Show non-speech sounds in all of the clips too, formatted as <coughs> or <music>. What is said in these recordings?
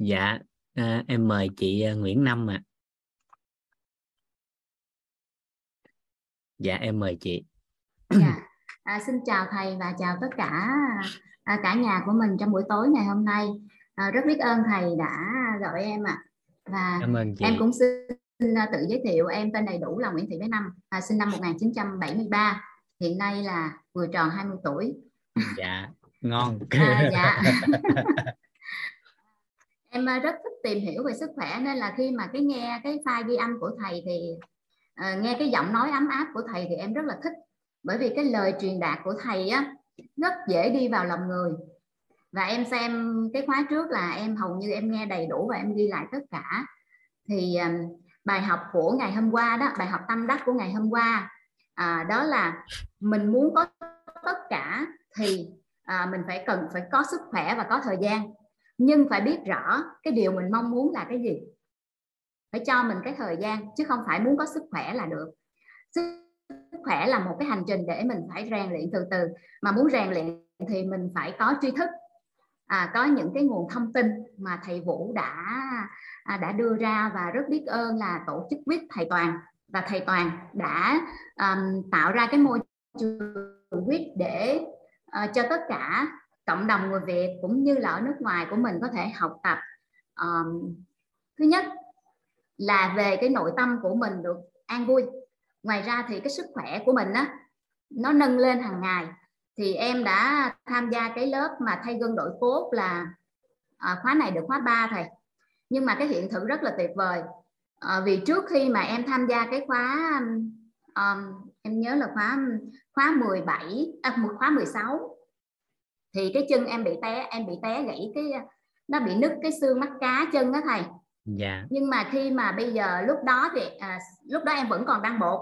dạ à, em mời chị à, Nguyễn Năm ạ à. dạ em mời chị dạ à, xin chào thầy và chào tất cả à, cả nhà của mình trong buổi tối ngày hôm nay à, rất biết ơn thầy đã gọi em ạ à. và cảm ơn chị. em cũng xin à, tự giới thiệu em tên đầy đủ là Nguyễn Thị Bé Năm à, sinh năm 1973 hiện nay là vừa tròn 20 tuổi dạ ngon à, dạ <laughs> em ờ, rất thích tìm hiểu về sức khỏe nên là khi mà cái nghe cái file ghi âm của thầy thì uh, nghe cái giọng nói ấm áp của thầy thì em rất là thích. Bởi vì cái lời truyền đạt của thầy á rất dễ đi vào lòng người. Và em xem cái khóa trước là em hầu như em nghe đầy đủ và em ghi lại tất cả. Thì uh, bài học của ngày hôm qua đó bài học tâm đắc của ngày hôm qua à, đó là mình muốn có tất cả thì à, mình phải cần phải có sức khỏe và có thời gian nhưng phải biết rõ cái điều mình mong muốn là cái gì. Phải cho mình cái thời gian chứ không phải muốn có sức khỏe là được. Sức khỏe là một cái hành trình để mình phải rèn luyện từ từ. Mà muốn rèn luyện thì mình phải có tri thức. À, có những cái nguồn thông tin mà thầy Vũ đã à, đã đưa ra và rất biết ơn là tổ chức viết thầy Toàn. Và thầy Toàn đã um, tạo ra cái môi trường viết để uh, cho tất cả cộng đồng người Việt cũng như là ở nước ngoài của mình có thể học tập. Um, thứ nhất là về cái nội tâm của mình được an vui. Ngoài ra thì cái sức khỏe của mình á nó nâng lên hàng ngày. Thì em đã tham gia cái lớp mà thay gân đổi cốt là à, khóa này được khóa 3 thầy. Nhưng mà cái hiện thực rất là tuyệt vời. À, vì trước khi mà em tham gia cái khóa um, em nhớ là khóa khóa 17 à, khóa 16 thì cái chân em bị té em bị té gãy cái nó bị nứt cái xương mắt cá chân đó thầy. Dạ. Nhưng mà khi mà bây giờ lúc đó thì à, lúc đó em vẫn còn đang bột.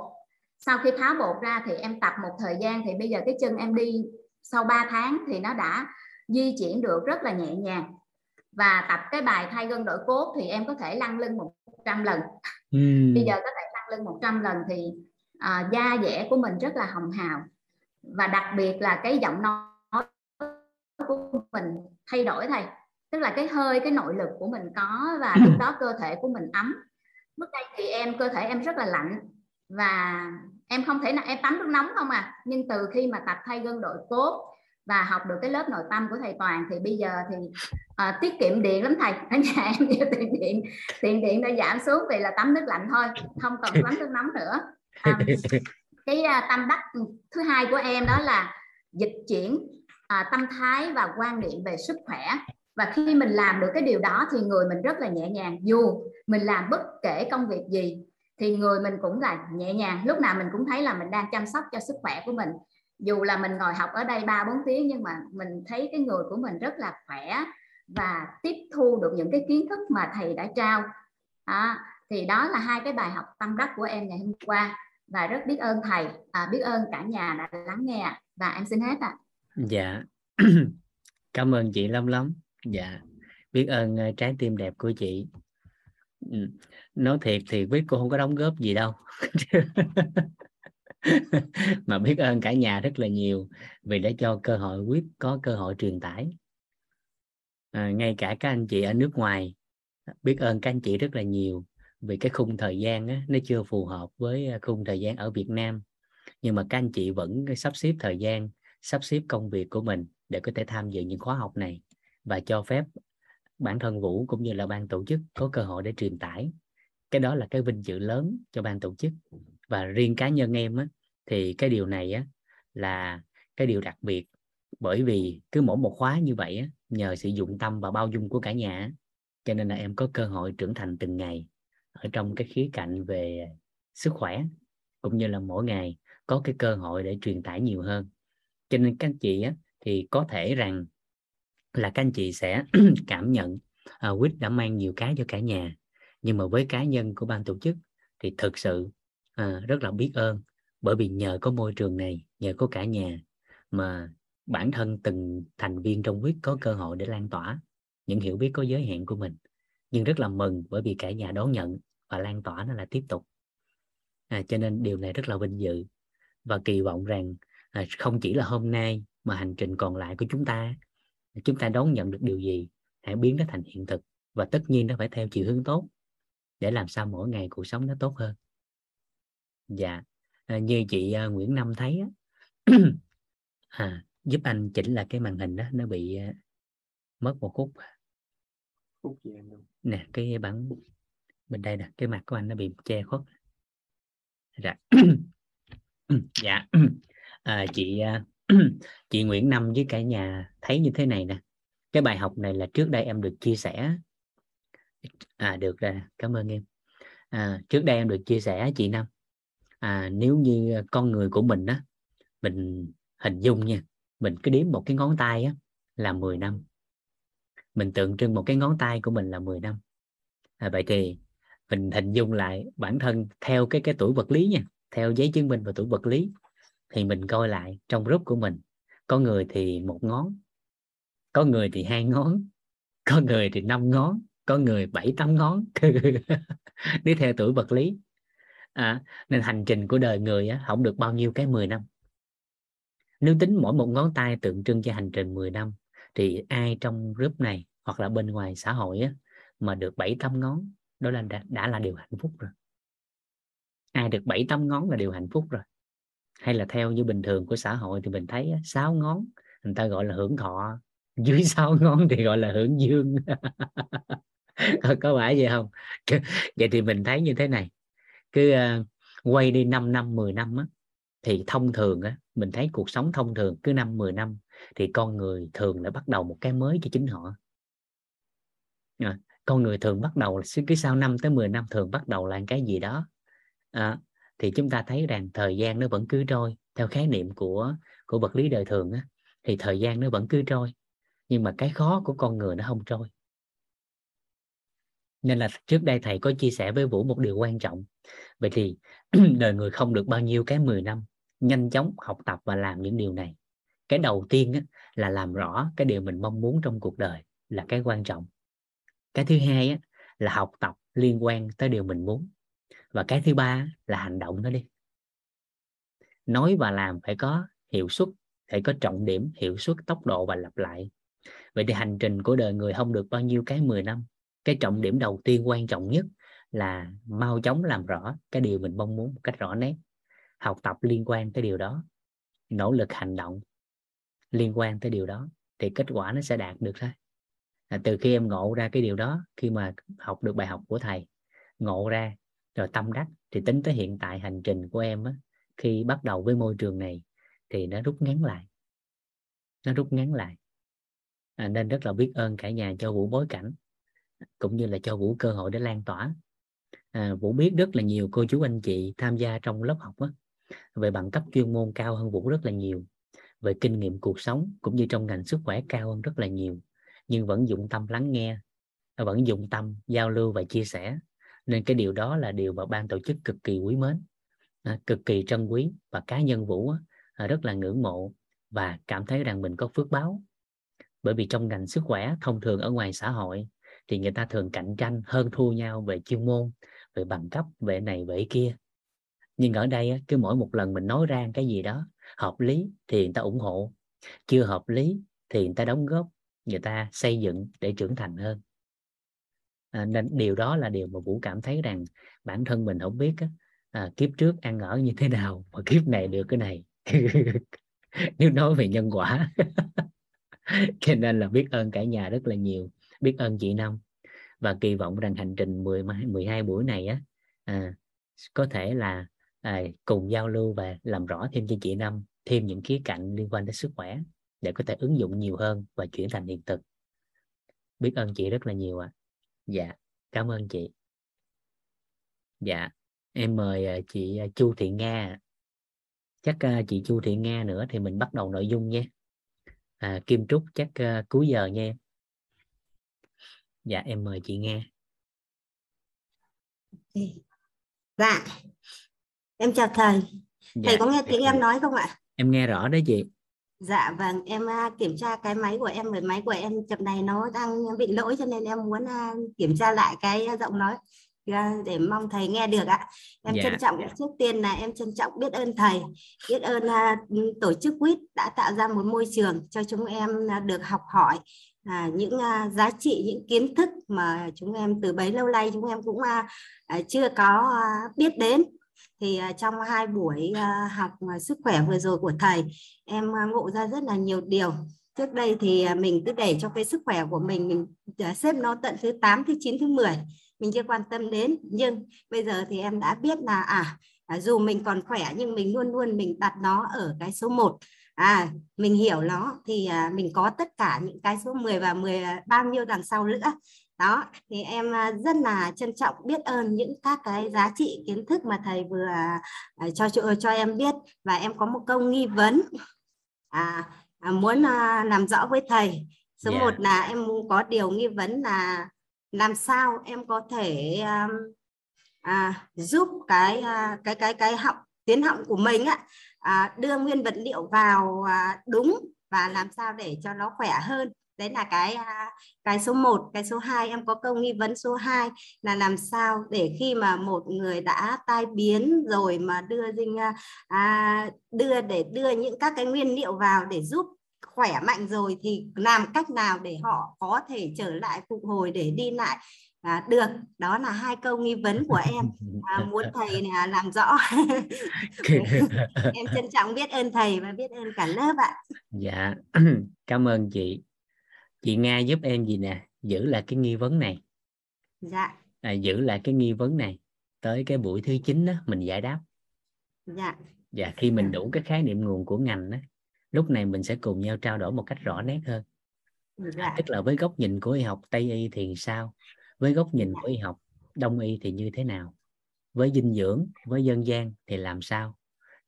Sau khi tháo bột ra thì em tập một thời gian thì bây giờ cái chân em đi sau 3 tháng thì nó đã di chuyển được rất là nhẹ nhàng. Và tập cái bài thay gân đổi cốt thì em có thể lăn lưng 100 lần. Ừ. bây giờ có thể lăn lưng 100 lần thì à, da dẻ của mình rất là hồng hào. Và đặc biệt là cái giọng nói của mình thay đổi thầy. Tức là cái hơi cái nội lực của mình có và <clears throat> lúc đó cơ thể của mình ấm. Lúc đây thì em cơ thể em rất là lạnh và em không thể nào em tắm nước nóng không à. Nhưng từ khi mà tập thay gân đội cốt và học được cái lớp nội tâm của thầy toàn thì bây giờ thì à, tiết kiệm điện lắm thầy. Ở nhà em giờ tiền điện tiền điện đã giảm xuống vì là tắm nước lạnh thôi không cần tắm nước nóng nữa. À, <laughs> cái à, tâm đắc thứ hai của em đó là dịch chuyển à, tâm thái và quan niệm về sức khỏe. Và khi mình làm được cái điều đó thì người mình rất là nhẹ nhàng. Dù mình làm bất kể công việc gì thì người mình cũng là nhẹ nhàng. Lúc nào mình cũng thấy là mình đang chăm sóc cho sức khỏe của mình. Dù là mình ngồi học ở đây ba bốn tiếng nhưng mà mình thấy cái người của mình rất là khỏe và tiếp thu được những cái kiến thức mà thầy đã trao. À, thì đó là hai cái bài học tâm đắc của em ngày hôm qua. Và rất biết ơn thầy. À, biết ơn cả nhà đã lắng nghe và em xin hết ạ. à dạ. <clears throat> Cảm ơn chị lắm lắm. Dạ. Biết ơn ờ, trái tim đẹp của chị. Ừ. Nói thiệt thì biết cô không có đóng góp gì đâu. <laughs> Mà biết ơn cả nhà rất là nhiều vì đã cho cơ hội quyết có cơ hội truyền tải. À, ngay cả các anh chị ở nước ngoài biết ơn các anh chị rất là nhiều vì cái khung thời gian á, nó chưa phù hợp với ờ, khung thời gian ở Việt Nam. Nhưng mà các anh chị vẫn sắp xếp thời gian sắp xếp công việc của mình để có thể tham dự những khóa học này và cho phép bản thân Vũ cũng như là ban tổ chức có cơ hội để truyền tải. Cái đó là cái vinh dự lớn cho ban tổ chức. Và riêng cá nhân em á, thì cái điều này á, là cái điều đặc biệt. Bởi vì cứ mỗi một khóa như vậy á, nhờ sự dụng tâm và bao dung của cả nhà cho nên là em có cơ hội trưởng thành từng ngày ở trong cái khía cạnh về sức khỏe cũng như là mỗi ngày có cái cơ hội để truyền tải nhiều hơn cho nên các anh chị á, thì có thể rằng là các anh chị sẽ <clears throat> cảm nhận à, quýt đã mang nhiều cái cho cả nhà. Nhưng mà với cá nhân của ban tổ chức thì thực sự à, rất là biết ơn. Bởi vì nhờ có môi trường này nhờ có cả nhà mà bản thân từng thành viên trong quýt có cơ hội để lan tỏa những hiểu biết có giới hạn của mình. Nhưng rất là mừng bởi vì cả nhà đón nhận và lan tỏa nó là tiếp tục. À, cho nên điều này rất là vinh dự. Và kỳ vọng rằng không chỉ là hôm nay mà hành trình còn lại của chúng ta. Chúng ta đón nhận được điều gì hãy biến nó thành hiện thực và tất nhiên nó phải theo chiều hướng tốt để làm sao mỗi ngày cuộc sống nó tốt hơn. Dạ à, như chị uh, Nguyễn Năm thấy á, <clears throat> à, giúp anh chỉnh là cái màn hình đó nó bị uh, mất một khúc. Khúc gì anh nè cái bản bên đây nè cái mặt của anh nó bị che khuất. Dạ. <clears throat> Dạ <clears throat> à, chị à, <clears throat> chị Nguyễn Năm với cả nhà thấy như thế này nè. Cái bài học này là trước đây em được chia sẻ. À được rồi cảm ơn em. À, trước đây em được chia sẻ chị Năm. À, nếu như con người của mình á mình hình dung nha mình cứ đếm một cái ngón tay á là 10 năm. Mình tượng trưng một cái ngón tay của mình là 10 năm. À, vậy thì mình hình dung lại bản thân theo cái cái tuổi vật lý nha theo giấy chứng minh và tuổi vật lý thì mình coi lại trong group của mình. Có người thì một ngón có người thì hai ngón có người thì năm ngón có người bảy tám ngón. <laughs> Nếu theo tuổi vật lý. À, nên hành trình của đời người á, không được bao nhiêu cái 10 năm. Nếu tính mỗi một ngón tay tượng trưng cho hành trình 10 năm thì ai trong group này hoặc là bên ngoài xã hội á, mà được bảy tám ngón đó là đã, đã là điều hạnh phúc rồi. Ai được bảy tám ngón là điều hạnh phúc rồi hay là theo như bình thường của xã hội thì mình thấy sáu ngón người ta gọi là hưởng thọ. Dưới <laughs> sáu ngón thì gọi là hưởng dương. <laughs> Có phải vậy không? Vậy thì mình thấy như thế này. Cứ uh, quay đi 5 năm 10 năm á, thì thông thường á, mình thấy cuộc sống thông thường cứ năm 10 năm thì con người thường lại bắt đầu một cái mới cho chính họ. À, con người thường bắt đầu cứ sau 5 tới 10 năm thường bắt đầu làm cái gì đó. À, thì chúng ta thấy rằng thời gian nó vẫn cứ trôi. Theo khái niệm của của vật lý đời thường á, thì thời gian nó vẫn cứ trôi. Nhưng mà cái khó của con người nó không trôi. Nên là trước đây thầy có chia sẻ với Vũ một điều quan trọng. Vậy thì <clears throat> đời người không được bao nhiêu cái 10 năm nhanh chóng học tập và làm những điều này. Cái đầu tiên á, là làm rõ cái điều mình mong muốn trong cuộc đời là cái quan trọng. Cái thứ hai á, là học tập liên quan tới điều mình muốn và cái thứ ba là hành động nó đi. Nói và làm phải có hiệu suất phải có trọng điểm hiệu suất tốc độ và lặp lại. Vậy thì hành trình của đời người không được bao nhiêu cái 10 năm. Cái trọng điểm đầu tiên quan trọng nhất là mau chóng làm rõ cái điều mình mong muốn một cách rõ nét. Học tập liên quan tới điều đó. Nỗ lực hành động liên quan tới điều đó. Thì kết quả nó sẽ đạt được thôi. À, từ khi em ngộ ra cái điều đó khi mà học được bài học của thầy ngộ ra rồi tâm đắc thì tính tới hiện tại hành trình của em á, khi bắt đầu với môi trường này thì nó rút ngắn lại. Nó rút ngắn lại. À, nên rất là biết ơn cả nhà cho vũ bối cảnh cũng như là cho vũ cơ hội để lan tỏa. À, vũ biết rất là nhiều cô chú anh chị tham gia trong lớp học á, về bằng cấp chuyên môn cao hơn vũ rất là nhiều về kinh nghiệm cuộc sống cũng như trong ngành sức khỏe cao hơn rất là nhiều nhưng vẫn dụng tâm lắng nghe vẫn dụng tâm giao lưu và chia sẻ nên cái điều đó là điều mà ban tổ chức cực kỳ quý mến. À, cực kỳ trân quý và cá nhân vũ à, rất là ngưỡng mộ và cảm thấy rằng mình có phước báo. Bởi vì trong ngành sức khỏe thông thường ở ngoài xã hội thì người ta thường cạnh tranh hơn thua nhau về chuyên môn về bằng cấp về này về kia. Nhưng ở đây cứ mỗi một lần mình nói ra cái gì đó hợp lý thì người ta ủng hộ chưa hợp lý thì người ta đóng góp người ta xây dựng để trưởng thành hơn à, nên điều đó là điều mà vũ cảm thấy rằng bản thân mình không biết á, à, kiếp trước ăn ở như thế nào <laughs> mà kiếp này được cái này. <laughs> Nếu nói về nhân quả. <laughs> Cho nên là biết ơn cả nhà rất là nhiều biết ơn chị Năm. Và kỳ vọng rằng hành trình 10 12 buổi này á à, có thể là à, cùng giao lưu và làm rõ thêm cho chị Năm thêm những khía cạnh liên quan đến sức khỏe để có thể ứng dụng nhiều hơn và chuyển thành hiện thực. Biết ơn chị rất là nhiều ạ. à dạ cảm ơn chị. Dạ em mời à, chị à, Chu Thị Nga. Chắc à, chị Chu Thị Nga nữa thì mình bắt đầu nội dung nhé à, Kim Trúc chắc cuối giờ nha. Em dạ em mời chị nghe dạ. Em chào thầy. Dạ, thầy có nghe tiếng em nói không ạ? Em nghe rõ đấy chị dạ vâng em uh, kiểm tra cái máy của em với máy của em chập này nó đang bị lỗi cho nên em muốn uh, kiểm tra lại cái giọng nói để mong thầy nghe được ạ em dạ. trân trọng trước tiên là em trân trọng biết ơn thầy biết ơn tổ chức quýt đã tạo ra một môi trường cho chúng em được học hỏi à, những uh, giá trị những kiến thức mà chúng em từ bấy lâu nay chúng em cũng uh, chưa có uh, biết đến thì à, trong hai buổi à, học à, sức khỏe vừa rồi của thầy em ngộ ra rất là nhiều điều. Trước đây thì mình cứ để cho cái sức khỏe của mình mình xếp nó tận thứ 8 thứ 9 thứ 10 mình chưa quan tâm đến. Nhưng bây giờ thì em đã biết là à, dù mình còn khỏe nhưng mình luôn luôn mình đặt nó ở cái số 1 à mình hiểu nó thì à, mình có tất cả những cái số 10 và 10 bao nhiêu đằng sau nữa đó thì em à, rất là trân trọng biết ơn những các cái giá trị kiến thức mà thầy vừa à, cho cho cho em biết và em có một câu nghi vấn à, à muốn à, làm rõ với thầy số yeah. Dạ. một là em có điều nghi vấn là làm sao em có thể um, à, giúp cái à, cái cái cái họng tiếng họng của mình á à, đưa nguyên vật liệu vào à, đúng và làm sao để cho nó khỏe hơn đấy là cái à, cái số 1 cái số 2 em có câu nghi vấn số 2 là làm sao để khi mà một người đã tai biến rồi mà đưa dinh à, à, đưa để đưa những các cái nguyên liệu vào để giúp khỏe mạnh rồi thì làm cách nào để họ có thể trở lại phục hồi để đi lại à, được? Đó là hai câu nghi vấn của em. À, muốn <laughs> thầy là làm rõ. <laughs> Em trân trọng biết ơn thầy và biết ơn cả lớp ạ. Dạ <clears throat> cảm ơn chị chị nga giúp em gì nè? Giữ lại cái nghi vấn này. Dạ. À, giữ lại cái nghi vấn này. Tới cái buổi thứ chín đó mình giải đáp. Dạ. Dạ khi mình đủ cái khái niệm nguồn của ngành đó lúc này mình sẽ cùng nhau trao đổi một cách rõ nét hơn. Dạ. tức là với góc nhìn của y học tây y thì sao? Với góc nhìn của y học đông y thì như thế nào? Với dinh dưỡng với dân gian thì làm sao?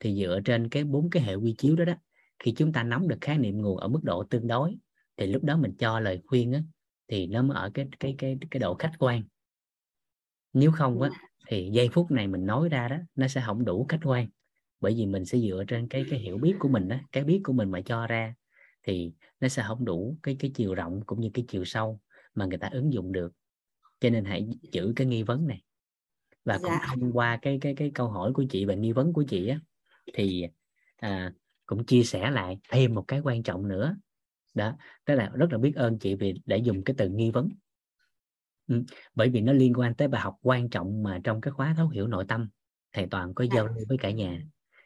Thì dựa trên cái bốn cái hệ quy chiếu đó đó khi chúng ta nắm được khái niệm nguồn ở mức độ tương đối thì lúc đó mình cho lời khuyên á, thì nó mới ở cái cái cái cái độ khách quan. Nếu không á thì giây phút này mình nói ra đó nó sẽ không đủ khách quan. Bởi vì mình sẽ dựa trên cái cái hiểu biết của mình đó cái biết của mình mà cho ra thì nó sẽ không đủ cái cái chiều rộng cũng như cái chiều sâu mà người ta ứng dụng được. Cho nên hãy giữ cái nghi vấn này. Và cũng dạ. thông qua cái cái cái câu hỏi của chị và nghi vấn của chị á thì à, cũng chia sẻ lại thêm một cái quan trọng nữa đó đó là rất là biết ơn chị vì để dùng cái từ nghi vấn. Ừ, bởi vì nó liên quan tới bài học quan trọng mà trong cái khóa thấu hiểu nội tâm thầy toàn có dạ. giao lưu với cả nhà.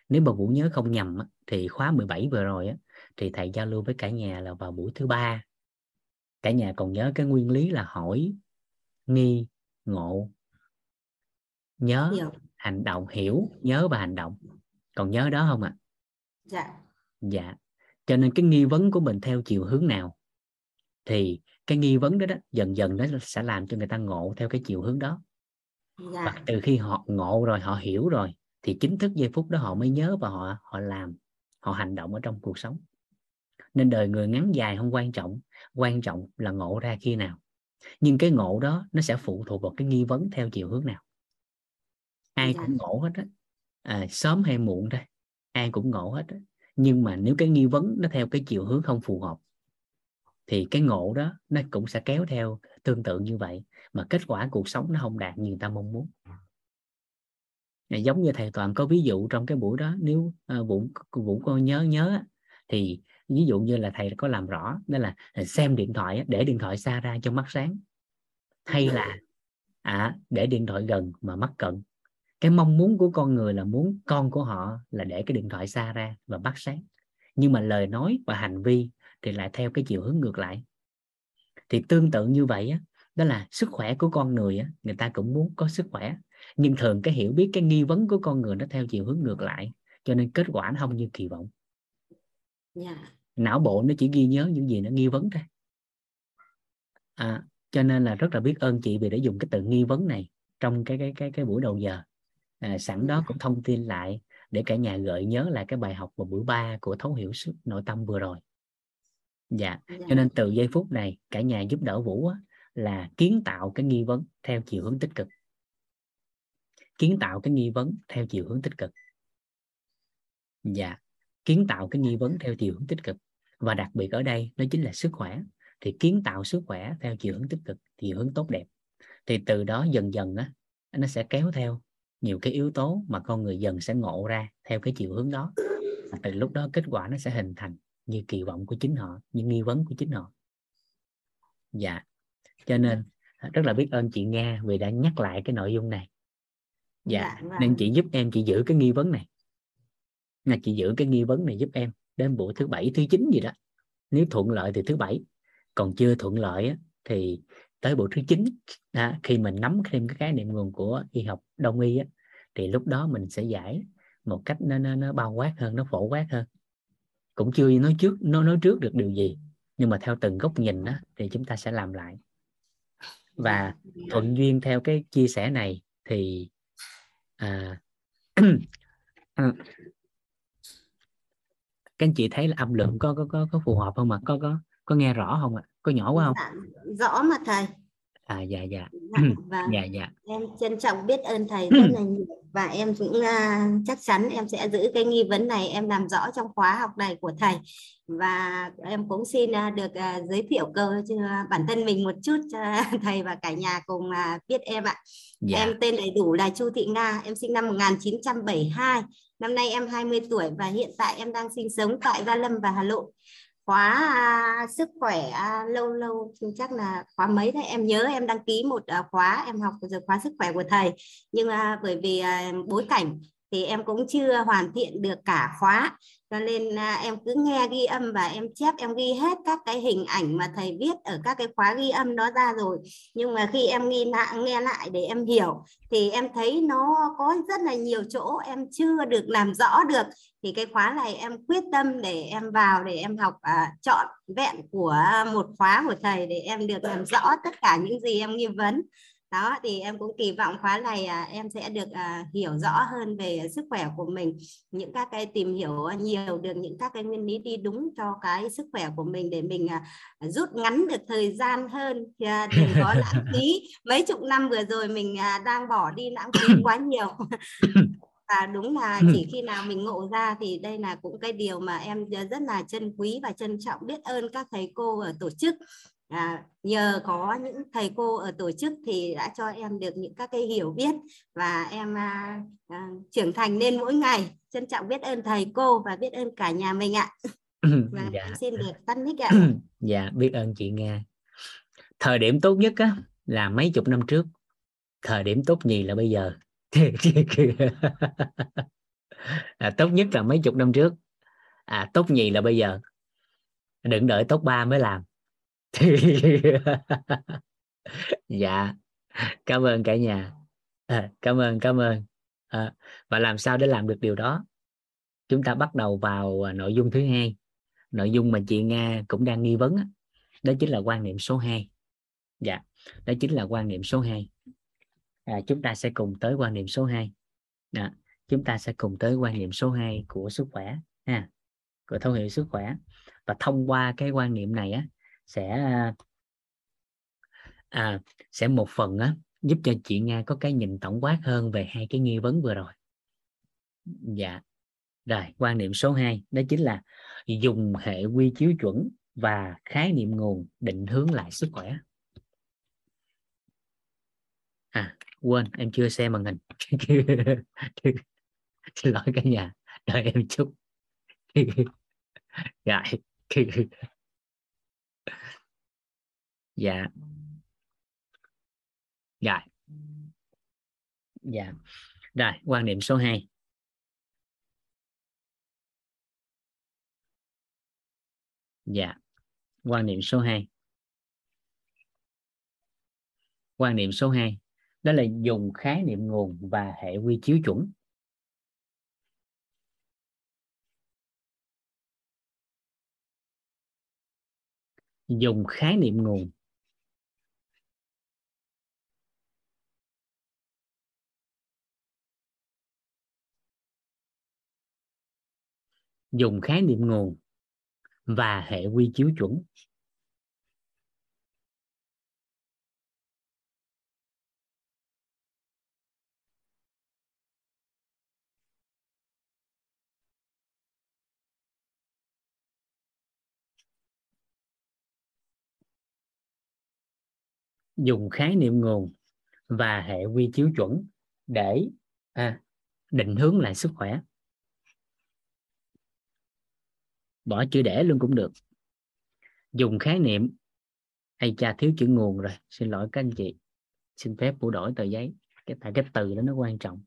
Nếu mà vũ nhớ không nhầm thì khóa 17 vừa rồi á, thì thầy giao lưu với cả nhà là vào buổi thứ ba. Cả nhà còn nhớ cái nguyên lý là hỏi nghi ngộ. Nhớ hiểu. hành động hiểu nhớ và hành động. Còn nhớ đó không ạ? À? dạ. Dạ cho nên cái nghi vấn của mình theo chiều hướng nào? Thì cái nghi vấn đó đó dần dần nó sẽ làm cho người ta ngộ theo cái chiều hướng đó. Dạ. và từ khi họ ngộ rồi họ hiểu rồi thì chính thức giây phút đó họ mới nhớ và họ họ làm họ hành động ở trong cuộc sống. Nên đời người ngắn dài không quan trọng quan trọng là ngộ ra khi nào. Nhưng cái ngộ đó nó sẽ phụ thuộc vào cái nghi vấn theo chiều hướng nào. Ai dạ. cũng ngộ hết á. À, sớm hay muộn thôi ai cũng ngộ hết á nhưng mà nếu cái nghi vấn nó theo cái chiều hướng không phù hợp thì cái ngộ đó nó cũng sẽ kéo theo tương tự như vậy mà kết quả cuộc sống nó không đạt như người ta mong muốn. Giống như thầy toàn có ví dụ trong cái buổi đó nếu uh, vũ vũ có nhớ nhớ thì ví dụ như là thầy có làm rõ đó là xem điện thoại để điện thoại xa ra cho mắt sáng hay là à, để điện thoại gần mà mắt cận cái mong muốn của con người là muốn con của họ là để cái điện thoại xa ra và mắt sáng. Nhưng mà lời nói và hành vi thì lại theo cái chiều hướng ngược lại. Thì tương tự như vậy á đó là sức khỏe của con người á người ta cũng muốn có sức khỏe. Nhưng thường cái hiểu biết cái nghi vấn của con người nó theo chiều hướng ngược lại cho nên kết quả nó không như kỳ vọng. Yeah. Dạ. não bộ nó chỉ ghi nhớ những gì nó nghi vấn thôi. À, cho nên là rất là biết ơn chị vì đã dùng cái từ nghi vấn này trong cái cái cái cái buổi đầu giờ à, sẵn đó dạ. cũng thông tin lại để cả nhà gợi nhớ lại cái bài học vào buổi ba của thấu hiểu sức nội tâm vừa rồi. Dạ. dạ. cho nên từ giây phút này cả nhà giúp đỡ vũ á, là kiến tạo cái nghi vấn theo chiều hướng tích cực. Kiến tạo cái nghi vấn theo chiều hướng tích cực. Dạ kiến tạo cái nghi vấn theo chiều hướng tích cực. Và đặc biệt ở đây đó chính là sức khỏe. Thì kiến tạo sức khỏe theo chiều hướng tích cực chiều hướng tốt đẹp. Thì từ đó dần dần á nó sẽ kéo theo nhiều cái yếu tố mà con người dần sẽ ngộ ra theo cái chiều hướng đó. Và từ lúc đó kết quả nó sẽ hình thành như kỳ vọng của chính họ như nghi vấn của chính họ. Dạ. Cho nên rất là biết ơn chị Nga vì đã nhắc lại cái nội dung này. Dạ, dạ vâng. nên chị giúp em chị giữ cái nghi vấn này. Là chị giữ cái nghi vấn này giúp em đến buổi thứ bảy thứ chín gì đó. Nếu thuận lợi thì thứ bảy. Còn chưa thuận lợi thì tới buổi thứ chín à, khi mình nắm thêm cái khái niệm nguồn của y học đông y á, thì lúc đó mình sẽ giải một cách nó nó, nó bao quát hơn nó phổ quát hơn. Cũng chưa nói trước nó nói trước được điều gì nhưng mà theo từng góc nhìn đó thì chúng ta sẽ làm lại. Và thuận duyên theo cái chia sẻ này thì à, <clears throat> các anh chị thấy là âm lượng có có có, có phù hợp không ạ? Có có có nghe rõ không ạ? Có nhỏ quá không? Dạ, rõ mà thầy à dạ dạ. Dạ, và dạ dạ. em trân trọng biết ơn thầy rất là nhiều. Và em cũng uh, chắc chắn em sẽ giữ cái nghi vấn này em làm rõ trong khóa học này của thầy. Và em cũng xin uh, được uh, giới thiệu cơ cho bản thân mình một chút cho <laughs> thầy và cả nhà cùng uh, biết em ạ. Dạ. em tên đầy đủ là Chu Thị Nga em sinh năm 1972 năm nay em 20 tuổi và hiện tại em đang sinh sống tại Gia Lâm và Hà Nội khóa à, sức khỏe à, lâu lâu chắc là khóa mấy đấy? Em nhớ em đăng ký một à, khóa em học giờ khóa sức khỏe của thầy. Nhưng à, bởi vì à, bối cảnh thì em cũng chưa hoàn thiện được cả khóa. Cho nên à, em cứ nghe ghi âm và em chép em ghi hết các cái hình ảnh mà thầy viết ở các cái khóa ghi âm đó ra rồi. Nhưng mà khi em nghe lại nghe lại để em hiểu thì em thấy nó có rất là nhiều chỗ em chưa được làm rõ được. Thì cái khóa này em quyết tâm để em vào để em học à, chọn vẹn của à, một khóa của thầy để em được làm rõ tất cả những gì em nghi vấn đó thì em cũng kỳ vọng khóa này à, em sẽ được à, hiểu rõ hơn về sức khỏe của mình những các cái tìm hiểu nhiều được những các cái nguyên lý đi đúng cho cái sức khỏe của mình để mình à, rút ngắn được thời gian hơn à, đừng có <laughs> lãng phí. Mấy chục năm vừa rồi mình à, đang bỏ đi lãng phí quá nhiều. <laughs> Và đúng là chỉ khi nào mình ngộ ra thì đây là cũng cái điều mà em rất là trân quý và trân trọng biết ơn các thầy cô ở tổ chức à, nhờ có những thầy cô ở tổ chức thì đã cho em được những các cái hiểu biết và em à, à, trưởng thành lên mỗi ngày. Trân trọng biết ơn thầy cô và biết ơn cả nhà mình ạ. <coughs> Và dạ. xin được tắt mic ạ. <coughs> Dạ biết ơn chị Nga. Thời điểm tốt nhất á là mấy chục năm trước. Thời điểm tốt nhì là bây giờ? <laughs> À, tốt nhất là mấy chục năm trước. À tốt nhì là bây giờ? Đừng đợi tốt ba mới làm <laughs> dạ. Cảm ơn cả nhà. À, cảm ơn cảm ơn. À, và làm sao để làm được điều đó? Chúng ta bắt đầu vào à, nội dung thứ hai. Nội dung mà chị nga cũng đang nghi vấn đó, chính là quan niệm số 2 dạ đó chính là quan niệm số 2 à, chúng ta sẽ cùng tới quan niệm số 2 à, dạ, chúng ta sẽ cùng tới quan niệm số 2 của sức khỏe. Ha của thấu hiểu sức khỏe. Và thông qua cái quan niệm này á sẽ à, sẽ một phần á giúp cho chị Nga có cái nhìn tổng quát hơn về hai cái nghi vấn vừa rồi. Dạ. Rồi quan niệm số 2 đó chính là dùng hệ quy chiếu chuẩn và khái niệm nguồn định hướng lại sức khỏe. À quên em chưa xem màn hình. <laughs> Xin lỗi cả nhà. Đợi em chút. Rồi <laughs> dạ dạ. Rồi. Dạ. Rồi, quan niệm số 2 dạ. Quan niệm số 2 quan niệm số 2 đó là dùng khái niệm nguồn và hệ quy chiếu chuẩn. Dùng khái niệm nguồn dùng khái niệm nguồn và hệ quy chiếu chuẩn. Dùng khái niệm nguồn và hệ quy chiếu chuẩn để à, định hướng lại sức khỏe. Bỏ chữ để luôn cũng được. Dùng khái niệm hay cha, thiếu chữ nguồn rồi. Xin lỗi các anh chị. Xin phép bổ đổi tờ giấy. Cái, tại cái từ đó nó quan trọng.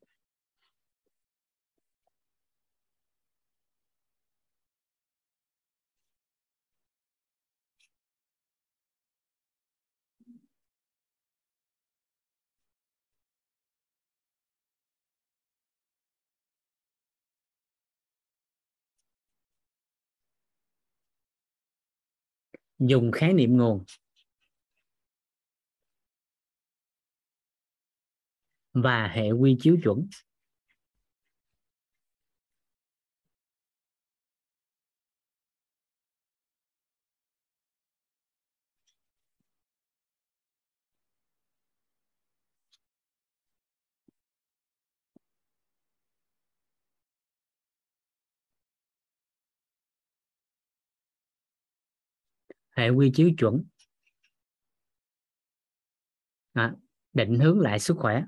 Dùng khái niệm nguồn. Và hệ quy chiếu chuẩn. Hệ quy chiếu chuẩn. À, định hướng lại sức khỏe.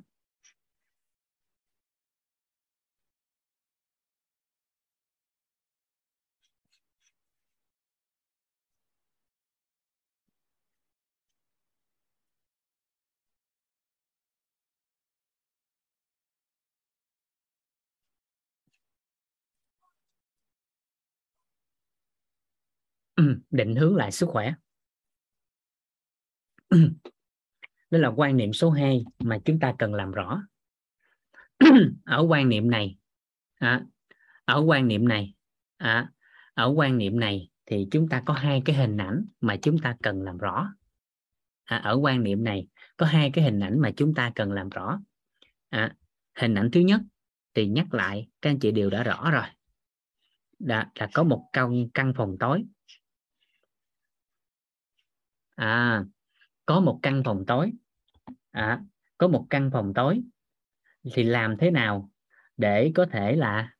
<clears throat> định hướng lại sức khỏe. <clears throat> Đó là quan niệm số 2 mà chúng ta cần làm rõ. <clears throat> Ở quan niệm này à, ở quan niệm này à, ở quan niệm này thì chúng ta có hai cái hình ảnh mà chúng ta cần làm rõ. À, ở quan niệm này có hai cái hình ảnh mà chúng ta cần làm rõ. À, hình ảnh thứ nhất thì nhắc lại các anh chị đều đã rõ rồi. Đã là có một căn căn phòng tối à có một căn phòng tối. À, có một căn phòng tối. Thì làm thế nào để có thể là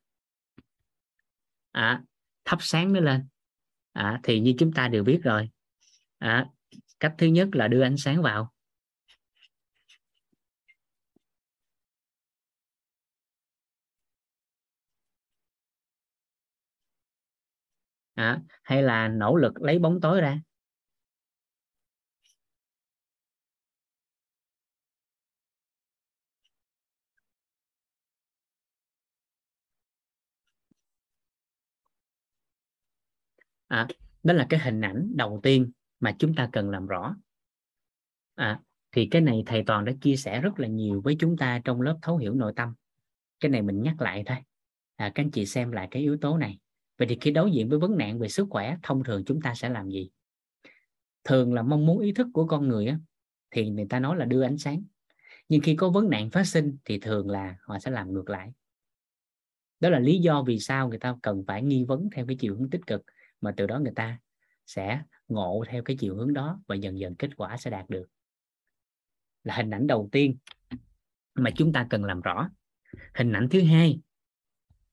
à, thắp sáng nó lên? À, thì như chúng ta đều biết rồi. À, cách thứ nhất là đưa ánh sáng vào. À, hay là nỗ lực lấy bóng tối ra? À, đó là cái hình ảnh đầu tiên mà chúng ta cần làm rõ. À, thì cái này thầy toàn đã chia sẻ rất là nhiều với chúng ta trong lớp thấu hiểu nội tâm. Cái này mình nhắc lại thôi. À, các anh chị xem lại cái yếu tố này. Vậy thì khi đối diện với vấn nạn về sức khỏe thông thường chúng ta sẽ làm gì? Thường là mong muốn ý thức của con người á, thì người ta nói là đưa ánh sáng. Nhưng khi có vấn nạn phát sinh thì thường là họ sẽ làm ngược lại. Đó là lý do vì sao người ta cần phải nghi vấn theo cái chiều hướng tích cực mà từ đó người ta sẽ ngộ theo cái chiều hướng đó và dần dần kết quả sẽ đạt được. Là hình ảnh đầu tiên mà chúng ta cần làm rõ. Hình ảnh thứ hai,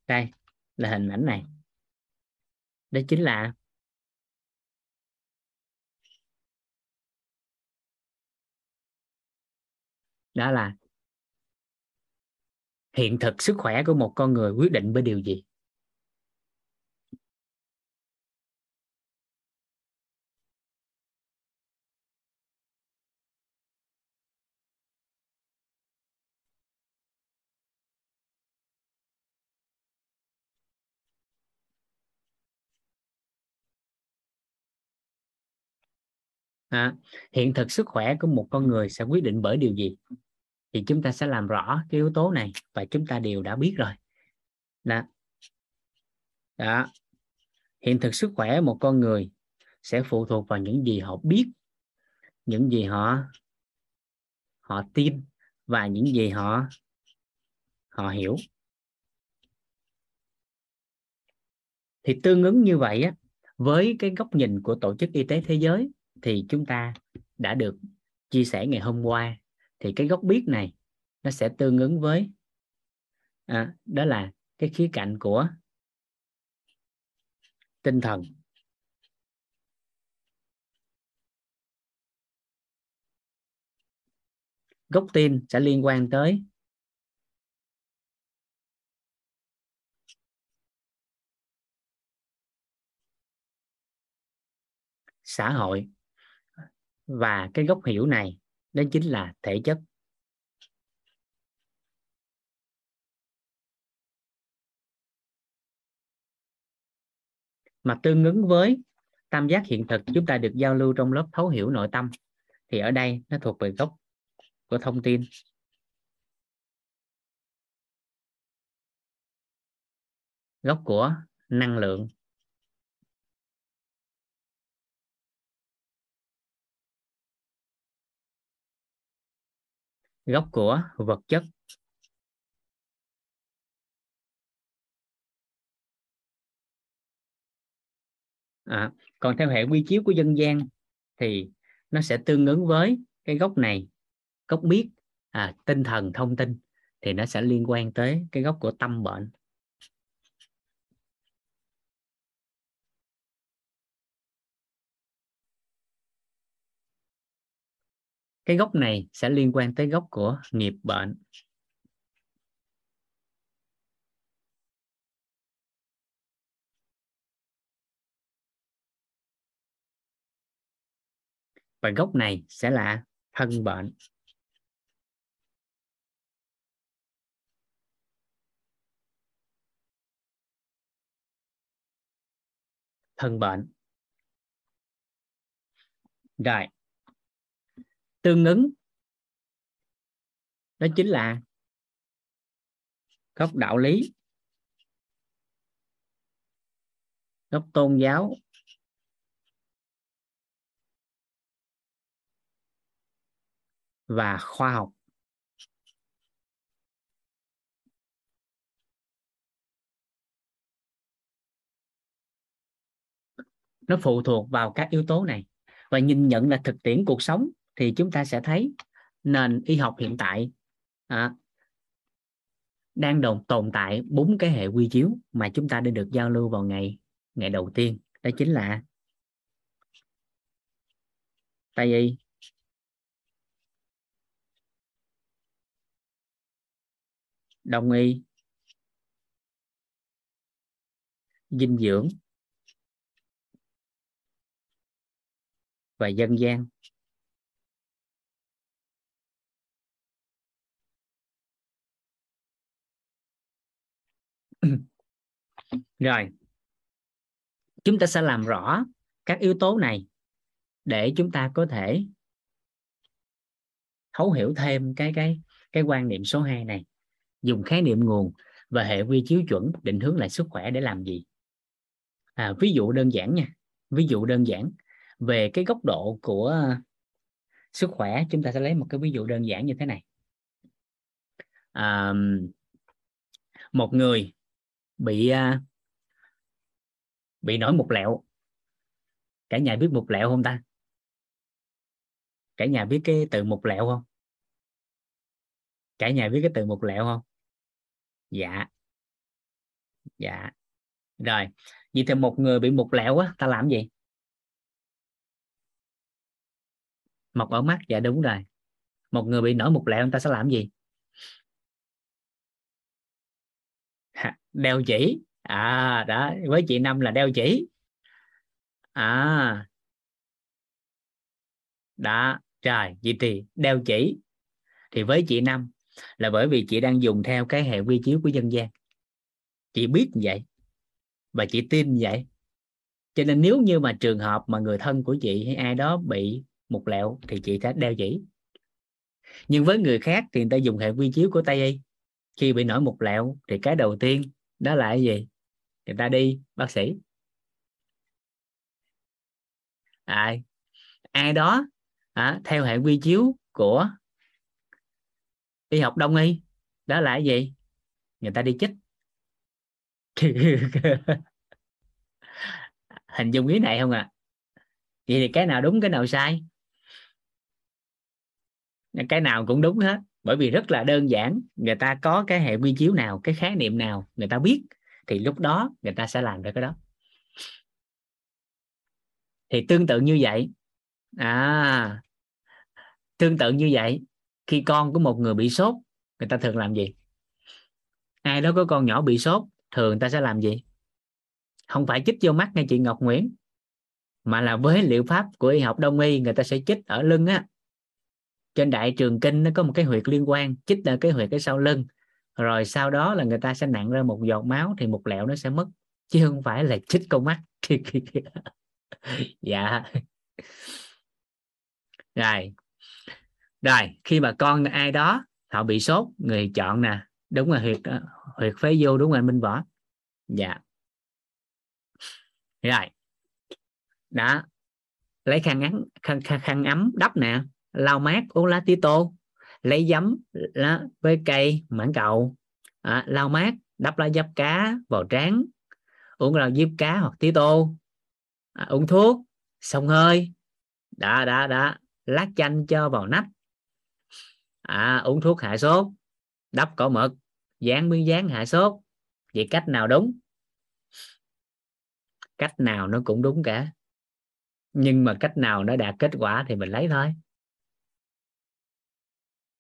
đây là hình ảnh này. Đó chính là đó là hiện thực sức khỏe của một con người quyết định bởi điều gì. À, hiện thực sức khỏe của một con người sẽ quyết định bởi điều gì? Thì chúng ta sẽ làm rõ cái yếu tố này và chúng ta đều đã biết rồi. Đó, đó. hiện thực sức khỏe một con người sẽ phụ thuộc vào những gì họ biết những gì họ họ tin và những gì họ họ hiểu. Thì tương ứng như vậy á với cái góc nhìn của tổ chức y tế thế giới thì chúng ta đã được chia sẻ ngày hôm qua. Thì cái gốc biết này nó sẽ tương ứng với à, đó là cái khía cạnh của tinh thần. Gốc tin sẽ liên quan tới xã hội và cái gốc hiểu này, đó chính là thể chất. Mà tương ứng với tam giác hiện thực, chúng ta được giao lưu trong lớp thấu hiểu nội tâm, thì ở đây nó thuộc về gốc của thông tin. Gốc của năng lượng. Gốc của vật chất. À, còn theo hệ quy chiếu của dân gian thì nó sẽ tương ứng với cái gốc này gốc biết à, tinh thần thông tin thì nó sẽ liên quan tới cái gốc của tâm bệnh. Cái gốc này sẽ liên quan tới gốc của nghiệp bệnh. Và gốc này sẽ là thân bệnh. Thân bệnh. Rồi tương ứng. Đó chính là gốc đạo lý, gốc tôn giáo. Và khoa học. Nó phụ thuộc vào các yếu tố này. Và nhìn nhận là thực tiễn cuộc sống thì chúng ta sẽ thấy nền y học hiện tại à, đang đồng tồn tại bốn cái hệ quy chiếu mà chúng ta đã được giao lưu vào ngày ngày đầu tiên. Đó chính là tây y. Đông y. Dinh dưỡng. Và dân gian. <clears throat> rồi. Chúng ta sẽ làm rõ các yếu tố này để chúng ta có thể thấu hiểu thêm cái cái cái quan niệm số 2 này. Dùng khái niệm nguồn và hệ quy chiếu chuẩn định hướng lại sức khỏe để làm gì? À, ví dụ đơn giản nha. Ví dụ đơn giản. Về cái góc độ của sức khỏe chúng ta sẽ lấy một cái ví dụ đơn giản như thế này. À, một người bị à, bị nổi một lẹo. Cả nhà biết một lẹo không ta? Cả nhà biết cái từ một lẹo không? Cả nhà biết cái từ một lẹo không? Dạ. Dạ. Rồi, vậy thì một người bị một lẹo á, ta làm gì? Mọc ở mắt dạ đúng rồi. Một người bị nổi một lẹo, người ta sẽ làm gì? Đeo chỉ. À đó, với chị năm là đeo chỉ. À. Đó trời chị thì đeo chỉ. Thì với chị năm là bởi vì chị đang dùng theo cái hệ quy chiếu của dân gian. Chị biết như vậy và chị tin như vậy. Cho nên nếu như mà trường hợp mà người thân của chị hay ai đó bị một lẹo thì chị sẽ đeo chỉ. Nhưng với người khác thì người ta dùng hệ quy chiếu của tây y khi bị nổi một lẹo thì cái đầu tiên đó là cái gì? Người ta đi bác sĩ. À, ai đó à, theo hệ quy chiếu của y học đông y đó là cái gì? Người ta đi chích. <laughs> Hình dung ý này không ạ? À? vậy thì cái nào đúng cái nào sai? Cái nào cũng đúng hết bởi vì rất là đơn giản, người ta có cái hệ quy chiếu nào, cái khái niệm nào người ta biết, thì lúc đó người ta sẽ làm được cái đó. Thì tương tự như vậy. À tương tự như vậy, khi con của một người bị sốt, người ta thường làm gì? Ai đó có con nhỏ bị sốt, thường người ta sẽ làm gì? Không phải chích vô mắt ngay chị Ngọc Nguyễn, mà là với liệu pháp của y học đông y, người ta sẽ chích ở lưng á trên đại trường kinh nó có một cái huyệt liên quan chích ở cái huyệt cái sau lưng. Rồi sau đó là người ta sẽ nặng ra một giọt máu thì một lẹo nó sẽ mất chứ không phải là chích con mắt. <laughs> Dạ. Rồi. Rồi khi mà con ai đó họ bị sốt người chọn nè. Đúng là huyệt ờ, huyệt phế vô đúng rồi minh võ. Dạ. Rồi. Đó. Lấy khăn ngắn khăn, khăn, khăn ấm đắp nè lau mát uống lá tía tô. Lấy giấm lá, với cây mãn cầu. À, lau mát đắp lá giáp cá vào trán. Uống rau diếp cá hoặc tía tô. À, uống thuốc xông hơi. Đã đã đã. Lát chanh cho vào nách à, uống thuốc hạ sốt. Đắp cỏ mực. Dán miếng dán hạ sốt. Vậy cách nào đúng? Cách nào nó cũng đúng cả. Nhưng mà cách nào nó đạt kết quả thì mình lấy thôi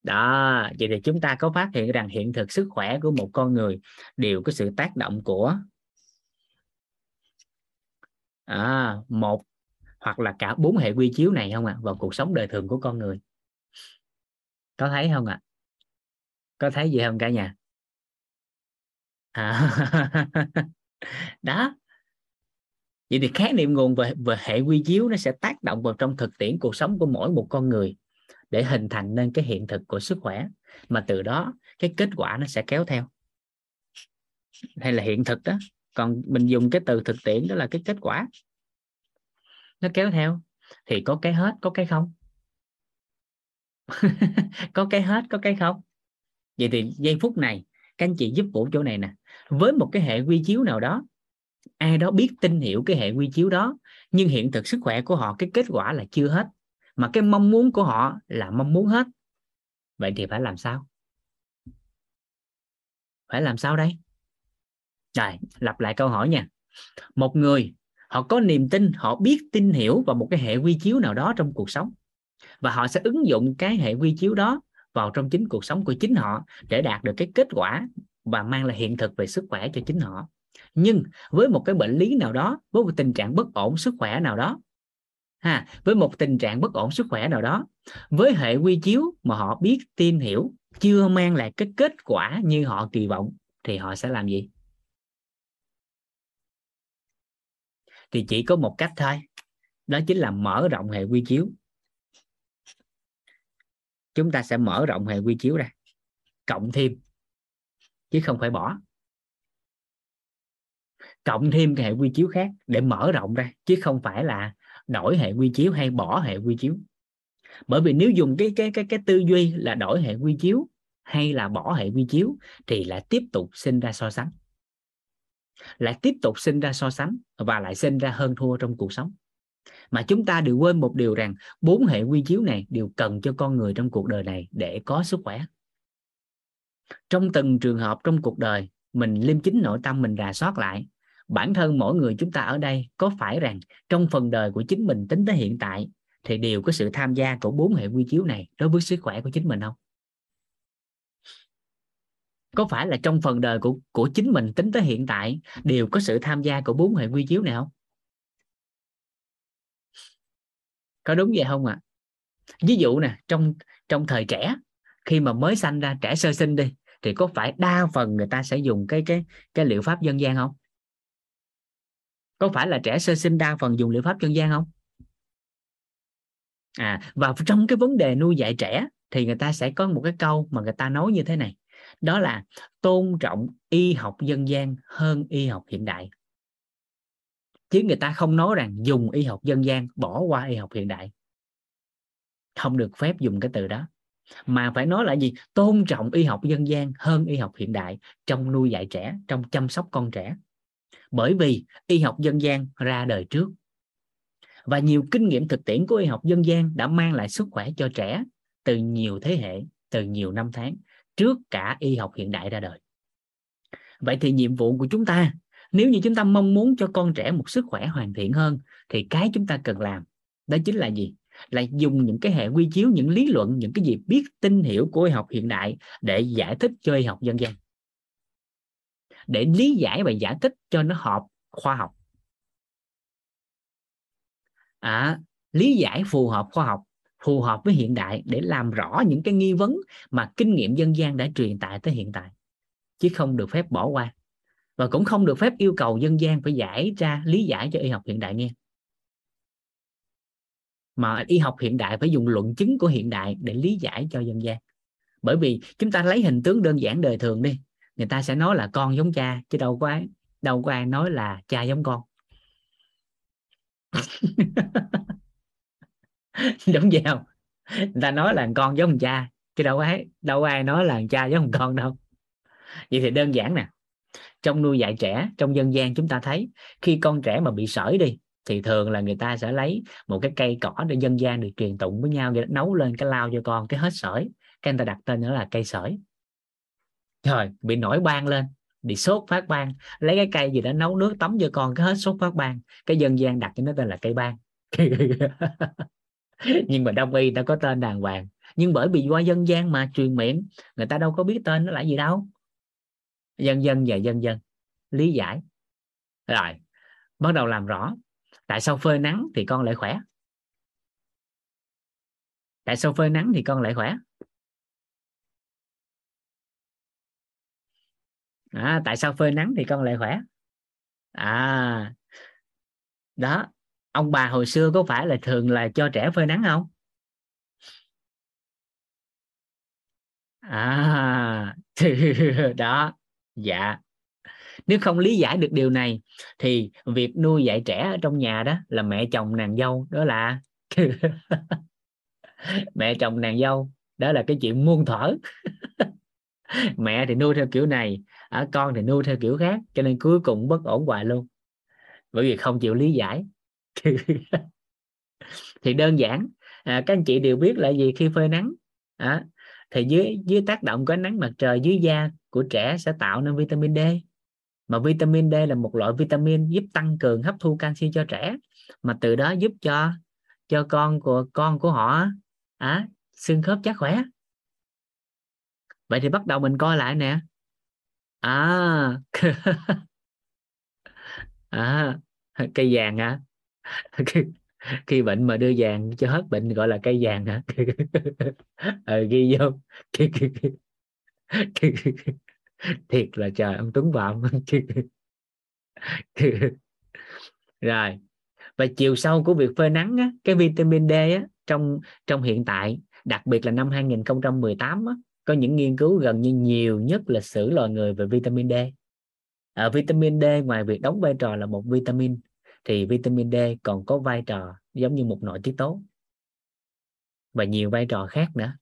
đó vậy thì chúng ta có phát hiện rằng hiện thực sức khỏe của một con người đều có sự tác động của à, một hoặc là cả bốn hệ quy chiếu này không ạ? À, vào cuộc sống đời thường của con người. Có thấy không ạ? À? có thấy gì không cả nhà? À, <laughs> đó. Vậy thì khái niệm nguồn về, về hệ quy chiếu nó sẽ tác động vào trong thực tiễn cuộc sống của mỗi một con người để hình thành nên cái hiện thực của sức khỏe, mà từ đó cái kết quả nó sẽ kéo theo. Hay là hiện thực đó, còn mình dùng cái từ thực tiễn đó là cái kết quả. Nó kéo theo, thì có cái hết, có cái không? <laughs> Có cái hết, có cái không? Vậy thì giây phút này, các anh chị giúp vũ chỗ này nè. Với một cái hệ quy chiếu nào đó, ai đó biết, tin hiểu cái hệ quy chiếu đó, nhưng hiện thực sức khỏe của họ, cái kết quả là chưa hết mà cái mong muốn của họ là mong muốn hết. Vậy thì phải làm sao? Phải làm sao đây? Rồi, lặp lại câu hỏi nha. Một người, họ có niềm tin, họ biết, tin hiểu vào một cái hệ quy chiếu nào đó trong cuộc sống. Và họ sẽ ứng dụng cái hệ quy chiếu đó vào trong chính cuộc sống của chính họ để đạt được cái kết quả và mang lại hiện thực về sức khỏe cho chính họ. Nhưng với một cái bệnh lý nào đó, với một tình trạng bất ổn sức khỏe nào đó ha, với một tình trạng bất ổn sức khỏe nào đó. Với hệ quy chiếu mà họ biết, tin hiểu, chưa mang lại cái kết quả như họ kỳ vọng, thì họ sẽ làm gì? Thì chỉ có một cách thôi, đó chính là mở rộng hệ quy chiếu. Chúng ta sẽ mở rộng hệ quy chiếu ra, cộng thêm, chứ không phải bỏ. Cộng thêm cái hệ quy chiếu khác để mở rộng ra, chứ không phải là đổi hệ quy chiếu hay bỏ hệ quy chiếu? Bởi vì nếu dùng cái cái cái cái tư duy là đổi hệ quy chiếu hay là bỏ hệ quy chiếu thì lại tiếp tục sinh ra so sánh. Lại tiếp tục sinh ra so sánh và lại sinh ra hơn thua trong cuộc sống. Mà chúng ta đều quên một điều rằng bốn hệ quy chiếu này đều cần cho con người trong cuộc đời này để có sức khỏe. Trong từng trường hợp trong cuộc đời, mình liêm chính nội tâm mình rà soát lại bản thân mỗi người chúng ta ở đây có phải rằng trong phần đời của chính mình tính tới hiện tại thì đều có sự tham gia của bốn hệ quy chiếu này đối với sức khỏe của chính mình không? Có phải là trong phần đời của của chính mình tính tới hiện tại đều có sự tham gia của bốn hệ quy chiếu này không? Có đúng vậy không ạ? À? ví dụ nè, trong trong thời trẻ, khi mà mới sanh ra, trẻ sơ sinh đi, thì có phải đa phần người ta sẽ dùng cái cái cái liệu pháp dân gian không? Có phải là trẻ sơ sinh đa phần dùng liệu pháp dân gian không? À và trong cái vấn đề nuôi dạy trẻ thì người ta sẽ có một cái câu mà người ta nói như thế này. Đó là tôn trọng y học dân gian hơn y học hiện đại. Chứ người ta không nói rằng dùng y học dân gian, bỏ qua y học hiện đại. Không được phép dùng cái từ đó. Mà phải nói là gì? Tôn trọng y học dân gian hơn y học hiện đại trong nuôi dạy trẻ, trong chăm sóc con trẻ bởi vì y học dân gian ra đời trước. Và nhiều kinh nghiệm thực tiễn của y học dân gian đã mang lại sức khỏe cho trẻ từ nhiều thế hệ, từ nhiều năm tháng trước cả y học hiện đại ra đời. Vậy thì nhiệm vụ của chúng ta, nếu như chúng ta mong muốn cho con trẻ một sức khỏe hoàn thiện hơn, thì cái chúng ta cần làm đó chính là gì? Là dùng những cái hệ quy chiếu, những lý luận, những cái gì biết, tin, hiểu của y học hiện đại để giải thích cho y học dân gian để lý giải và giải thích cho nó hợp khoa học. À, lý giải phù hợp khoa học phù hợp với hiện đại để làm rõ những cái nghi vấn mà kinh nghiệm dân gian đã truyền tải tới hiện tại chứ không được phép bỏ qua. Và cũng không được phép yêu cầu dân gian phải giải ra lý giải cho y học hiện đại nghe. Mà y học hiện đại phải dùng luận chứng của hiện đại để lý giải cho dân gian. Bởi vì chúng ta lấy hình tướng đơn giản đời thường đi người ta sẽ nói là con giống cha, chứ đâu có ai, đâu có ai nói là cha giống con. Đúng vậy không người ta nói là con giống cha, chứ đâu ai đâu ai nói là cha giống con đâu. Vậy thì đơn giản nè. Trong nuôi dạy trẻ, trong dân gian chúng ta thấy, khi con trẻ mà bị sởi đi, thì thường là người ta sẽ lấy một cái cây cỏ để dân gian được truyền tụng với nhau, để nấu lên cái lao cho con, cái hết sởi. Cái người ta đặt tên nữa là cây sởi trời bị nổi ban lên, bị sốt phát ban lấy cái cây gì đó nấu nước tắm cho con, cái hết sốt phát ban cái dân gian đặt cho nó tên là cây ban <laughs> nhưng mà đông y nó có tên đàng hoàng. Nhưng bởi vì qua dân gian mà, truyền miệng, người ta đâu có biết tên nó là gì đâu. Dân dân và dân dân. Lý giải. Rồi, bắt đầu làm rõ. Tại sao phơi nắng thì con lại khỏe? Tại sao phơi nắng thì con lại khỏe? À, tại sao phơi nắng thì con lại khỏe? À đó ông bà hồi xưa có phải là thường là cho trẻ phơi nắng không? À <laughs> đó dạ. Nếu không lý giải được điều này thì việc nuôi dạy trẻ ở trong nhà đó là mẹ chồng nàng dâu đó là <laughs> mẹ chồng nàng dâu đó là cái chuyện muôn thở <laughs> mẹ thì nuôi theo kiểu này à, con thì nuôi theo kiểu khác cho nên cuối cùng bất ổn hoài luôn. Bởi vì không chịu lý giải. <laughs> Thì đơn giản à, các anh chị đều biết là gì khi phơi nắng? À, thì dưới dưới tác động của ánh nắng mặt trời dưới da của trẻ sẽ tạo nên vitamin D. Mà vitamin D là một loại vitamin giúp tăng cường hấp thu canxi cho trẻ. Mà từ đó giúp cho cho con của con của họ à, xương khớp chắc khỏe. Vậy thì bắt đầu mình coi lại nè à. <laughs> À cây vàng hả? <laughs> Khi bệnh mà đưa vàng cho hết bệnh gọi là cây vàng hả? <laughs> Ờ, ghi vô. Thiệt là trời ông tuấn phạm rồi và chiều sâu của việc phơi nắng á, cái vitamin D á, trong trong hiện tại đặc biệt là năm 2018 á, có những nghiên cứu gần như nhiều nhất lịch sử loài người về vitamin D. À, vitamin D ngoài việc đóng vai trò là một vitamin thì vitamin D còn có vai trò giống như một nội tiết tố. Và nhiều vai trò khác nữa.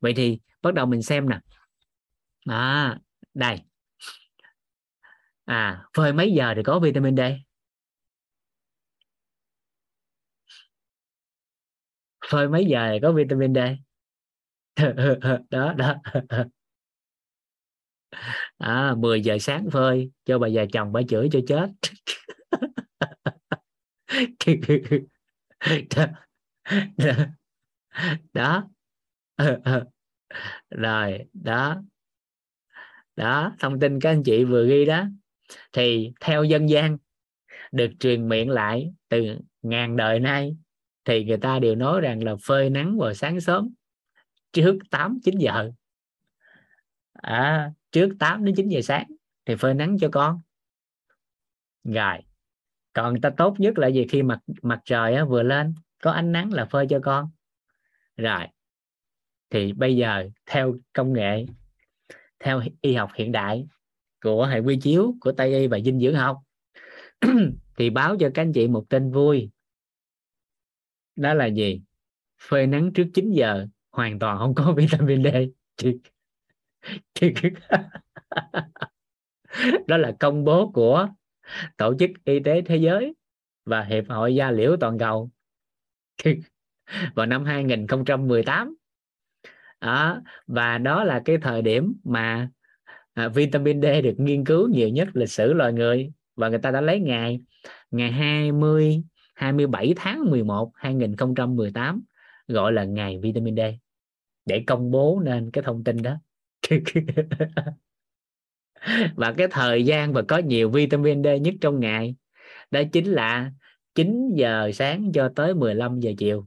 Vậy thì bắt đầu mình xem nè. À đây. À phơi mấy giờ thì có vitamin D? Phơi mấy giờ thì có vitamin D? <laughs> đó đó. <laughs> À 10 giờ sáng phơi, cho bà già chồng bà chửi cho chết. <laughs> Đó. Rồi, đó. Đó, thông tin các anh chị vừa ghi đó. Thì theo dân gian, được truyền miệng lại từ ngàn đời nay, thì người ta đều nói rằng là phơi nắng vào sáng sớm trước 8 9 giờ. À, trước 8 đến 9 giờ sáng thì phơi nắng cho con. Rồi còn ta tốt nhất là gì? Khi mặt mặt trời á, vừa lên có ánh nắng là phơi cho con. Rồi thì bây giờ theo công nghệ theo y học hiện đại của hệ quy chiếu của tây y và dinh dưỡng học <clears throat> thì báo cho các anh chị một tin vui. Đó là gì? Phơi nắng trước 9 giờ hoàn toàn không có vitamin D. Đó là công bố của tổ chức y tế thế giới và hiệp hội da liễu toàn cầu. Vào năm 2018 đó, và đó là cái thời điểm mà à, vitamin D được nghiên cứu nhiều nhất lịch sử loài người và người ta đã lấy ngày. Ngày 20 27 tháng 11 2018 gọi là ngày vitamin D để công bố nên cái thông tin đó. Và cái thời gian và có nhiều vitamin D nhất trong ngày đó chính là 9 giờ sáng cho tới 15 giờ chiều.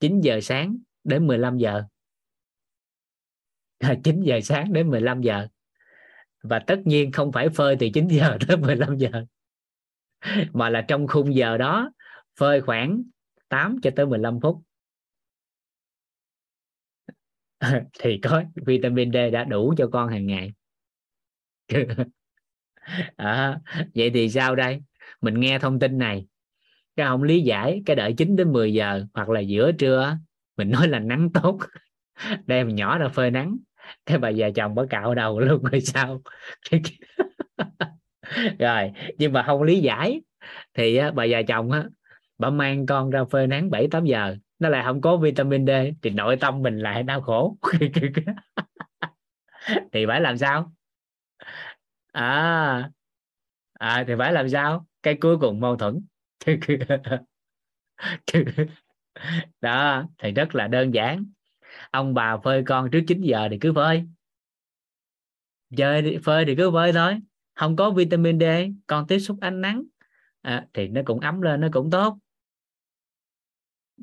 9 giờ sáng đến 15 giờ. À, 9 giờ sáng đến 15 giờ. Và tất nhiên không phải phơi từ 9 giờ <laughs> tới 15 giờ, mà là trong khung giờ đó phơi khoảng 8 cho tới 15 phút. <laughs> thì có vitamin D đã đủ cho con hàng ngày. <laughs> À, vậy thì sao đây? Mình nghe thông tin này cái ông lý giải cái đợi 9 đến 10 giờ hoặc là giữa trưa mình nói là nắng tốt <laughs> đem nhỏ ra phơi nắng. Cái bà già chồng bà cạo đầu luôn rồi sao? Rồi nhưng mà không lý giải. Thì bà già chồng á bà mang con ra phơi nắng 7 8 giờ nó lại không có vitamin D thì nội tâm mình lại đau khổ. <laughs> Thì phải làm sao? À à thì phải làm sao? Cái cuối cùng mâu thuẫn. <laughs> Đó thì rất là đơn giản. Ông bà phơi con trước 9 giờ thì cứ phơi. Chơi phơi thì cứ phơi thôi. Không có vitamin D con tiếp xúc ánh nắng. À, thì nó cũng ấm lên nó cũng tốt.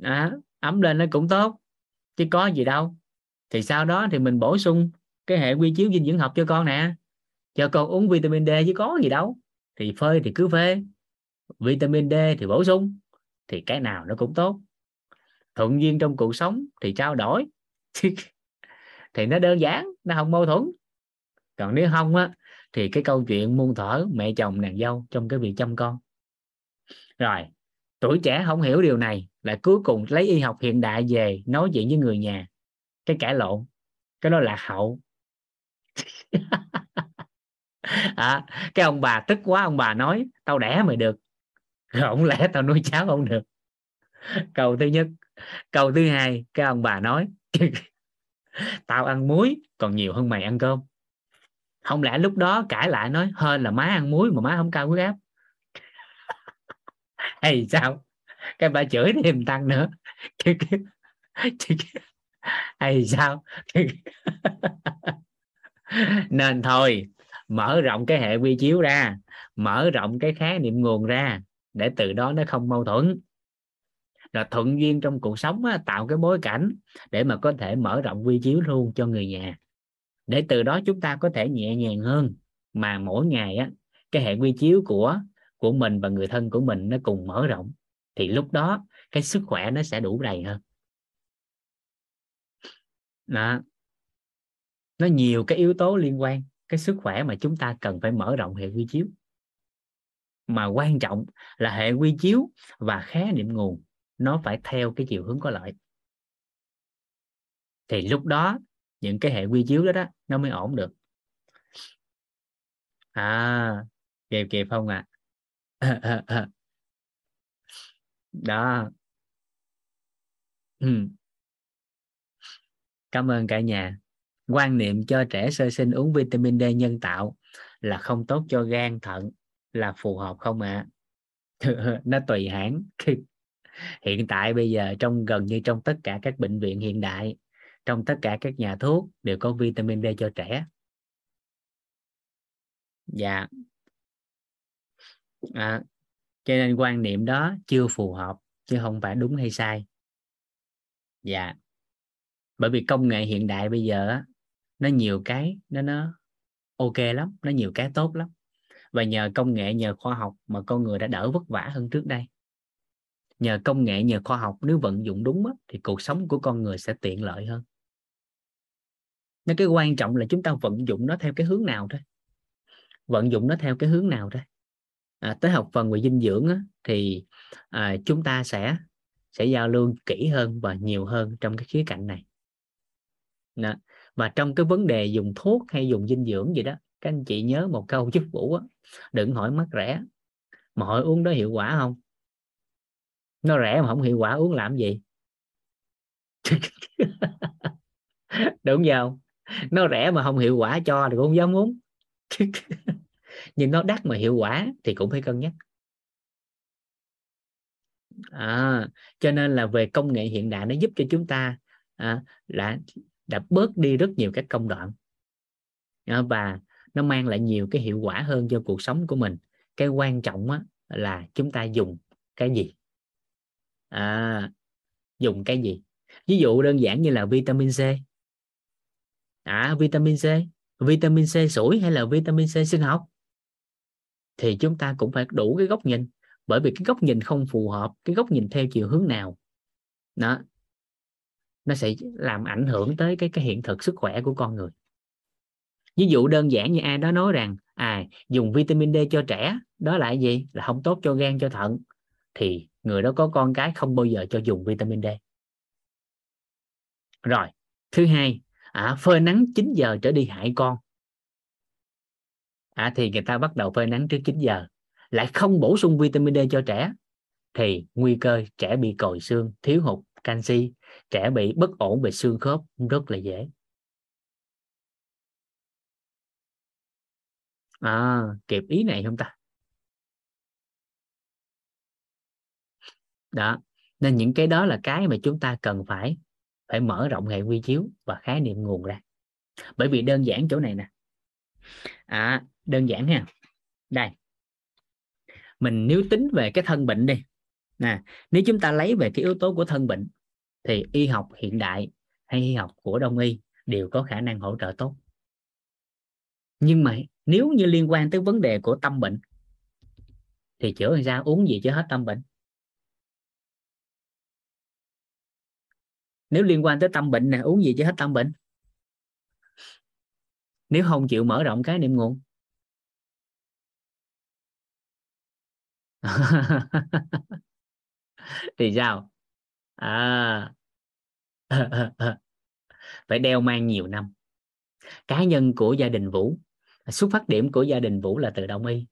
À, ấm lên nó cũng tốt, chứ có gì đâu. Thì sau đó thì mình bổ sung cái hệ quy chiếu dinh dưỡng học cho con nè. Cho con uống vitamin D chứ có gì đâu. Thì phơi thì cứ phê. Vitamin D thì bổ sung, thì cái nào nó cũng tốt. Thuận duyên trong cuộc sống thì trao đổi. <laughs> Thì nó đơn giản, nó không mâu thuẫn. Còn nếu không á, thì cái câu chuyện muôn thở mẹ chồng nàng dâu trong cái việc chăm con. Rồi tuổi trẻ không hiểu điều này lại cuối cùng lấy y học hiện đại về nói chuyện với người nhà. Cái cãi lộn cái đó là hậu. <laughs> À, cái ông bà tức quá ông bà nói tao đẻ mày được. Rồi ông lẽ tao nuôi cháu không được? Câu thứ nhất. Câu thứ hai cái ông bà nói <laughs> tao ăn muối còn nhiều hơn mày ăn cơm. Không lẽ lúc đó cãi lại nói hơn là má ăn muối mà má không cao huyết áp hay sao? Cái bà chửi thêm tăng nữa. Hay sao? <laughs> Nên thôi mở rộng cái hệ quy chiếu ra mở rộng cái khái niệm nguồn ra để từ đó nó không mâu thuẫn. Rồi thuận duyên trong cuộc sống á, tạo cái bối cảnh để mà có thể mở rộng quy chiếu luôn cho người nhà. Để từ đó chúng ta có thể nhẹ nhàng hơn. Mà mỗi ngày á cái hệ quy chiếu của của mình và người thân của mình nó cùng mở rộng, thì lúc đó cái sức khỏe nó sẽ đủ đầy hơn. Đó. Nó nhiều cái yếu tố liên quan, cái sức khỏe mà chúng ta cần phải mở rộng hệ quy chiếu. Mà quan trọng là hệ quy chiếu và khái niệm nguồn, nó phải theo cái chiều hướng có lợi. Thì lúc đó, những cái hệ quy chiếu đó đó, nó mới ổn được. À kịp kịp không ạ à? <laughs> đó. Ừ. cảm ơn cả nhà. Quan niệm cho trẻ sơ sinh uống vitamin D nhân tạo là không tốt cho gan, thận là phù hợp không ạ? À? <laughs> nó tùy hãng. <laughs> Hiện tại bây giờ trong, gần như trong tất cả các bệnh viện hiện đại, trong tất cả các nhà thuốc đều có vitamin D cho trẻ. Dạ à, cho nên quan niệm đó chưa phù hợp chứ không phải đúng hay sai. Dạ. Bởi vì công nghệ hiện đại bây giờ nó nhiều cái nó nó ok lắm nó nhiều cái tốt lắm. Và nhờ công nghệ nhờ khoa học mà con người đã đỡ vất vả hơn trước đây. Nhờ công nghệ nhờ khoa học nếu vận dụng đúng á, thì cuộc sống của con người sẽ tiện lợi hơn. Nên cái quan trọng là chúng ta vận dụng nó theo cái hướng nào thôi. Vận dụng nó theo cái hướng nào thôi à, tới học phần về dinh dưỡng á, thì à, chúng ta sẽ sẽ giao lưu kỹ hơn và nhiều hơn trong cái khía cạnh này. Đó. và trong cái vấn đề dùng thuốc hay dùng dinh dưỡng gì đó các anh chị nhớ một câu <laughs> chức vũ á, đừng hỏi mắc rẻ. Mà hỏi uống đó hiệu quả không? Nó rẻ mà không hiệu quả uống làm gì? <laughs> Đúng không? Nó rẻ mà không hiệu quả cho thì cũng không dám uống. <laughs> nhưng nó đắt mà hiệu quả thì cũng phải cân nhắc. À, cho nên là về công nghệ hiện đại nó giúp cho chúng ta à, là đã bớt đi rất nhiều các công đoạn. À, và nó mang lại nhiều cái hiệu quả hơn cho cuộc sống của mình. Cái quan trọng á, là chúng ta dùng cái gì? À, dùng cái gì? Ví dụ đơn giản như là vitamin C. À vitamin C. Vitamin C sủi hay là vitamin C sinh học? Thì chúng ta cũng phải đủ cái góc nhìn. Bởi vì cái góc nhìn không phù hợp cái góc nhìn theo chiều hướng nào đó nó sẽ làm ảnh hưởng tới cái cái hiện thực sức khỏe của con người. Ví dụ đơn giản như ai đó nói rằng à dùng vitamin D cho trẻ đó là gì? Là không tốt cho gan cho thận. Thì người đó có con cái không bao giờ cho dùng vitamin D. Rồi thứ hai à, phơi nắng 9 giờ trở đi hại con à, thì người ta bắt đầu phơi nắng trước 9 giờ lại không bổ sung vitamin D cho trẻ. Thì nguy cơ trẻ bị còi xương thiếu hụt canxi trẻ bị bất ổn về xương khớp rất là dễ. À kịp ý này không ta? Đó nên những cái đó là cái mà chúng ta cần phải phải mở rộng hệ quy chiếu và khái niệm nguồn ra. Bởi vì đơn giản chỗ này nè. À, đơn giản ha. Đây. Mình nếu tính về cái thân bệnh đi. Nè, nếu chúng ta lấy về cái yếu tố của thân bệnh, thì y học hiện đại hay y học của đông y đều có khả năng hỗ trợ tốt. Nhưng mà nếu như liên quan tới vấn đề của tâm bệnh, thì chữa làm sao? Uống gì chứ hết tâm bệnh? Nếu liên quan tới tâm bệnh nè, uống gì chứ hết tâm bệnh? Nếu không chịu mở rộng cái niệm nguồn <laughs> thì sao? À. <laughs> Phải đeo mang nhiều năm. Cá nhân của gia đình vũ xuất phát điểm của gia đình vũ là từ đông y.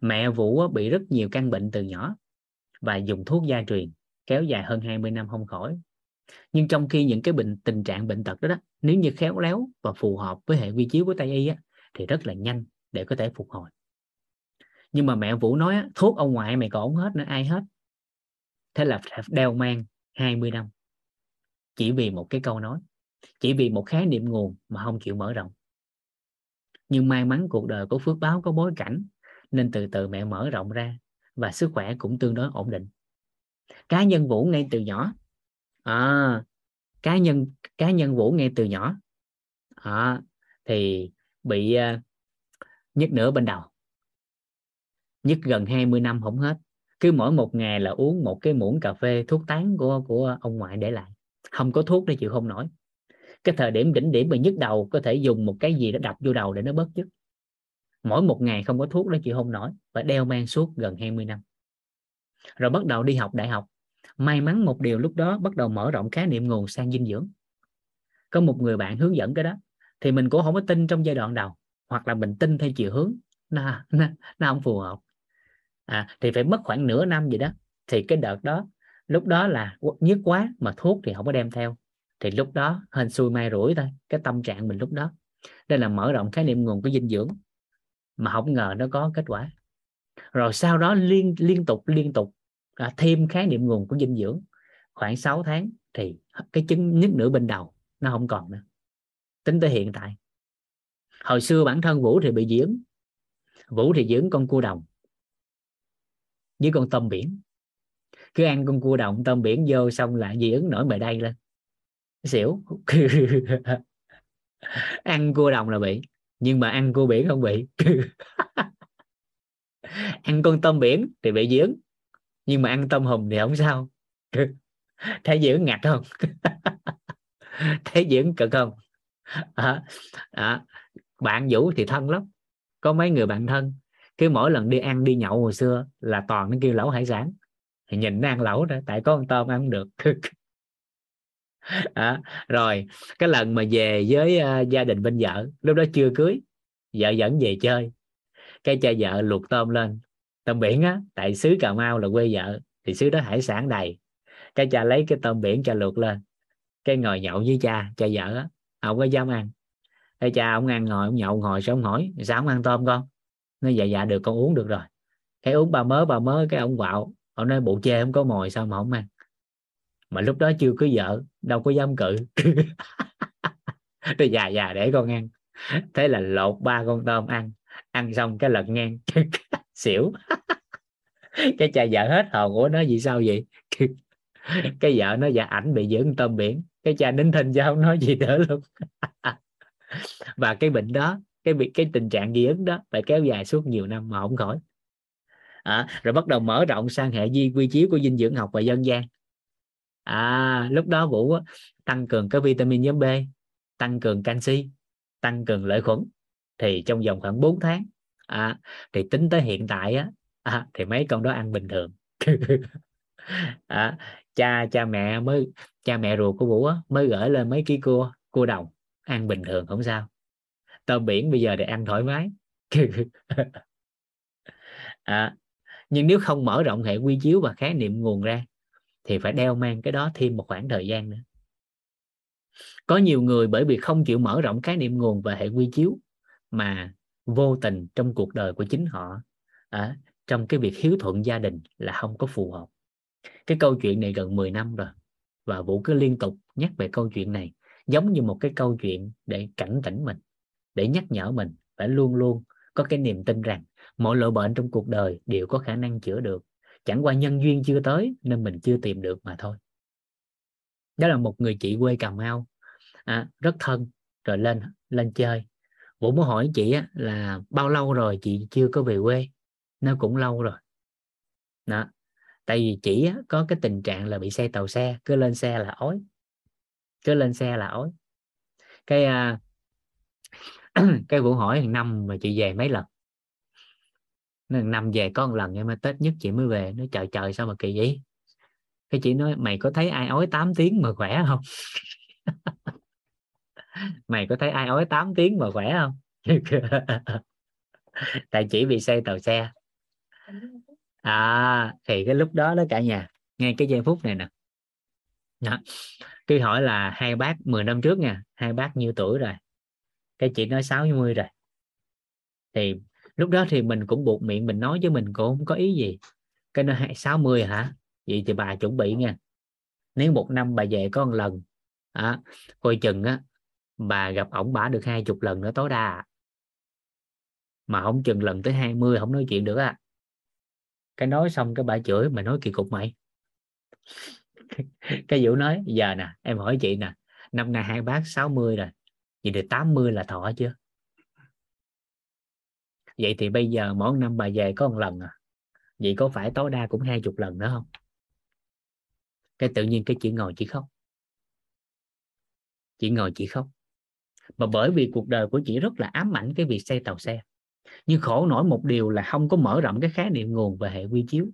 Mẹ vũ bị rất nhiều căn bệnh từ nhỏ và dùng thuốc gia truyền kéo dài hơn 20 năm không khỏi. Nhưng trong khi những cái bệnh tình trạng bệnh tật đó, đó nếu như khéo léo và phù hợp với hệ quy chiếu của tây y á, thì rất là nhanh để có thể phục hồi nhưng mà mẹ vũ nói thuốc ông ngoại mày còn hết nữa ai hết? Thế là đeo mang 20 năm. Chỉ vì một cái câu nói chỉ vì một khái niệm nguồn mà không chịu mở rộng. Nhưng may mắn cuộc đời có phước báo có bối cảnh nên từ từ mẹ mở rộng ra và sức khỏe cũng tương đối ổn định. Cá nhân vũ ngay từ nhỏ à, cá nhân cá nhân vũ ngay từ nhỏ à, thì bị uh, nhức nửa bên đầu nhất gần 20 năm không hết. Cứ mỗi một ngày là uống một cái muỗng cà phê thuốc tán của của ông ngoại để lại. Không có thuốc để chịu không nổi. Cái thời điểm đỉnh điểm mà nhức đầu có thể dùng một cái gì đó đập vô đầu để nó bớt chứ mỗi một ngày không có thuốc đó chịu không nổi và đeo mang suốt gần 20 năm. Rồi bắt đầu đi học đại học. May mắn một điều lúc đó bắt đầu mở rộng khái niệm nguồn sang dinh dưỡng. Có một người bạn hướng dẫn cái đó thì mình cũng không có tin trong giai đoạn đầu hoặc là mình tin theo chiều hướng nó, nó, nó không phù hợp à, thì phải mất khoảng nửa năm gì đó. Thì cái đợt đó lúc đó là nhức quá mà thuốc thì không có đem theo. Thì lúc đó hên xui may rủi thôi cái tâm trạng mình lúc đó. Đây là mở rộng khái niệm nguồn của dinh dưỡng mà không ngờ nó có kết quả. Rồi sau đó liên liên tục liên tục à, thêm khái niệm nguồn của dinh dưỡng. Khoảng 6 tháng thì cái chứng nhức nửa bên đầu nó không còn nữa. Tính tới hiện tại. Hồi xưa bản thân vũ thì bị dưỡng vũ thì dưỡng con cua đồng với con tôm biển. Cứ ăn con cua đồng tôm biển vô xong là dị ứng nổi bề đây lên. Xỉu. <laughs> Ăn cua đồng là bị nhưng mà ăn cua biển không bị. <laughs> Ăn con tôm biển thì bị dị ứng nhưng mà ăn tôm hùm thì không sao. <laughs> Thấy dưỡng ngặt không? Thấy dưỡng cực không? À, à, bạn vũ thì thân lắm. Có mấy người bạn thân cứ mỗi lần đi ăn đi nhậu hồi xưa là toàn nó kêu lẩu hải sản. Thì nhìn nó ăn lẩu đó tại có con tôm ăn được. <laughs> À, rồi cái lần mà về với uh, gia đình bên vợ lúc đó chưa cưới vợ dẫn về chơi. Cái cha vợ luộc tôm lên. Tôm biển á tại xứ cà mau là quê vợ thì xứ đó hải sản đầy. Cái cha lấy cái tôm biển cha luộc lên. Cái ngồi nhậu với cha cha vợ á không có dám ăn. Cái cha ông ăn ngồi ông nhậu ngồi xong hỏi sao ông ăn tôm con? Nó dạ dạ được, con uống được rồi. Cái uống ba mớ ba mớ, cái ông quạo, ông nói bộ chê không có mồi, sao mà không ăn? Mà lúc đó chưa có vợ, đâu có dám cự. <laughs> Tôi già già để con ăn. Thế là lột ba con tôm ăn. Ăn xong cái lật ngang. <laughs> Xỉu. <laughs> Cái cha vợ hết hồn của nói gì sao vậy? Cái vợ nó dạ ảnh bị dưỡng tôm biển. Cái cha nín thinh chứ không nói gì nữa luôn. Và cái bệnh đó cái việc cái tình trạng dị ứng đó phải kéo dài suốt nhiều năm mà không khỏi. À, rồi bắt đầu mở rộng sang hệ di quy chiếu của dinh dưỡng học và dân gian. À lúc đó vũ tăng cường cái vitamin nhóm B tăng cường canxi tăng cường lợi khuẩn. Thì trong vòng khoảng 4 tháng à, thì tính tới hiện tại á à, thì mấy con đó ăn bình thường. <laughs> À, cha cha mẹ mới cha mẹ ruột của vũ á, mới gửi lên mấy ký cua cua đồng ăn bình thường không sao tôm biển bây giờ để ăn thoải mái. <laughs> À, nhưng nếu không mở rộng hệ quy chiếu và khái niệm nguồn ra thì phải đeo mang cái đó thêm một khoảng thời gian nữa. Có nhiều người bởi vì không chịu mở rộng khái niệm nguồn và hệ quy chiếu mà vô tình trong cuộc đời của chính họ à, trong cái việc hiếu thuận gia đình là không có phù hợp. Cái câu chuyện này gần 10 năm rồi và vũ cứ liên tục nhắc về câu chuyện này giống như một cái câu chuyện để cảnh tỉnh mình để nhắc nhở mình phải luôn luôn có cái niềm tin rằng mọi loại bệnh trong cuộc đời đều có khả năng chữa được. Chẳng qua nhân duyên chưa tới nên mình chưa tìm được mà thôi. Đó là một người chị quê cà mau. À, rất thân rồi lên lên chơi. Vũ muốn hỏi chị á, là bao lâu rồi chị chưa có về quê? Nó cũng lâu rồi. Đó tại vì chị á, có cái tình trạng là bị xe tàu xe cứ lên xe là ói cứ lên xe là ói cái à, <clears throat> cái vũ hỏi hàng năm, mà chị về mấy lần? Hàng năm, về có một lần em tết nhất chị mới về. Nó trời trời, sao mà kỳ vậy? Cái chị nói, mày có thấy ai ói 8 tiếng mà khỏe không? <laughs> Mày có thấy ai ói 8 tiếng mà khỏe không? <laughs> Tại chỉ bị say tàu xe. À thì cái lúc đó đó cả nhà nghe cái giây phút này nè. Đó. khi hỏi là, hai bác 10 năm trước nha, hai bác nhiêu tuổi rồi? Cái chị nói 60 rồi. Thì lúc đó thì mình cũng buộc miệng mình nói với mình cũng không có ý gì. Cái nó 60 hả? Vậy thì bà chuẩn bị nha. Nếu một năm bà về có một lần à, coi chừng á bà gặp ổng bả được hai chục lần nữa tối đa. Mà không chừng lần tới 20 không nói chuyện được á. Cái nói xong cái bà chửi mày nói kỳ cục mày. <laughs> Cái vũ nói giờ nè em hỏi chị nè năm nay hai bác 60 rồi vậy thì 80 là thọ chưa? Vậy thì bây giờ mỗi năm bà về có một lần à? Vậy có phải tối đa cũng hai chục lần nữa không? Cái tự nhiên cái chị ngồi chị khóc. Chị ngồi chị khóc. Mà bởi vì cuộc đời của chị rất là ám ảnh cái việc xây tàu xe. Nhưng khổ nổi một điều là không có mở rộng cái khái niệm nguồn về hệ quy chiếu.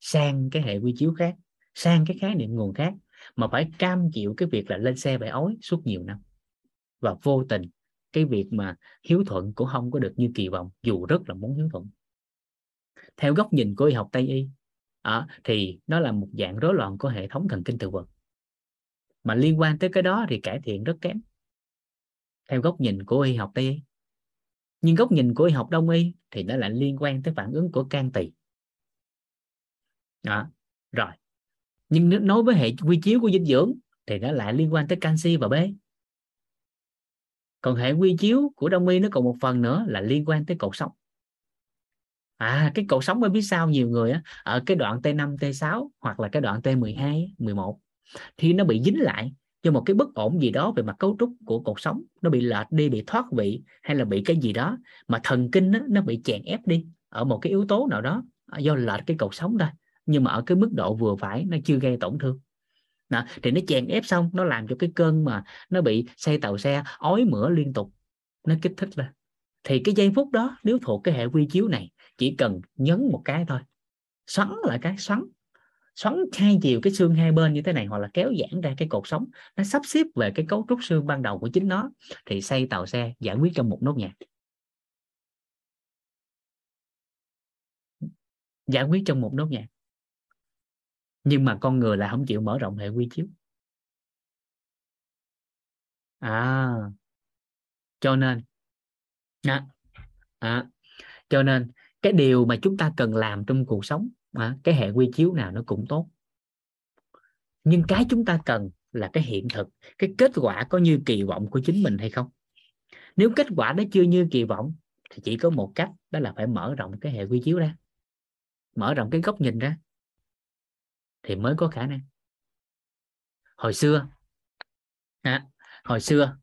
Sang cái hệ quy chiếu khác, sang cái khái niệm nguồn khác. Mà phải cam chịu cái việc là lên xe phải ói suốt nhiều năm và vô tình cái việc mà hiếu thuận cũng không có được như kỳ vọng dù rất là muốn hiếu thuận. Theo góc nhìn của y học tây y à, thì nó là một dạng rối loạn của hệ thống thần kinh thực vật. Mà liên quan tới cái đó thì cải thiện rất kém. Theo góc nhìn của y học tây y. Nhưng góc nhìn của y học đông y thì nó lại liên quan tới phản ứng của can tỳ. Đó rồi. Nhưng nếu nói với hệ quy chiếu của dinh dưỡng thì nó lại liên quan tới canxi và b còn hệ quy chiếu của đông y nó còn một phần nữa là liên quan tới cột sống. À cái cột sống mới biết sao nhiều người á, ở cái đoạn T5 T6 hoặc là cái đoạn T12 11 thì nó bị dính lại cho một cái bất ổn gì đó về mặt cấu trúc của cột sống. Nó bị lệch đi bị thoát vị hay là bị cái gì đó mà thần kinh đó, nó bị chèn ép đi ở một cái yếu tố nào đó do lệch cái cột sống thôi. Nhưng mà ở cái mức độ vừa phải nó chưa gây tổn thương đó, thì nó chèn ép xong nó làm cho cái cơn mà nó bị xây tàu xe ói mửa liên tục nó kích thích lên. Thì cái giây phút đó nếu thuộc cái hệ quy chiếu này chỉ cần nhấn một cái thôi xoắn lại cái xoắn xoắn hai chiều cái xương hai bên như thế này hoặc là kéo giãn ra cái cột sống nó sắp xếp về cái cấu trúc xương ban đầu của chính nó thì xây tàu xe giải quyết trong một nốt nhạc. Giải quyết trong một nốt nhạc nhưng mà con người là không chịu mở rộng hệ quy chiếu. À cho nên à, à, cho nên cái điều mà chúng ta cần làm trong cuộc sống à, cái hệ quy chiếu nào nó cũng tốt. Nhưng cái chúng ta cần là cái hiện thực cái kết quả có như kỳ vọng của chính mình hay không? Nếu kết quả đó chưa như kỳ vọng thì chỉ có một cách đó là phải mở rộng cái hệ quy chiếu ra. Mở rộng cái góc nhìn ra thì mới có khả năng. Hồi xưa à, hồi xưa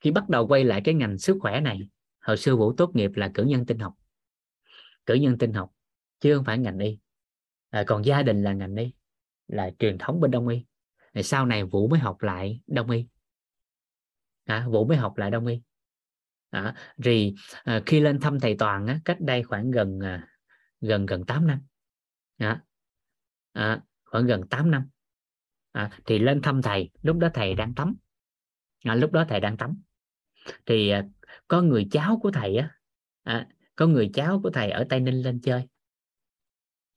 khi bắt đầu quay lại cái ngành sức khỏe này hồi xưa vũ tốt nghiệp là cử nhân tinh học. Cử nhân tinh học chứ không phải ngành y. À, còn gia đình là ngành y là truyền thống bên đông y. Thì sau này vũ mới học lại đông y. À, vũ mới học lại đông y. À, thì à, khi lên thăm thầy toàn á, cách đây khoảng gần à, gần gần 8 năm. À, à, khoảng gần 8 năm. À, thì lên thăm thầy lúc đó thầy đang tắm. À, lúc đó thầy đang tắm. Thì à, có người cháu của thầy á à, có người cháu của thầy ở tây ninh lên chơi.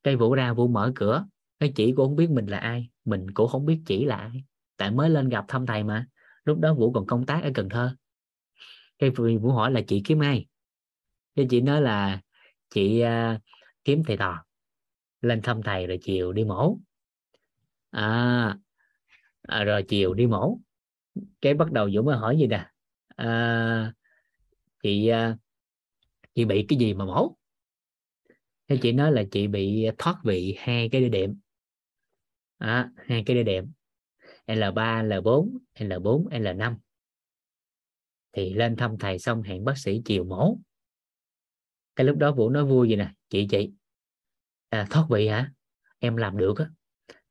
Cây vũ ra vũ mở cửa cái chỉ cũng không biết mình là ai mình cũng không biết chỉ là ai. Tại mới lên gặp thăm thầy mà lúc đó vũ còn công tác ở cần thơ. Cái vũ hỏi là chị kiếm ai? Cái chị nói là chị uh, kiếm thầy tò lên thăm thầy rồi chiều đi mổ à, à rồi chiều đi mổ. Cái bắt đầu dũng mới hỏi gì nè? À, chị à, chị bị cái gì mà mổ? Thế chị nói là chị bị thoát vị hai cái đĩa đệm. À, hai cái đĩa đệm. L3, L4, L4, L5 thì lên thăm thầy xong hẹn bác sĩ chiều mổ. Cái lúc đó vũ nói vui gì nè? Chị chị à, thoát vị hả? Em làm được á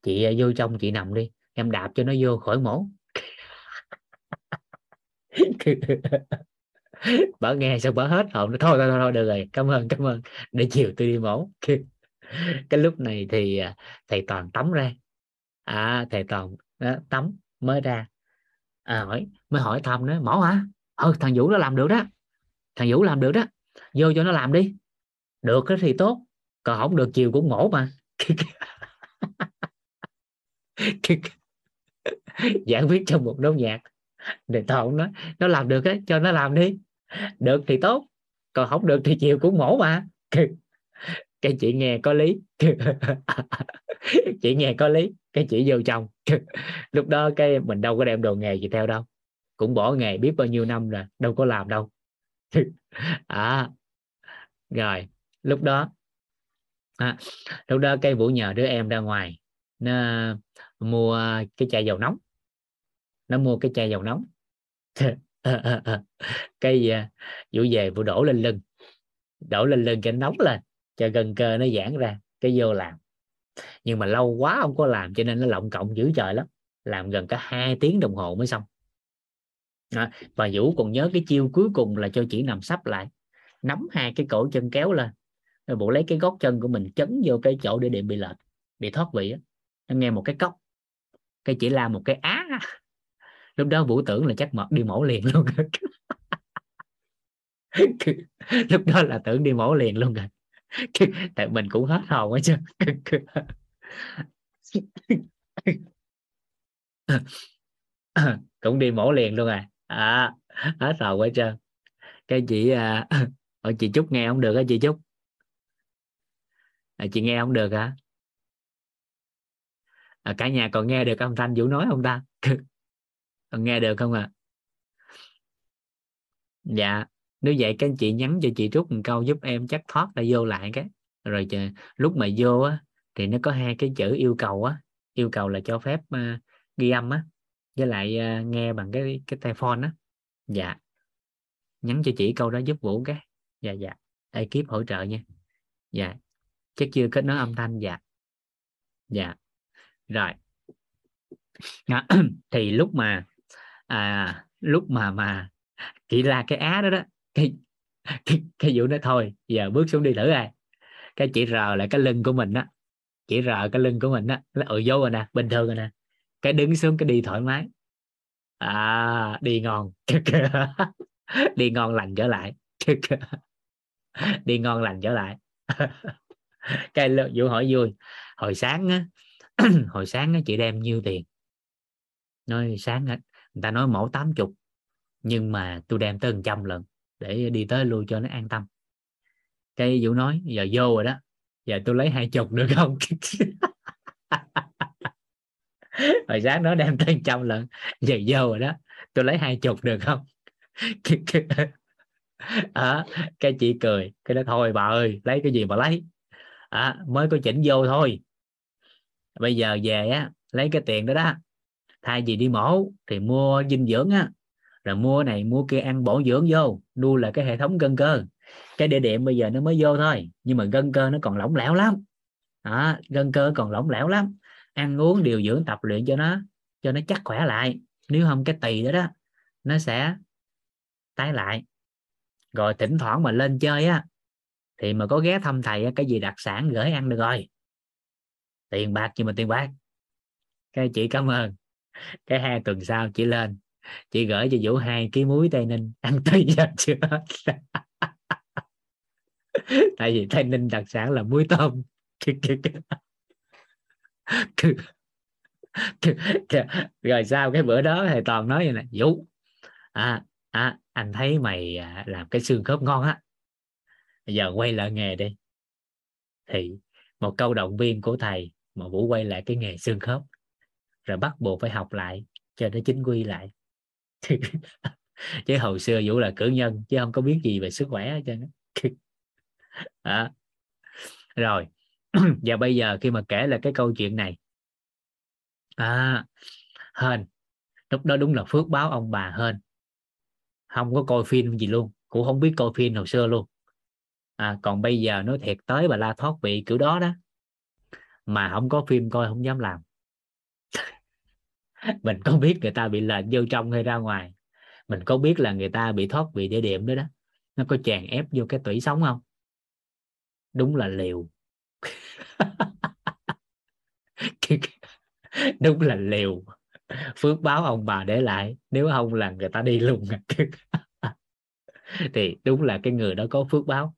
chị à, vô trong chị nằm đi em đạp cho nó vô khỏi mổ. <laughs> Bảo nghe xong bà hết hồn nó thôi thôi thôi được rồi cảm ơn cảm ơn. Để chiều tôi đi mổ. <laughs> Cái lúc này thì à, thầy toàn tắm ra. À thầy toàn đó, tắm mới ra. À, hỏi mới hỏi thăm nó mổ hả? Ừ thằng vũ nó làm được đó. Thằng vũ làm được đó. Vô cho nó làm đi. Được thì tốt còn không được chiều cũng mổ mà. <laughs> giảng viết trong một nốt nhạc. Để thọ nó nó làm được ấy, cho nó làm đi. Được thì tốt còn không được thì chiều cũng mổ mà. Cái chị nghe có lý. <laughs> Chị nghe có lý cái chị vô chồng <laughs> lúc đó cái mình đâu có đem đồ nghề gì theo đâu. Cũng bỏ nghề biết bao nhiêu năm rồi đâu có làm đâu. <laughs> À rồi lúc đó à, lúc đó cây vũ nhờ đứa em ra ngoài. Nó mua à, cái chai dầu nóng. Nó mua cái chai dầu nóng. <laughs> Cái à, vũ về vũ đổ lên lưng. Đổ lên lưng cái nóng lên cho gần cơ nó giãn ra cái vô làm. Nhưng mà lâu quá không có làm cho nên nó lộng cộng dữ trời lắm. Làm gần cả hai tiếng đồng hồ mới xong. Đó. và vũ còn nhớ cái chiêu cuối cùng là cho chỉ nằm sắp lại. Nắm hai cái cổ chân kéo lên rồi bộ lấy cái gót chân của mình chấn vô cái chỗ để điện bị lệch bị thoát vị á. Nó nghe một cái cốc cái chỉ là một cái á. Lúc đó vũ tưởng là chắc mật đi mổ liền luôn <laughs> lúc đó là tưởng đi mổ liền luôn rồi. <laughs> Tại mình cũng hết hồn hết chứ. <laughs> Cũng đi mổ liền luôn à. À hết hồn hết trơn cái chị à, ở chị trúc nghe không được á chị trúc? À, chị nghe không được hả? À, cả nhà còn nghe được âm thanh vũ nói không ta? <laughs> Còn nghe được không ạ? À? dạ nếu vậy các anh chị nhắn cho chị Trúc một câu giúp em chắc thoát ra vô lại cái. Rồi chờ, lúc mà vô á thì nó có hai cái chữ yêu cầu á. Yêu cầu là cho phép uh, ghi âm á với lại uh, nghe bằng cái cái tai phone á. Dạ. Nhắn cho chị câu đó giúp vũ cái. Dạ dạ. Ekip hỗ trợ nha. Dạ. Chắc chưa kết nối âm thanh dạ. Dạ rồi. À, <clears throat> thì lúc mà à, lúc mà mà chị la cái á đó đó cái cái, cái vụ đó thôi giờ bước xuống đi thử ai. Cái chị rờ lại cái lưng của mình á chị rờ cái lưng của mình á là ừ vô rồi nè bình thường rồi nè. Cái đứng xuống cái đi thoải mái. À đi ngon. <laughs> Đi ngon lành trở lại. <laughs> Đi ngon lành trở lại. <laughs> Cái vụ hỏi vui hồi sáng á <clears throat> hồi sáng á chị đem nhiêu tiền? Nói sáng á người ta nói mẫu tám chục nhưng mà tôi đem tới trăm lần để đi tới lui cho nó an tâm. Cái vũ nói giờ vô rồi đó giờ tôi lấy hai chục được không? <laughs> Hồi sáng nó đem tới trăm lần giờ vô rồi đó tôi lấy hai chục được không? <laughs> À, cái chị cười cái đó thôi bà ơi lấy cái gì mà lấy? À, mới có chỉnh vô thôi bây giờ về á lấy cái tiền đó đó thay vì đi mổ thì mua dinh dưỡng á. Rồi mua này mua kia ăn bổ dưỡng vô nuôi là cái hệ thống gân cơ. Cái địa điểm bây giờ nó mới vô thôi nhưng mà gân cơ nó còn lỏng lẻo lắm. Đó, gân cơ còn lỏng lẻo lắm. Ăn uống điều dưỡng tập luyện cho nó cho nó chắc khỏe lại. Nếu không cái tỳ đó đó nó sẽ tái lại. Rồi thỉnh thoảng mà lên chơi á thì mà có ghé thăm thầy á, cái gì đặc sản gửi ăn được rồi tiền bạc nhưng mà tiền bạc? Cái chị cảm ơn. Cái hai tuần sau chị lên chị gửi cho vũ hai ký muối tây ninh. <laughs> Ăn tới giờ chưa <laughs> tại vì tây ninh đặc sản là muối tôm. <laughs> Rồi sau cái bữa đó thầy toàn nói vậy nè vũ à, à anh thấy mày à, làm cái xương khớp ngon á. Giờ quay lại nghề đi. Thì một câu động viên của thầy mà vũ quay lại cái nghề xương khớp rồi bắt buộc phải học lại cho nó chính quy lại. <laughs> Chứ hồi xưa vũ là cử nhân chứ không có biết gì về sức khỏe cho nó à. rồi <clears throat> và bây giờ khi mà kể là cái câu chuyện này à hên lúc đó đúng là phước báo ông bà hên. Không có coi phim gì luôn cũng không biết coi phim hồi xưa luôn. À, còn bây giờ nói thiệt tới bà la thoát vị kiểu đó đó mà không có phim coi không dám làm. <laughs> Mình có biết người ta bị lệnh vô trong hay ra ngoài. Mình có biết là người ta bị thoát vị địa điểm đó đó. Nó có chèn ép vô cái tủy sống không? Đúng là liều. <laughs> <laughs> Đúng là liều. Phước báo ông bà để lại, nếu không là người ta đi luôn thì đúng là cái người đó có phước báo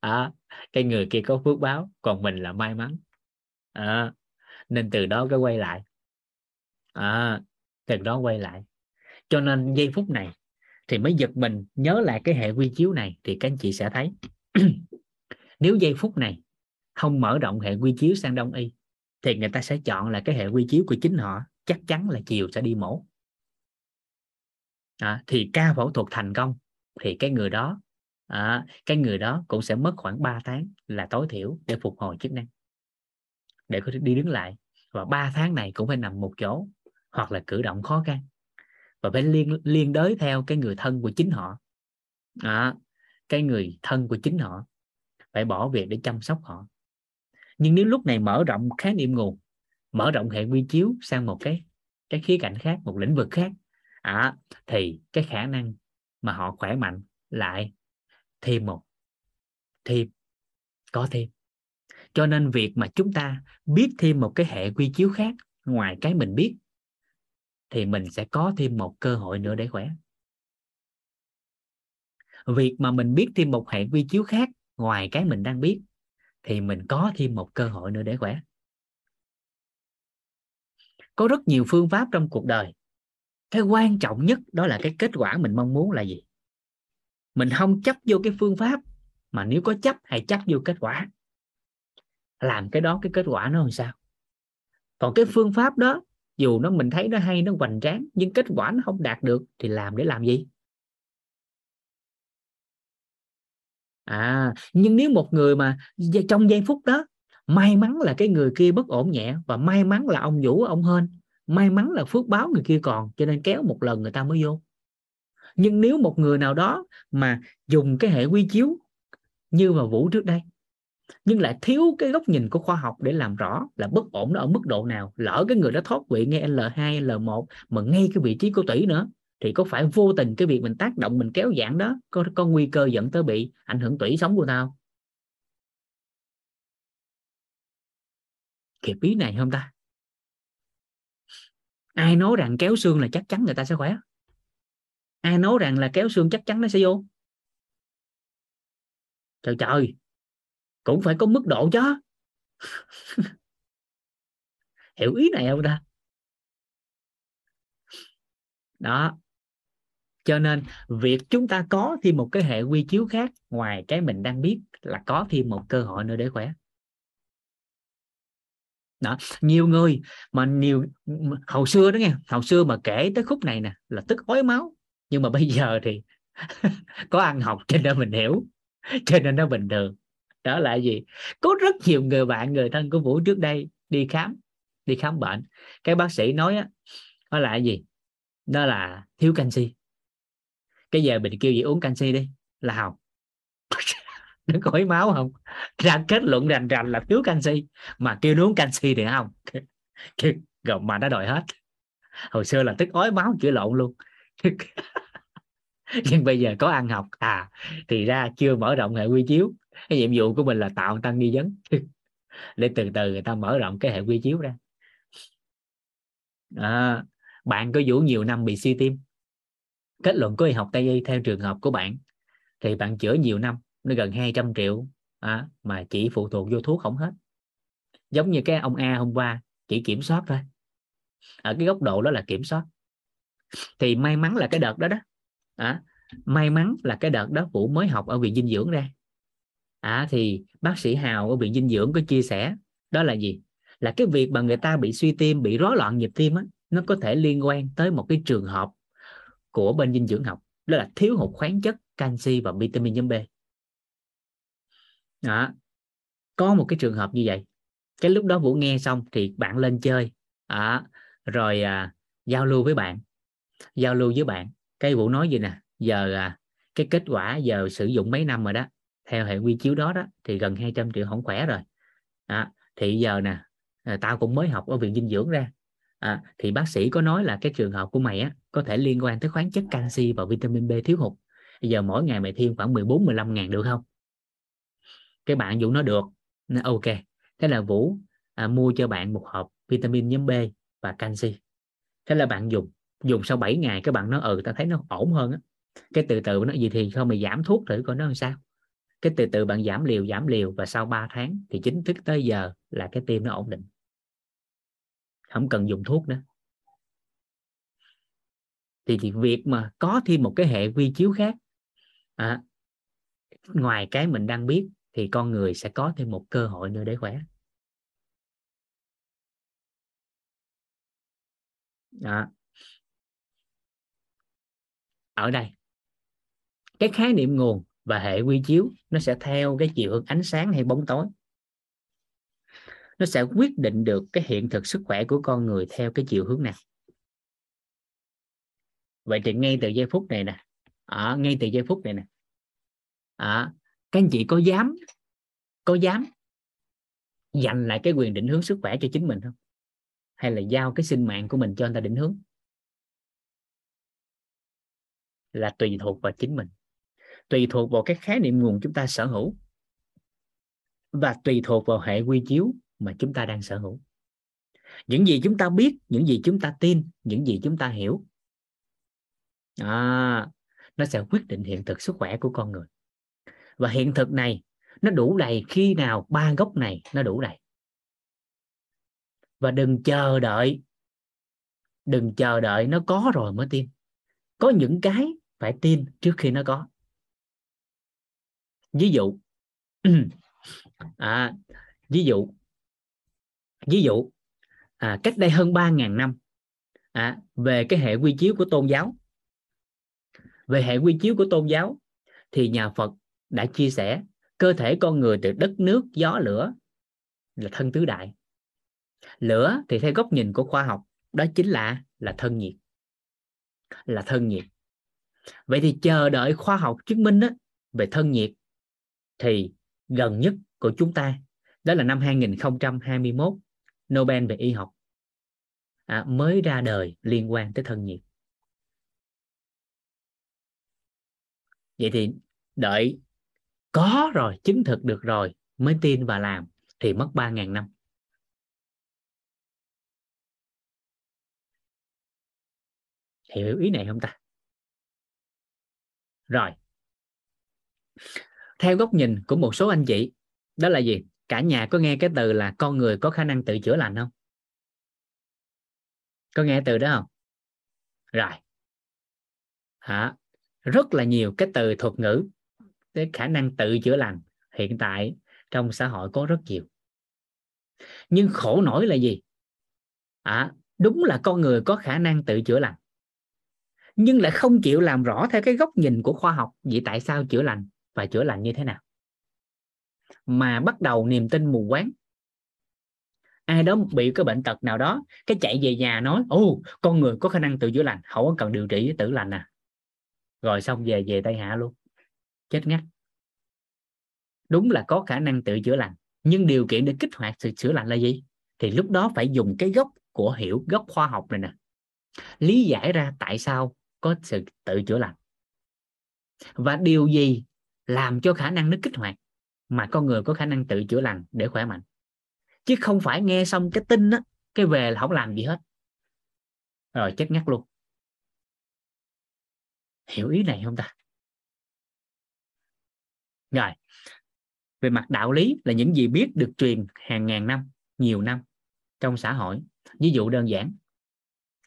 à, cái người kia có phước báo còn mình là may mắn. À, nên từ đó cái quay lại. À, từ đó quay lại. Cho nên giây phút này thì mới giật mình nhớ lại cái hệ quy chiếu này thì các anh chị sẽ thấy. <clears throat> Nếu giây phút này không mở rộng hệ quy chiếu sang đông y thì người ta sẽ chọn là cái hệ quy chiếu của chính họ chắc chắn là chiều sẽ đi mổ. À, thì ca phẫu thuật thành công thì cái người đó à, cái người đó cũng sẽ mất khoảng 3 tháng là tối thiểu để phục hồi chức năng để có thể đi đứng lại. Và 3 tháng này cũng phải nằm một chỗ hoặc là cử động khó khăn. Và phải liên liên đới theo cái người thân của chính họ. À, cái người thân của chính họ phải bỏ việc để chăm sóc họ. Nhưng nếu lúc này mở rộng khái niệm nguồn mở rộng hệ quy chiếu sang một cái cái khía cạnh khác một lĩnh vực khác à, thì cái khả năng mà họ khỏe mạnh lại thêm một, thêm, có thêm. Cho nên việc mà chúng ta biết thêm một cái hệ quy chiếu khác ngoài cái mình biết, thì mình sẽ có thêm một cơ hội nữa để khỏe. Việc mà mình biết thêm một hệ quy chiếu khác ngoài cái mình đang biết, thì mình có thêm một cơ hội nữa để khỏe. Có rất nhiều phương pháp trong cuộc đời. Cái quan trọng nhất đó là cái kết quả mình mong muốn là gì? Mình không chấp vô cái phương pháp, mà nếu có chấp hãy chấp vô kết quả. Làm cái đó cái kết quả nó làm sao? Còn cái phương pháp đó, dù nó mình thấy nó hay, nó hoành tráng, nhưng kết quả nó không đạt được thì làm để làm gì? À nhưng nếu một người mà trong giây phút đó, may mắn là cái người kia bất ổn nhẹ và may mắn là ông vũ ông hên, may mắn là phước báo người kia còn, cho nên kéo một lần người ta mới vô nhưng nếu một người nào đó mà dùng cái hệ quy chiếu như mà vũ trước đây, nhưng lại thiếu cái góc nhìn của khoa học để làm rõ là bất ổn nó ở mức độ nào, lỡ cái người đó thoát vị ngay L2 L1 mà ngay cái vị trí của tủy nữa, thì có phải vô tình cái việc mình tác động, mình kéo giãn đó có có nguy cơ dẫn tới bị ảnh hưởng tủy sống của tao? Kịp ý này không ta? Ai nói rằng kéo xương là chắc chắn người ta sẽ khỏe? Ai nói rằng là kéo xương chắc chắn nó sẽ vô? Trời trời, cũng phải có mức độ chứ. <laughs> Hiểu ý này không ta? Đó. Cho nên, việc chúng ta có thêm một cái hệ quy chiếu khác ngoài cái mình đang biết là có thêm một cơ hội nữa để khỏe. Đó. Nhiều người mà nhiều hồi xưa đó nghe hồi xưa mà kể tới khúc này nè, là tức ói máu nhưng mà bây giờ thì <laughs> có ăn học cho nên mình hiểu, cho nên nó bình thường. Đó là gì? Có rất nhiều người bạn, người thân của vũ trước đây đi khám đi khám bệnh. Cái bác sĩ nói á, nó là gì? Đó là thiếu canxi. Cái giờ mình kêu gì uống canxi đi, là không <laughs> nó khỏi máu không? Ra kết luận rành rành là thiếu canxi. Mà kêu uống canxi thì không. <laughs> Kêu, mà nó đòi hết. Hồi xưa là tức ói máu chữa lộn luôn. <laughs> nhưng bây giờ có ăn học à thì ra chưa mở rộng hệ quy chiếu. Cái nhiệm vụ của mình là tạo tăng nghi vấn. <laughs> Để từ từ người ta mở rộng cái hệ quy chiếu ra. À, bạn có vũ nhiều năm bị suy tim. Kết luận của y học tây y theo trường hợp của bạn thì bạn chữa nhiều năm nó gần 200 triệu à, mà chỉ phụ thuộc vô thuốc không hết. Giống như cái ông A hôm qua chỉ kiểm soát thôi. Ở cái góc độ đó là kiểm soát thì may mắn là cái đợt đó đó. À, may mắn là cái đợt đó vũ mới học ở viện dinh dưỡng ra. À, thì bác sĩ hào ở viện dinh dưỡng có chia sẻ đó là gì? Là cái việc mà người ta bị suy tim bị rối loạn nhịp tim á nó có thể liên quan tới một cái trường hợp của bên dinh dưỡng học đó là thiếu hụt khoáng chất canxi và vitamin nhóm B. Đó. có một cái trường hợp như vậy. Cái lúc đó vũ nghe xong thì bạn lên chơi à, rồi à, giao lưu với bạn giao lưu với bạn. Cái vũ nói gì nè giờ à, cái kết quả giờ sử dụng mấy năm rồi đó theo hệ quy chiếu đó đó thì gần 200 triệu không khỏe rồi. À, thì giờ nè à, tao cũng mới học ở viện dinh dưỡng ra. À, thì bác sĩ có nói là cái trường hợp của mày á có thể liên quan tới khoáng chất canxi và vitamin B thiếu hụt. Bây giờ mỗi ngày mày thêm khoảng 14 15 ngàn được không? Cái bạn Vũ nó được. Nó ok thế là Vũ à, mua cho bạn một hộp vitamin nhóm B và canxi. Thế là bạn dùng dùng sau 7 ngày các bạn nói ừ ta thấy nó ổn hơn á. Cái từ từ nó gì thì không mày giảm thuốc thử coi nó làm sao. Cái từ từ bạn giảm liều giảm liều và sau 3 tháng thì chính thức tới giờ là cái tim nó ổn định. Không cần dùng thuốc nữa. Thì, thì việc mà có thêm một cái hệ quy chiếu khác à, ngoài cái mình đang biết thì con người sẽ có thêm một cơ hội nữa để khỏe. Đó ở đây. Cái khái niệm nguồn và hệ quy chiếu nó sẽ theo cái chiều hướng ánh sáng hay bóng tối. Nó sẽ quyết định được cái hiện thực sức khỏe của con người theo cái chiều hướng nào. Vậy thì ngay từ giây phút này nè ở ngay từ giây phút này nè à, các anh chị có dám có dám dành lại cái quyền định hướng sức khỏe cho chính mình không? Hay là giao cái sinh mạng của mình cho anh ta định hướng? Là tùy thuộc vào chính mình tùy thuộc vào cái khái niệm nguồn chúng ta sở hữu và tùy thuộc vào hệ quy chiếu mà chúng ta đang sở hữu. Những gì chúng ta biết những gì chúng ta tin những gì chúng ta hiểu à, nó sẽ quyết định hiện thực sức khỏe của con người. Và hiện thực này nó đủ đầy khi nào ba gốc này nó đủ đầy. Và đừng chờ đợi đừng chờ đợi nó có rồi mới tin có những cái phải tin trước khi nó có. Ví dụ <clears throat> à, ví dụ ví dụ à, cách đây hơn 3.000 năm à, về cái hệ quy chiếu của tôn giáo. Về hệ quy chiếu của tôn giáo thì nhà Phật đã chia sẻ cơ thể con người từ đất nước gió lửa là thân tứ đại. Lửa thì theo góc nhìn của khoa học đó chính là là thân nhiệt là thân nhiệt. Vậy thì chờ đợi khoa học chứng minh đó, về thân nhiệt thì gần nhất của chúng ta đó là năm 2021 Nobel về y học à, mới ra đời liên quan tới thân nhiệt. Vậy thì đợi có rồi chứng thực được rồi mới tin và làm thì mất 3.000 năm. Hiểu ý này không ta? Rồi. Theo góc nhìn của một số anh chị đó là gì? Cả nhà có nghe cái từ là con người có khả năng tự chữa lành không? Có nghe từ đó không? Rồi. Hả? Rất là nhiều cái từ thuật ngữ cái khả năng tự chữa lành hiện tại trong xã hội có rất nhiều. Nhưng khổ nổi là gì? À, đúng là con người có khả năng tự chữa lành nhưng lại không chịu làm rõ theo cái góc nhìn của khoa học vậy tại sao chữa lành và chữa lành như thế nào. Mà bắt đầu niềm tin mù quáng. Ai đó bị cái bệnh tật nào đó, cái chạy về nhà nói ô con người có khả năng tự chữa lành không có cần điều trị tự lành à. Rồi xong về về tây hạ luôn. Chết ngắt. Đúng là có khả năng tự chữa lành, nhưng điều kiện để kích hoạt sự chữa lành là gì? Thì lúc đó phải dùng cái gốc của hiểu, gốc khoa học này nè. Lý giải ra tại sao có sự tự chữa lành. Và điều gì làm cho khả năng nó kích hoạt mà con người có khả năng tự chữa lành để khỏe mạnh? Chứ không phải nghe xong cái tin á, cái về là không làm gì hết. Rồi chết ngắt luôn. Hiểu ý này không ta? Rồi, về mặt đạo lý là những gì biết được truyền hàng ngàn năm, nhiều năm trong xã hội. Ví dụ đơn giản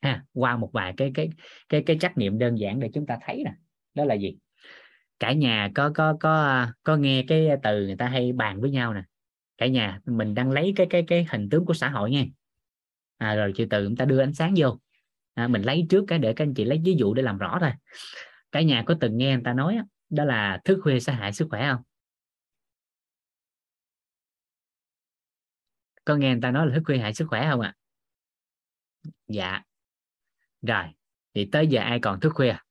ha qua một vài cái cái cái cái trách nhiệm đơn giản để chúng ta thấy nè. Đó là gì? Cả nhà có có có có nghe cái từ người ta hay bàn với nhau nè. Cả nhà mình đang lấy cái cái cái hình tướng của xã hội nha à, rồi từ từ chúng ta đưa ánh sáng vô. À, mình lấy trước cái để các anh chị lấy ví dụ để làm rõ thôi. Cả nhà có từng nghe người ta nói đó là thức khuya sẽ hại sức khỏe không? Có nghe người ta nói là thức khuya hại sức khỏe không ạ? À? dạ rồi thì tới giờ ai còn thức khuya? <laughs>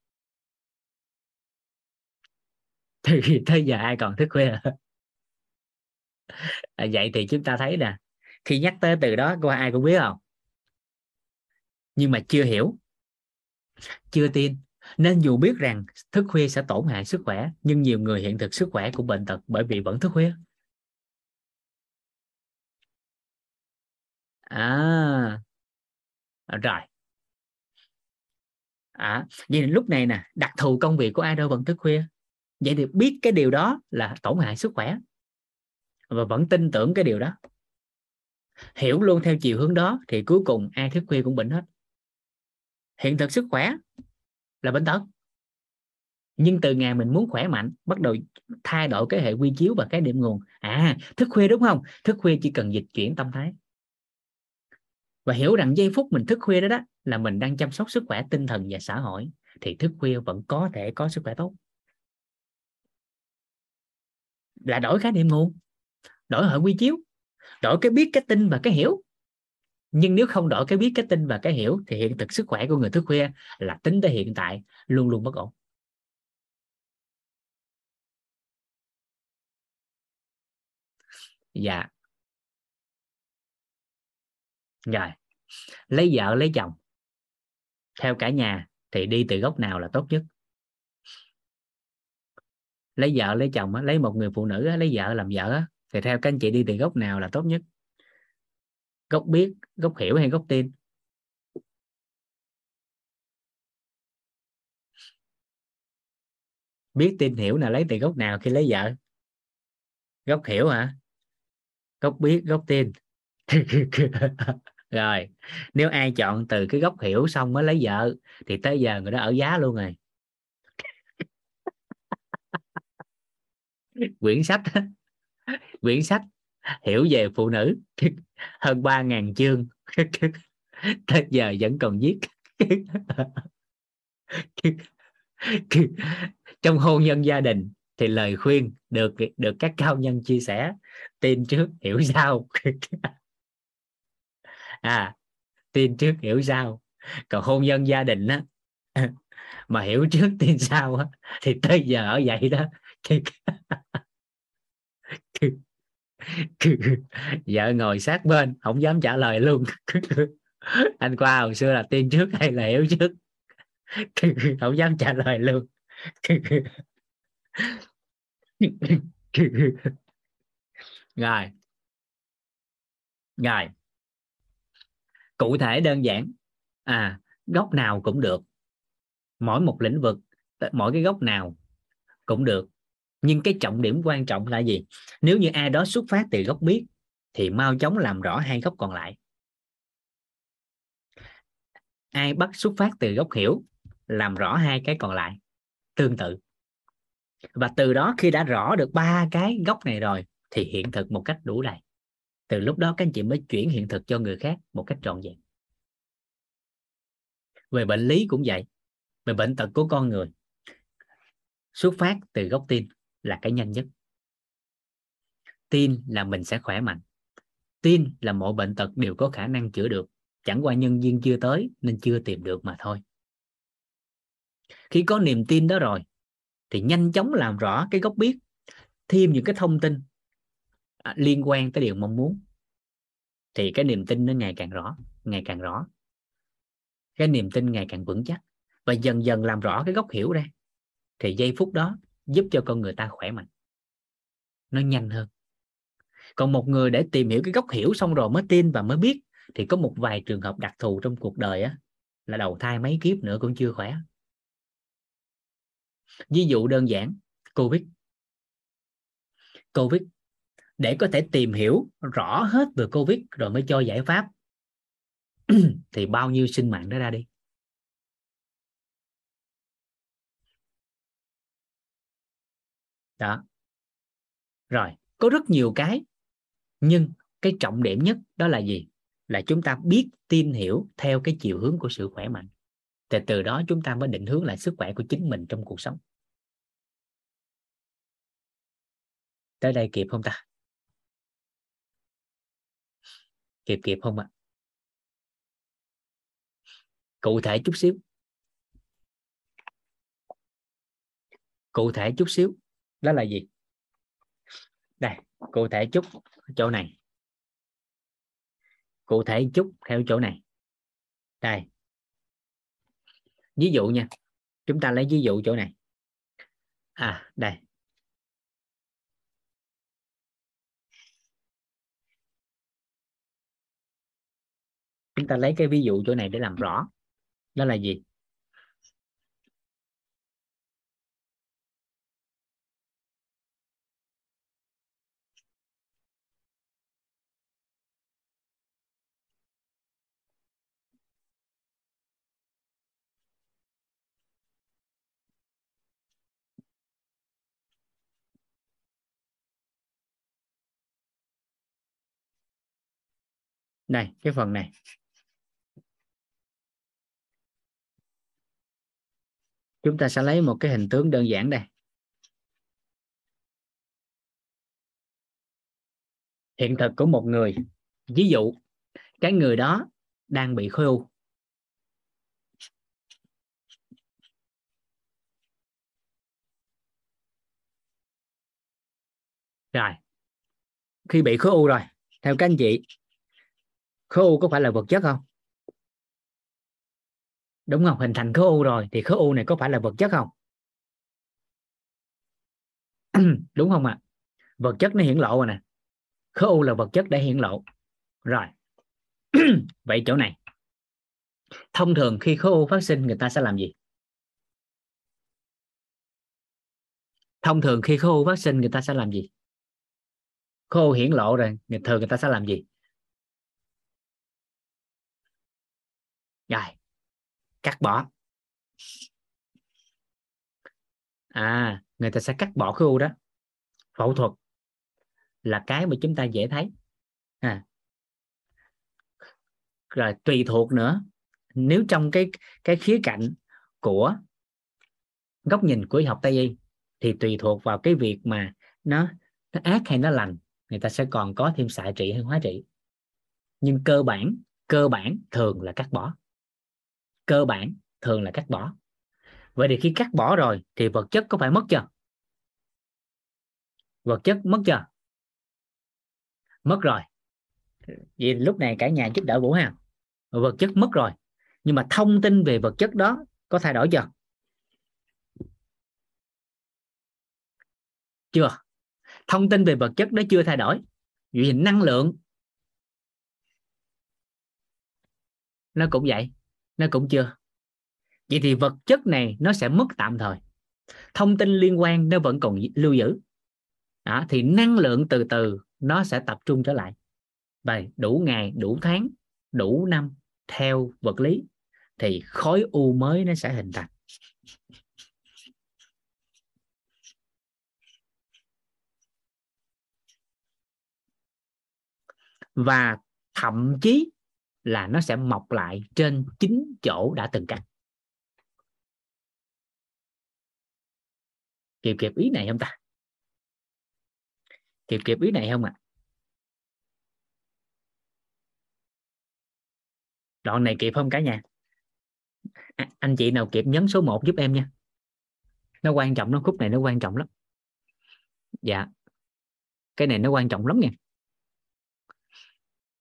Thì tới giờ ai còn thức khuya? <laughs> À, vậy thì chúng ta thấy nè khi nhắc tới từ đó có ai cũng biết không? Nhưng mà chưa hiểu chưa tin. Nên dù biết rằng thức khuya sẽ tổn hại sức khỏe nhưng nhiều người hiện thực sức khỏe cũng bệnh tật bởi vì vẫn thức khuya. À rồi à, vậy lúc này nè đặc thù công việc của ai đâu vẫn thức khuya. Vậy thì biết cái điều đó là tổn hại sức khỏe. Và vẫn tin tưởng cái điều đó. Hiểu luôn theo chiều hướng đó thì cuối cùng ai thức khuya cũng bệnh hết. Hiện thực sức khỏe là bệnh tật. Nhưng từ ngày mình muốn khỏe mạnh bắt đầu thay đổi cái hệ quy chiếu và cái điểm nguồn. À thức khuya đúng không? Thức khuya chỉ cần dịch chuyển tâm thái. Và hiểu rằng giây phút mình thức khuya đó đó là mình đang chăm sóc sức khỏe tinh thần và xã hội, thì thức khuya vẫn có thể có sức khỏe tốt. Là đổi khái niệm nguồn, đổi hệ quy chiếu, đổi cái biết, cái tin và cái hiểu. Nhưng nếu không đổi cái biết, cái tin và cái hiểu, thì hiện thực sức khỏe của người thức khuya là tính tới hiện tại luôn luôn bất ổn. Dạ. Rồi. Lấy vợ, lấy chồng theo cả nhà thì đi từ góc nào là tốt nhất? Lấy vợ, lấy chồng lấy một người phụ nữ lấy vợ làm vợ thì theo các anh chị đi từ góc nào là tốt nhất? Gốc biết, gốc hiểu hay gốc tin? Biết, tin, hiểu là lấy từ gốc nào khi lấy vợ? Gốc hiểu hả? Gốc biết, gốc tin. <laughs> rồi, nếu ai chọn từ cái gốc hiểu xong mới lấy vợ, thì tới giờ người đó ở giá luôn rồi. <laughs> Quyển sách quyển sách hiểu về phụ nữ, <laughs> hơn ba ngàn chương. <laughs> Tới giờ vẫn còn viết. Trong hôn nhân gia đình thì lời khuyên được được các cao nhân chia sẻ, tin trước, hiểu sau à tin trước hiểu sau còn hôn nhân gia đình á, <laughs> mà hiểu trước tin sau á, thì tới giờ ở vậy đó. <laughs> <laughs> Vợ ngồi sát bên, không dám trả lời luôn. Anh qua hồi xưa là tin trước hay là hiểu trước? Không dám trả lời luôn. Rồi. Rồi cụ thể đơn giản à góc nào cũng được. Mỗi một lĩnh vực mỗi cái góc nào cũng được. Nhưng cái trọng điểm quan trọng là gì? Nếu như ai đó xuất phát từ gốc biết, thì mau chóng làm rõ hai gốc còn lại. Ai bắt xuất phát từ gốc hiểu, làm rõ hai cái còn lại. Tương tự. Và từ đó khi đã rõ được ba cái gốc này rồi, thì hiện thực một cách đủ đầy từ lúc đó các anh chị mới chuyển hiện thực cho người khác một cách trọn vẹn. Về bệnh lý cũng vậy. Về bệnh tật của con người, xuất phát từ gốc tin là cái nhanh nhất. Tin là mình sẽ khỏe mạnh. Tin là mọi bệnh tật đều có khả năng chữa được. Chẳng qua nhân viên chưa tới nên chưa tìm được mà thôi. Khi có niềm tin đó rồi, thì nhanh chóng làm rõ cái gốc biết, thêm những cái thông tin À, liên quan tới điều mong muốn, thì cái niềm tin nó ngày càng rõ, ngày càng rõ. Cái niềm tin ngày càng vững chắc và dần dần làm rõ cái gốc hiểu ra, thì giây phút đó giúp cho con người ta khỏe mạnh, nó nhanh hơn. Còn một người để tìm hiểu cái gốc hiểu xong rồi mới tin và mới biết, thì có một vài trường hợp đặc thù trong cuộc đời á, là đầu thai mấy kiếp nữa cũng chưa khỏe. Ví dụ đơn giản, covid. Covid để có thể tìm hiểu rõ hết về covid rồi mới cho giải pháp. <clears throat> Thì bao nhiêu sinh mạng đó ra đi? Đó. Rồi, có rất nhiều cái, nhưng cái trọng điểm nhất đó là gì? Là chúng ta biết tin hiểu theo cái chiều hướng của sự khỏe mạnh. Thì từ đó chúng ta mới định hướng lại sức khỏe của chính mình trong cuộc sống. Tới đây kịp không ta? Kịp kịp không ạ? Cụ thể chút xíu. Cụ thể chút xíu. Đó là gì? Đây, cụ thể chút chỗ này. Cụ thể chút theo chỗ này. Đây. Ví dụ nha. Chúng ta lấy ví dụ chỗ này. À đây. Chúng ta lấy cái ví dụ chỗ này để làm rõ. Đó là gì? Này, cái phần này. Chúng ta sẽ lấy một cái hình tướng đơn giản đây. Hiện thực của một người. Ví dụ, cái người đó đang bị khối u. Rồi, khi bị khối u rồi, theo các anh chị, khối u có phải là vật chất không? Đúng không? Hình thành khối u rồi, thì khối u này có phải là vật chất không? <clears throat> Đúng không ạ? À? vật chất nó hiển lộ rồi nè. Khối u là vật chất để hiển lộ. Rồi. <clears throat> Vậy chỗ này. Thông thường khi khối u phát sinh, người ta sẽ làm gì? Thông thường khi khối u phát sinh, người ta sẽ làm gì? Khối u hiển lộ rồi, người thường người ta sẽ làm gì? Rồi cắt bỏ. À người ta sẽ cắt bỏ khối u đó. Phẫu thuật là cái mà chúng ta dễ thấy. À. Rồi tùy thuộc nữa. Nếu trong cái cái khía cạnh của góc nhìn của y học tây y thì tùy thuộc vào cái việc mà nó nó ác hay nó lành, người ta sẽ còn có thêm xạ trị hay hóa trị. Nhưng cơ bản cơ bản thường là cắt bỏ cơ bản thường là cắt bỏ. Vậy thì khi cắt bỏ rồi thì vật chất có phải mất chưa? Vật chất mất chưa? Mất rồi. Vì lúc này cả nhà giúp đỡ vũ ha. Vật chất mất rồi. Nhưng mà thông tin về vật chất đó có thay đổi chưa? Chưa. Thông tin về vật chất đó chưa thay đổi. Vì năng lượng nó cũng vậy nó cũng chưa. Vậy thì vật chất này nó sẽ mất tạm thời. Thông tin liên quan nó vẫn còn lưu giữ. Đó, thì năng lượng từ từ nó sẽ tập trung trở lại. Và đủ ngày đủ tháng đủ năm theo vật lý thì khối u mới nó sẽ hình thành. Và thậm chí là nó sẽ mọc lại trên chính chỗ đã từng cắt. Kịp kịp ý này không ta? Kịp kịp ý này không ạ? À? đoạn này kịp không cả nhà? À, anh chị nào kịp nhấn số 1 giúp em nha. Nó quan trọng nó khúc này nó quan trọng lắm. Dạ. Cái này nó quan trọng lắm nha.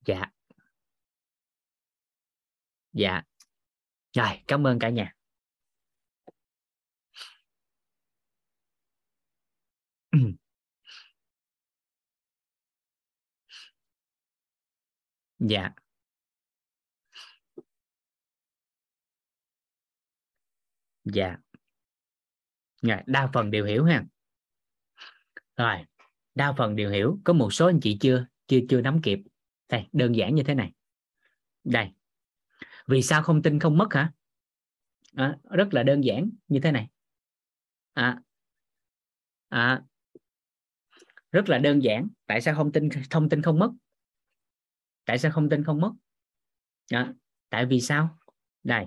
Dạ dạ. Rồi, cảm ơn cả nhà. <clears throat> Dạ. Dạ. Rồi, đa phần đều hiểu ha. Rồi, đa phần đều hiểu. Có một số anh chị chưa chưa chưa nắm kịp. Đây, đơn giản như thế này. Đây vì sao không tin không mất hả? À, rất là đơn giản như thế này. À, à, rất là đơn giản. Tại sao không tin thông tin không mất? Tại sao không tin không mất? À, tại vì sao? Đây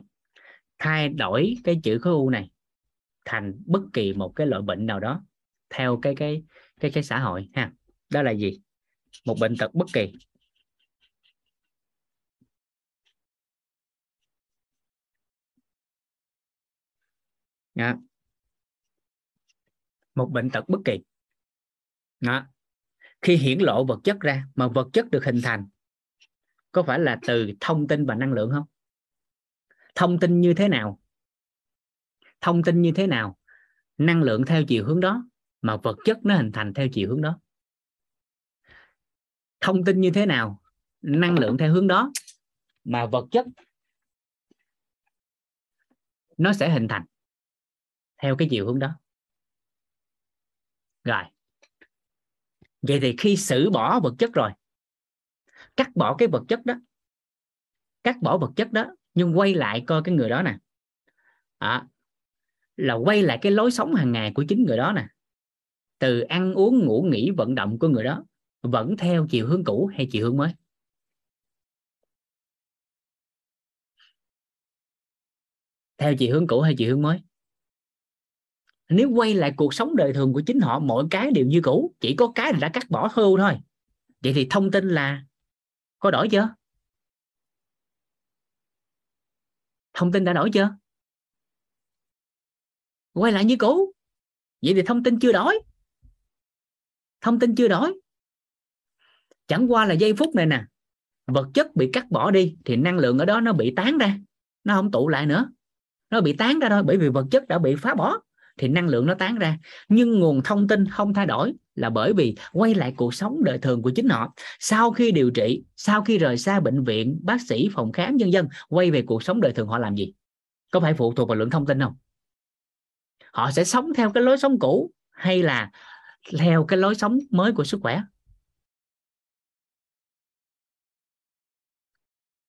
thay đổi cái chữ khối u này thành bất kỳ một cái loại bệnh nào đó theo cái cái cái cái xã hội ha. Đó là gì? Một bệnh tật bất kỳ. Đó. một bệnh tật bất kỳ. Đó. khi hiển lộ vật chất ra mà vật chất được hình thành, có phải là từ thông tin và năng lượng không? Thông tin như thế nào? Thông tin như thế nào? Năng lượng theo chiều hướng đó mà vật chất nó hình thành theo chiều hướng đó. Thông tin như thế nào? Năng lượng theo hướng đó mà vật chất nó sẽ hình thành theo cái chiều hướng đó. Rồi. Vậy thì khi xử bỏ vật chất rồi cắt bỏ cái vật chất đó cắt bỏ vật chất đó nhưng quay lại coi cái người đó nè. À, là quay lại cái lối sống hàng ngày của chính người đó nè. Từ ăn uống ngủ nghỉ vận động của người đó vẫn theo chiều hướng cũ hay chiều hướng mới? Theo chiều hướng cũ hay chiều hướng mới? Nếu quay lại cuộc sống đời thường của chính họ, mọi cái đều như cũ, chỉ có cái là đã cắt bỏ hưu thôi. Vậy thì thông tin là có đổi chưa? Thông tin đã đổi chưa? Quay lại như cũ. Vậy thì thông tin chưa đổi. Thông tin chưa đổi. Chẳng qua là giây phút này nè, vật chất bị cắt bỏ đi, thì năng lượng ở đó nó bị tán ra. Nó không tụ lại nữa. Nó bị tán ra thôi, bởi vì vật chất đã bị phá bỏ thì năng lượng nó tán ra. Nhưng nguồn thông tin không thay đổi là bởi vì quay lại cuộc sống đời thường của chính họ. Sau khi điều trị, sau khi rời xa bệnh viện, bác sĩ, phòng khám, nhân dân, quay về cuộc sống đời thường họ làm gì? Có phải phụ thuộc vào lượng thông tin không? Họ sẽ sống theo cái lối sống cũ hay là theo cái lối sống mới của sức khỏe?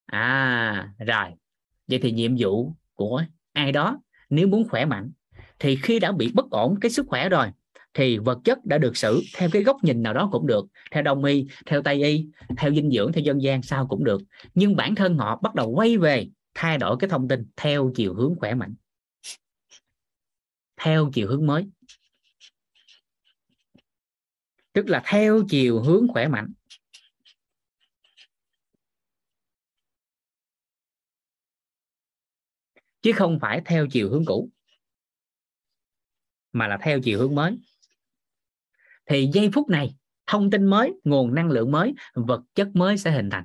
À rồi. Vậy thì nhiệm vụ của ai đó, nếu muốn khỏe mạnh thì khi đã bị bất ổn cái sức khỏe rồi, thì vật chất đã được xử theo cái góc nhìn nào đó cũng được, theo đông y theo tây y, theo dinh dưỡng, theo dân gian sao cũng được. Nhưng bản thân họ bắt đầu quay về thay đổi cái thông tin theo chiều hướng khỏe mạnh, theo chiều hướng mới. Tức là theo chiều hướng khỏe mạnh. Chứ không phải theo chiều hướng cũ mà là theo chiều hướng mới. Thì giây phút này, thông tin mới, nguồn năng lượng mới, vật chất mới sẽ hình thành.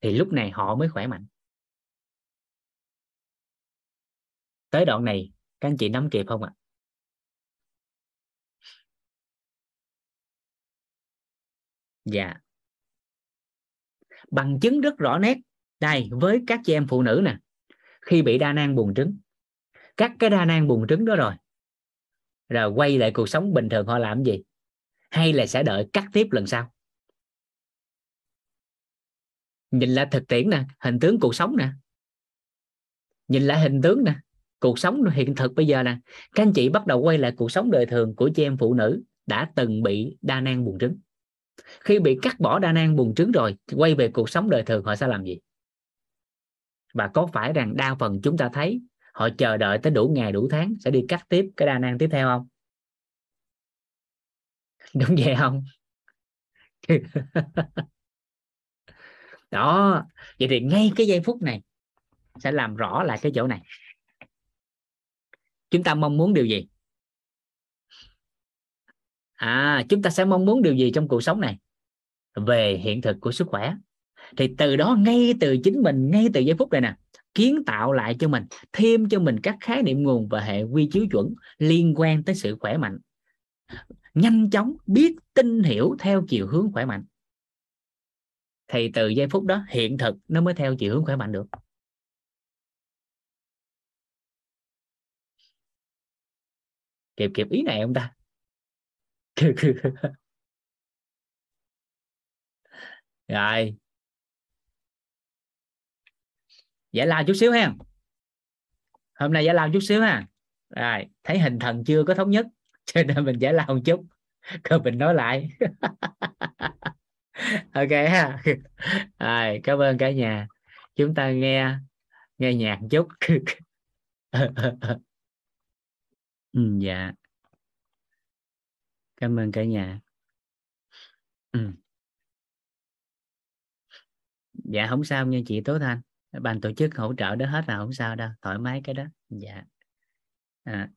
Thì lúc này họ mới khỏe mạnh. Tới đoạn này, các anh chị nắm kịp không ạ? Dạ. Bằng chứng rất rõ nét, đây, với các chị em phụ nữ nè. Khi bị đa nang buồn trứng cắt cái đa nang buồn trứng đó rồi. Rồi quay lại cuộc sống bình thường họ làm gì? Hay là sẽ đợi cắt tiếp lần sau? Nhìn lại thực tiễn nè, hình tướng cuộc sống nè. Nhìn lại hình tướng nè, cuộc sống hiện thực bây giờ nè. Các anh chị bắt đầu quay lại cuộc sống đời thường của chị em phụ nữ đã từng bị đa nang buồn trứng. Khi bị cắt bỏ đa nang buồn trứng rồi, quay về cuộc sống đời thường họ sẽ làm gì? Và có phải rằng đa phần chúng ta thấy họ chờ đợi tới đủ ngày, đủ tháng sẽ đi cắt tiếp cái đa năng tiếp theo không? <laughs> Đúng vậy không? <laughs> Đó, vậy thì ngay cái giây phút này sẽ làm rõ lại cái chỗ này. Chúng ta mong muốn điều gì? À chúng ta sẽ mong muốn điều gì trong cuộc sống này? Về hiện thực của sức khỏe. Thì từ đó, ngay từ chính mình, ngay từ giây phút này nè kiến tạo lại cho mình, thêm cho mình các khái niệm nguồn và hệ quy chiếu chuẩn liên quan tới sự khỏe mạnh. Nhanh chóng biết, tin hiểu theo chiều hướng khỏe mạnh. Thì từ giây phút đó, hiện thực nó mới theo chiều hướng khỏe mạnh được. Kịp kịp ý này không ta? <laughs> Rồi giải lao chút xíu ha. Hôm nay giải lao chút xíu ha. Rồi thấy hình thần chưa có thống nhất <laughs> cho nên mình giải lao một chút. Rồi mình nói lại. <laughs> Ok ha. <laughs> Rồi cảm ơn cả nhà. Chúng ta nghe nghe nhạc một chút. Ừ, dạ. Cảm ơn cả nhà. Ừ. dạ không sao nha chị tố thanh ban tổ chức hỗ trợ đó hết là không sao đâu thoải mái cái đó. Dạ. À,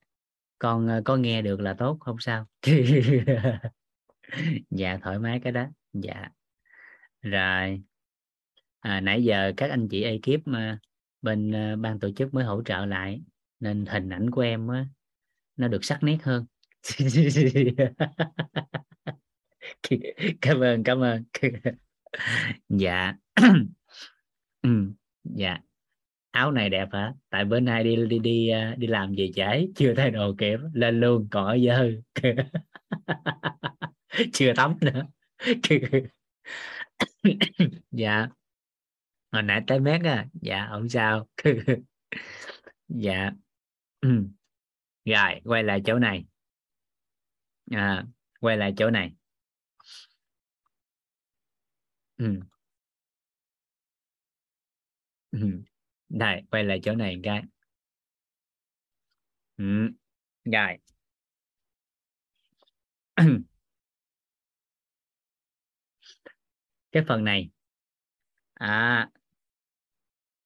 con ờ, có nghe được là tốt không sao. <laughs> Dạ thoải mái cái đó. Dạ. Rồi. À, nãy giờ các anh chị ekip mà bên uh, ban tổ chức mới hỗ trợ lại nên hình ảnh của em á, nó được sắc nét hơn. <laughs> Cảm ơn cảm ơn. <laughs> Dạ. <clears throat> Ừ dạ. Áo này đẹp hả? Tại bữa nay đi đi đi à, đi làm gì trễ chưa thay đồ kịp lên luôn còn ở dơ. <laughs> Chưa tắm nữa. <laughs> Dạ. Hồi nãy tới mét à dạ không sao. <laughs> Dạ. <clears throat> Rồi quay lại chỗ này. À, quay lại chỗ này. Ừ. <laughs> đây quay lại chỗ này cái. Ừ. rồi. <clears throat> Cái phần này. À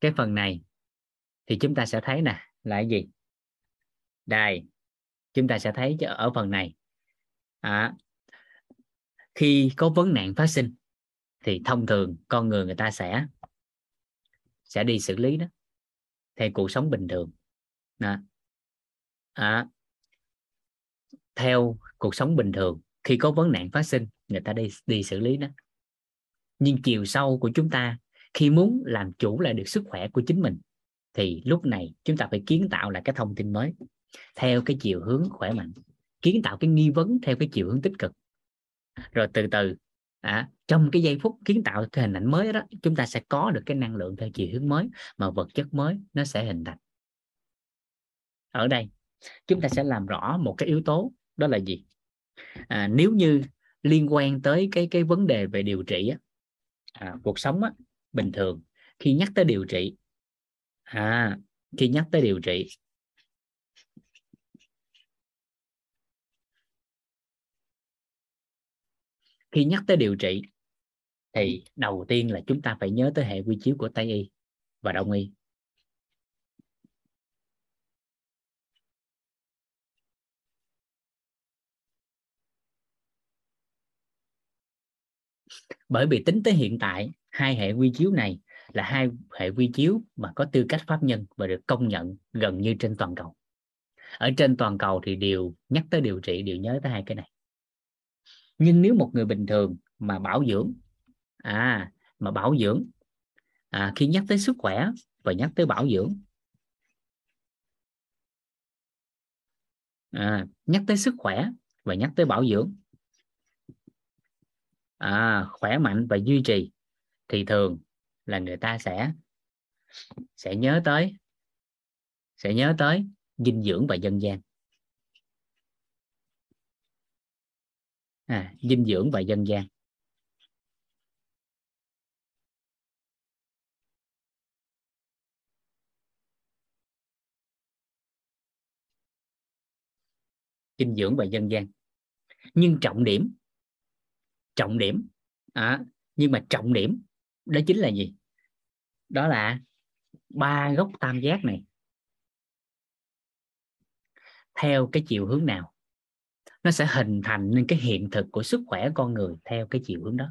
cái phần này thì chúng ta sẽ thấy nè là cái gì? Đây chúng ta sẽ thấy ở phần này. À, khi có vấn nạn phát sinh thì thông thường con người người ta sẽ sẽ đi xử lý đó theo cuộc sống bình thường. Đó. À, theo cuộc sống bình thường khi có vấn nạn phát sinh người ta đi đi xử lý đó. Nhưng chiều sâu của chúng ta khi muốn làm chủ lại được sức khỏe của chính mình thì lúc này chúng ta phải kiến tạo lại cái thông tin mới theo cái chiều hướng khỏe mạnh. Kiến tạo cái nghi vấn theo cái chiều hướng tích cực. Rồi từ từ à, trong cái giây phút kiến tạo cái hình ảnh mới đó chúng ta sẽ có được cái năng lượng theo chiều hướng mới mà vật chất mới nó sẽ hình thành. Ở đây chúng ta sẽ làm rõ một cái yếu tố đó là gì? À, nếu như liên quan tới cái cái vấn đề về điều trị á, à, cuộc sống á, bình thường khi nhắc tới điều trị à, khi nhắc tới điều trị khi nhắc tới điều trị thì đầu tiên là chúng ta phải nhớ tới hệ quy chiếu của tây y và đông y. Bởi vì tính tới hiện tại hai hệ quy chiếu này là hai hệ quy chiếu mà có tư cách pháp nhân và được công nhận gần như trên toàn cầu. Ở trên toàn cầu thì đều nhắc tới điều trị đều nhớ tới hai cái này nhưng nếu một người bình thường mà bảo dưỡng à mà bảo dưỡng à, khi nhắc tới sức khỏe và nhắc tới bảo dưỡng à, nhắc tới sức khỏe và nhắc tới bảo dưỡng à, khỏe mạnh và duy trì thì thường là người ta sẽ sẽ nhớ tới sẽ nhớ tới dinh dưỡng và dân gian. À, dinh dưỡng và dân gian. Dinh dưỡng và dân gian. Nhưng trọng điểm trọng điểm à, nhưng mà trọng điểm đó chính là gì? Đó là ba góc tam giác này. Theo cái chiều hướng nào? Nó sẽ hình thành nên cái hiện thực của sức khỏe con người theo cái chiều hướng đó.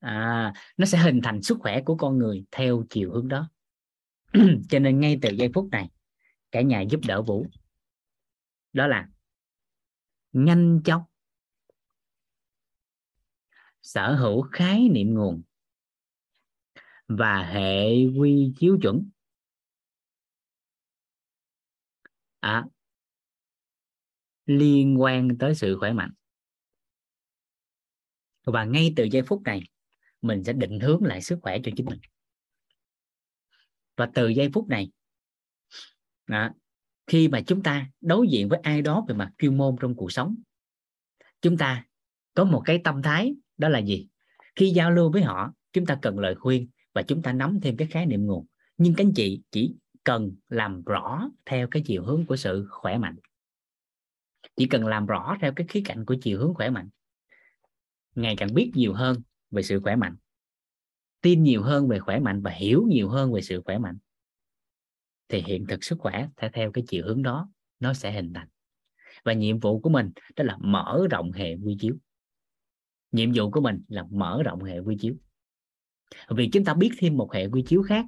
À, nó sẽ hình thành sức khỏe của con người theo chiều hướng đó. <clears throat> Cho nên ngay từ giây phút này cả nhà giúp đỡ vũ. Đó là nhanh chóng sở hữu khái niệm nguồn và hệ quy chiếu chuẩn. À, liên quan tới sự khỏe mạnh. Và ngay từ giây phút này mình sẽ định hướng lại sức khỏe cho chính mình. Và từ giây phút này đó, khi mà chúng ta đối diện với ai đó về mặt chuyên môn trong cuộc sống chúng ta có một cái tâm thái đó là gì? Khi giao lưu với họ chúng ta cần lời khuyên và chúng ta nắm thêm cái khái niệm nguồn. Nhưng các anh chị chỉ cần làm rõ theo cái chiều hướng của sự khỏe mạnh chỉ cần làm rõ theo cái khía cạnh của chiều hướng khỏe mạnh. Ngày càng biết nhiều hơn về sự khỏe mạnh. Tin nhiều hơn về khỏe mạnh và hiểu nhiều hơn về sự khỏe mạnh. Thì hiện thực sức khỏe sẽ theo cái chiều hướng đó, nó sẽ hình thành. Và nhiệm vụ của mình đó là mở rộng hệ quy chiếu. Nhiệm vụ của mình là mở rộng hệ quy chiếu. Vì chúng ta biết thêm một hệ quy chiếu khác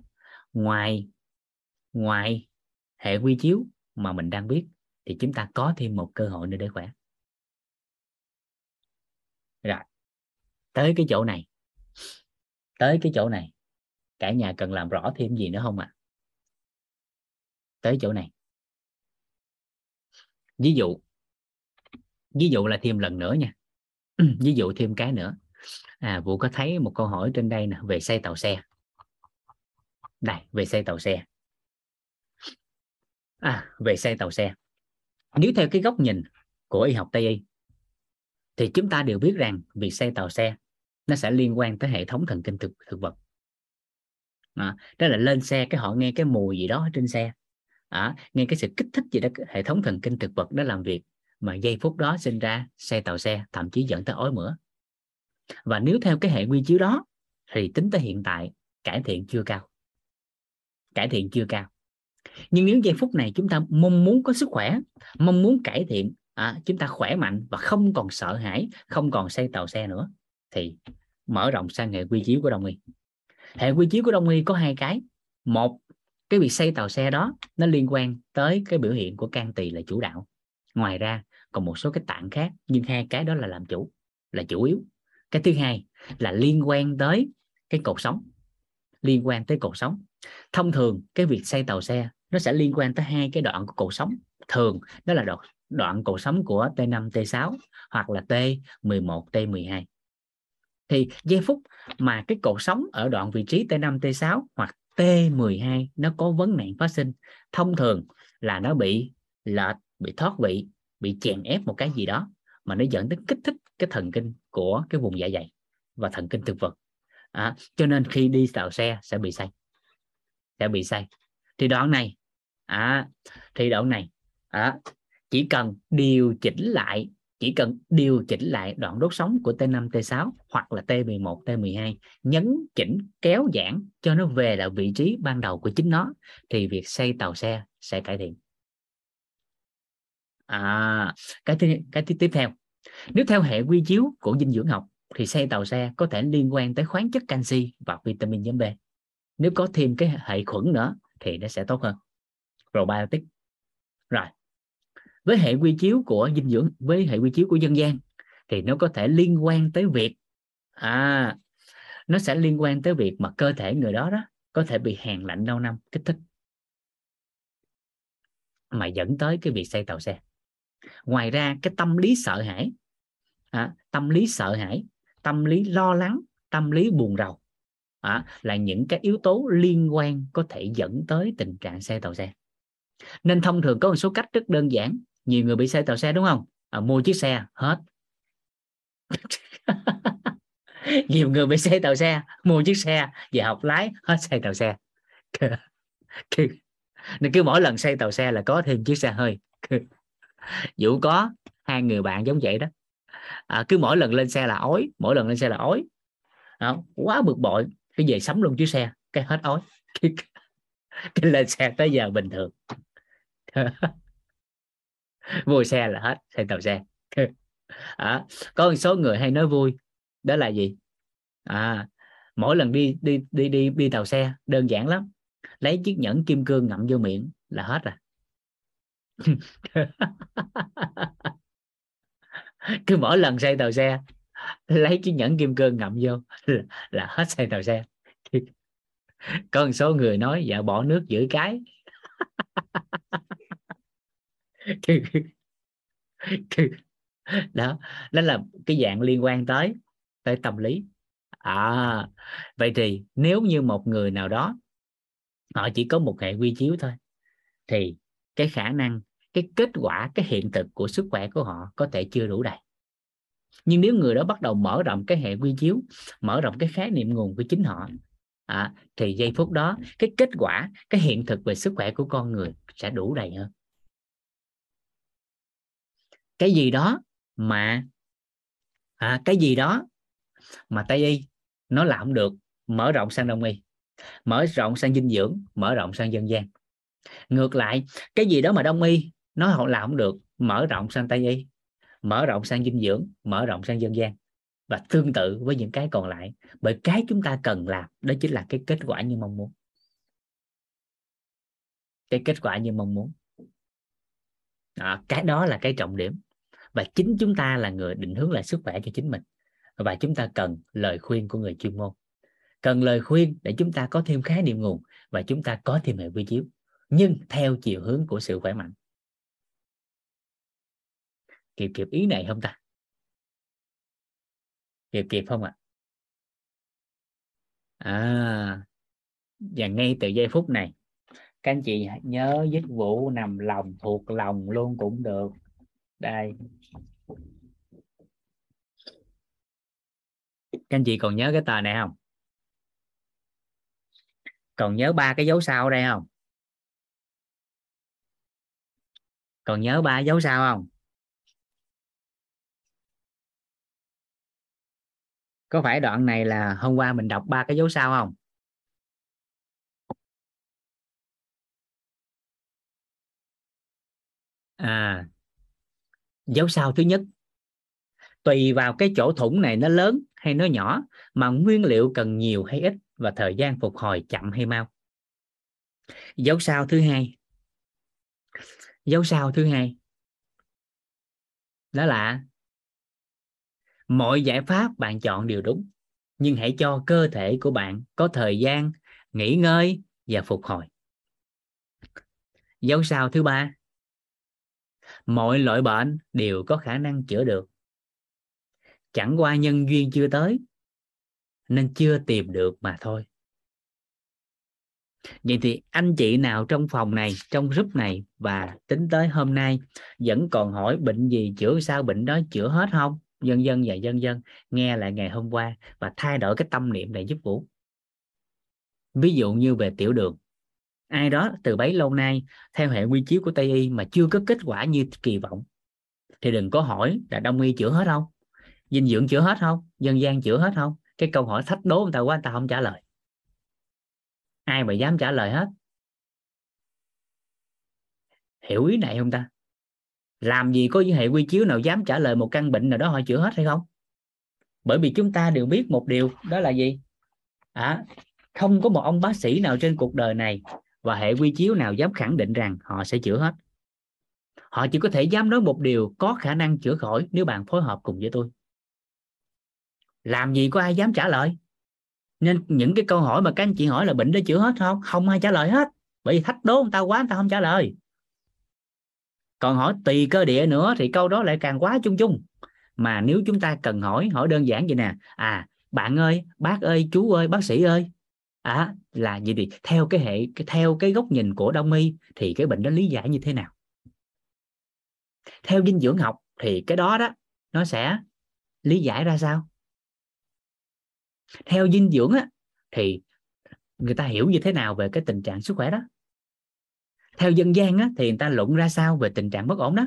ngoài ngoài hệ quy chiếu mà mình đang biết thì chúng ta có thêm một cơ hội nữa để khỏe. Rồi, tới cái chỗ này. Tới cái chỗ này, cả nhà cần làm rõ thêm gì nữa không ạ? À? tới chỗ này. Ví dụ ví dụ là thêm lần nữa nha. <clears throat> Ví dụ thêm cái nữa. À vũ có thấy một câu hỏi trên đây nè, về xây tàu xe. Đây, về xây tàu xe. À về xây tàu xe nếu theo cái góc nhìn của y học tây y thì chúng ta đều biết rằng việc xây tàu xe nó sẽ liên quan tới hệ thống thần kinh thực thực vật. À, đó là lên xe cái họ nghe cái mùi gì đó trên xe. À, nghe cái sự kích thích gì đó hệ thống thần kinh thực vật đó làm việc mà giây phút đó sinh ra xe tàu xe thậm chí dẫn tới ói mửa. Và nếu theo cái hệ quy chiếu đó thì tính tới hiện tại cải thiện chưa cao. Cải thiện chưa cao nhưng nếu giây phút này chúng ta mong muốn có sức khỏe mong muốn cải thiện à, chúng ta khỏe mạnh và không còn sợ hãi không còn xây tàu xe nữa thì mở rộng sang hệ quy chiếu của đông y hệ quy chiếu của đông y có hai cái. Một cái việc xây tàu xe đó nó liên quan tới cái biểu hiện của can tỳ là chủ đạo. Ngoài ra còn một số cái tạng khác nhưng hai cái đó là làm chủ là chủ yếu. Cái thứ hai là liên quan tới cái cột sống liên quan tới cột sống. Thông thường cái việc xây tàu xe nó sẽ liên quan tới hai cái đoạn của cột sống thường đó là đoạn đoạn cột sống của T5 T6 hoặc là T11 T12 thì giây phút mà cái cột sống ở đoạn vị trí T5 T6 hoặc T12 nó có vấn nạn phát sinh thông thường là nó bị lệch bị thoát vị bị chèn ép một cái gì đó mà nó dẫn đến kích thích cái thần kinh của cái vùng dạ dày và thần kinh thực vật. À, cho nên khi đi tàu xe sẽ bị say sẽ bị say thì đoạn này à, thì đoạn này à, chỉ cần điều chỉnh lại chỉ cần điều chỉnh lại đoạn đốt sống của T5, T6 hoặc là T11, T12 nhấn chỉnh kéo giãn cho nó về lại vị trí ban đầu của chính nó thì việc xây tàu xe sẽ cải thiện. À cái thứ, cái tiếp theo. Nếu theo hệ quy chiếu của dinh dưỡng học thì xây tàu xe có thể liên quan tới khoáng chất canxi và vitamin nhóm B. Nếu có thêm cái hệ khuẩn nữa thì nó sẽ tốt hơn. Probiotic. Rồi. Với hệ quy chiếu của dinh dưỡng với hệ quy chiếu của dân gian thì nó có thể liên quan tới việc à nó sẽ liên quan tới việc mà cơ thể người đó đó có thể bị hàn lạnh lâu năm kích thích. Mà dẫn tới cái việc xây tàu xe. Ngoài ra cái tâm lý sợ hãi à, tâm lý sợ hãi tâm lý lo lắng tâm lý buồn rầu à, là những cái yếu tố liên quan có thể dẫn tới tình trạng xe tàu xe. Nên thông thường có một số cách rất đơn giản. Nhiều người bị xe tàu xe đúng không? À, mua chiếc xe hết. <laughs> Nhiều người bị xe tàu xe mua chiếc xe về học lái hết xe tàu xe. <laughs> Nên cứ mỗi lần xây tàu xe là có thêm chiếc xe hơi. <laughs> Vũ có hai người bạn giống vậy đó. À, cứ mỗi lần lên xe là ói mỗi lần lên xe là ói đó, quá bực bội cái về sắm luôn chiếc xe cái hết ói. <laughs> Cái, cái lên xe tới giờ bình thường. <laughs> Vui xe là hết xe tàu xe. <laughs> À, có một số người hay nói vui đó là gì? À mỗi lần đi đi đi đi đi tàu xe đơn giản lắm. Lấy chiếc nhẫn kim cương ngậm vô miệng là hết rồi. Cứ mỗi lần xây tàu xe <laughs> lấy chiếc nhẫn kim cương ngậm vô là, là hết xe tàu xe. <laughs> Có một số người nói dạ bỏ nước giữ cái. <laughs> Đó đó là cái dạng liên quan tới tới tâm lý. À vậy thì nếu như một người nào đó họ chỉ có một hệ quy chiếu thôi thì cái khả năng cái kết quả cái hiện thực của sức khỏe của họ có thể chưa đủ đầy nhưng nếu người đó bắt đầu mở rộng cái hệ quy chiếu mở rộng cái khái niệm nguồn của chính họ à, thì giây phút đó cái kết quả cái hiện thực về sức khỏe của con người sẽ đủ đầy hơn. Cái gì đó mà à, cái gì đó mà tây y nó làm được mở rộng sang đông y mở rộng sang dinh dưỡng mở rộng sang dân gian. Ngược lại cái gì đó mà đông y nó họ làm không được mở rộng sang tây y mở rộng sang dinh dưỡng mở rộng sang dân gian và tương tự với những cái còn lại. Bởi cái chúng ta cần làm đó chính là cái kết quả như mong muốn. Cái kết quả như mong muốn. À, cái đó là cái trọng điểm. Và chính chúng ta là người định hướng lại sức khỏe cho chính mình. Và chúng ta cần lời khuyên của người chuyên môn. Cần lời khuyên để chúng ta có thêm khái niệm nguồn và chúng ta có thêm hệ quy chiếu. Nhưng theo chiều hướng của sự khỏe mạnh kịp kịp ý này không ta? Kịp kịp không ạ? À? à và ngay từ giây phút này, các anh chị nhớ dứt vụ nằm lòng, thuộc lòng luôn cũng được. Đây. Các anh chị còn nhớ cái tờ này không? Còn nhớ ba cái dấu sao đây không? Còn nhớ ba dấu sao không? Có phải đoạn này là hôm qua mình đọc ba cái dấu sao không? À dấu sao thứ nhất. Tùy vào cái chỗ thủng này nó lớn hay nó nhỏ, mà nguyên liệu cần nhiều hay ít và thời gian phục hồi chậm hay mau. Dấu sao thứ hai. Dấu sao thứ hai. Đó là mọi giải pháp bạn chọn đều đúng, nhưng hãy cho cơ thể của bạn có thời gian nghỉ ngơi và phục hồi. Dấu sao thứ ba? Mọi loại bệnh đều có khả năng chữa được. Chẳng qua nhân duyên chưa tới, nên chưa tìm được mà thôi. Vậy thì anh chị nào trong phòng này, trong group này và tính tới hôm nay vẫn còn hỏi bệnh gì, chữa sao bệnh đó chữa hết không? Dân dân và dân dân nghe lại ngày hôm qua và thay đổi cái tâm niệm này giúp vũ ví dụ như về tiểu đường. Ai đó từ bấy lâu nay theo hệ quy chiếu của tây y mà chưa có kết quả như kỳ vọng, thì đừng có hỏi là đông y chữa hết không? Dinh dưỡng chữa hết không? Dân gian chữa hết không? Cái câu hỏi thách đố người ta quá, người ta không trả lời. Ai mà dám trả lời hết? Hiểu ý này không ta? Làm gì có hệ quy chiếu nào dám trả lời một căn bệnh nào đó họ chữa hết hay không? Bởi vì chúng ta đều biết một điều đó là gì? À, không có một ông bác sĩ nào trên cuộc đời này và hệ quy chiếu nào dám khẳng định rằng họ sẽ chữa hết. Họ chỉ có thể dám nói một điều có khả năng chữa khỏi nếu bạn phối hợp cùng với tôi. Làm gì có ai dám trả lời? Nên những cái câu hỏi mà các anh chị hỏi là bệnh đã chữa hết không? Không ai trả lời hết. Bởi vì thách đố người ta quá người ta không trả lời còn hỏi tùy cơ địa nữa thì câu đó lại càng quá chung chung. Mà nếu chúng ta cần hỏi hỏi đơn giản vậy nè. À bạn ơi bác ơi chú ơi bác sĩ ơi. À là gì thì theo cái hệ theo cái góc nhìn của đông y thì cái bệnh đó lý giải như thế nào? Theo dinh dưỡng học thì cái đó đó nó sẽ lý giải ra sao? Theo dinh dưỡng á, thì người ta hiểu như thế nào về cái tình trạng sức khỏe đó? Theo dân gian á, thì người ta luận ra sao về tình trạng bất ổn đó?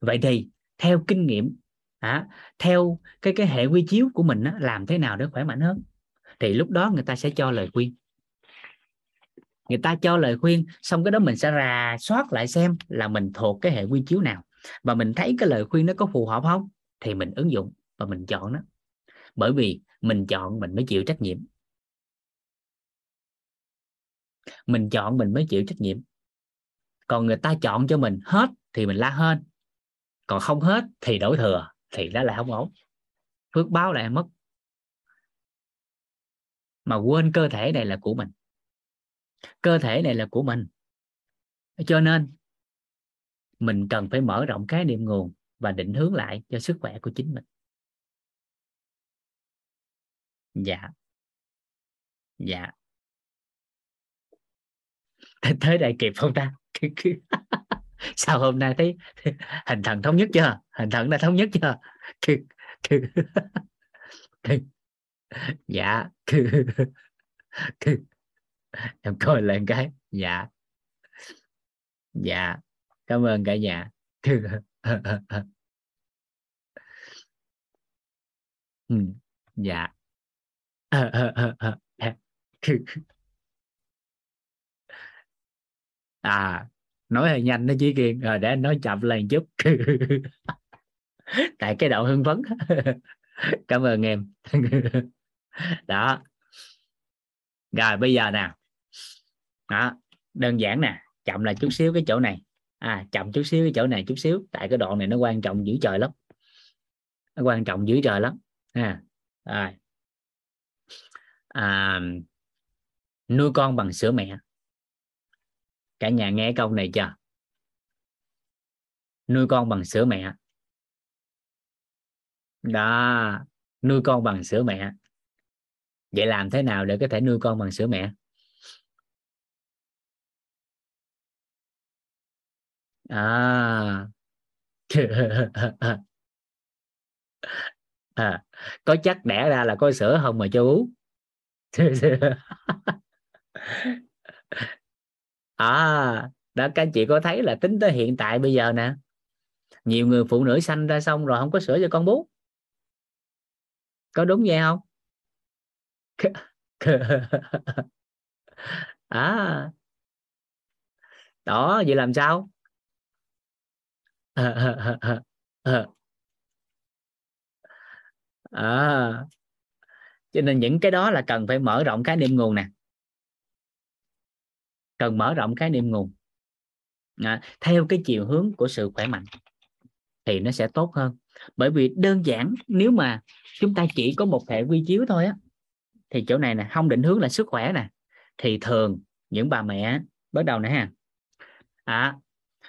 Vậy thì theo kinh nghiệm à, theo cái cái hệ quy chiếu của mình á, làm thế nào để khỏe mạnh hơn? Thì lúc đó người ta sẽ cho lời khuyên. Người ta cho lời khuyên xong cái đó mình sẽ rà soát lại xem là mình thuộc cái hệ quy chiếu nào. Và mình thấy cái lời khuyên nó có phù hợp không? Thì mình ứng dụng và mình chọn nó. Bởi vì mình chọn mình mới chịu trách nhiệm mình chọn mình mới chịu trách nhiệm. Còn người ta chọn cho mình hết thì mình la hên. Còn không hết thì đổi thừa, thì đó là không ổn. Phước báo lại mất. Mà quên cơ thể này là của mình. Cơ thể này là của mình. Cho nên, mình cần phải mở rộng cái niệm nguồn và định hướng lại cho sức khỏe của chính mình. Dạ. Dạ. <laughs> tới đây kịp không ta? <laughs> Sao hôm nay thấy <laughs> hình thần thống nhất chưa? Hình thần đã thống nhất chưa? Dạ em coi lại cái. Dạ. Dạ. Cảm ơn cả nhà. Ừ, dạ. À nói hơi nhanh đó chí kiên. Rồi để anh nói chậm lên chút. <laughs> Tại cái độ hưng phấn. <laughs> Cảm ơn em. <laughs> Đó. Rồi bây giờ nè. Đó đơn giản nè. Chậm lại chút xíu cái chỗ này. À chậm chút xíu cái chỗ này chút xíu. Tại cái đoạn này nó quan trọng dữ trời lắm. Nó quan trọng dữ trời lắm. Ha. À, à, nuôi con bằng sữa mẹ cả nhà nghe câu này chưa? Nuôi con bằng sữa mẹ. Đó nuôi con bằng sữa mẹ. Vậy làm thế nào để có thể nuôi con bằng sữa mẹ? À. <laughs> À, có chắc đẻ ra là có sữa không mà cho bú? <laughs> à đó các anh chị có thấy là tính tới hiện tại bây giờ nè. Nhiều người phụ nữ sanh ra xong rồi không có sữa cho con bú. Có đúng vậy không? <laughs> À. Đó vậy làm sao? <laughs> À, cho nên những cái đó là cần phải mở rộng khái niệm nguồn nè cần mở rộng cái niệm nguồn. À, theo cái chiều hướng của sự khỏe mạnh thì nó sẽ tốt hơn. Bởi vì đơn giản nếu mà chúng ta chỉ có một hệ quy chiếu thôi á thì chỗ này nè không định hướng là sức khỏe nè thì thường những bà mẹ bắt đầu nè ha. À,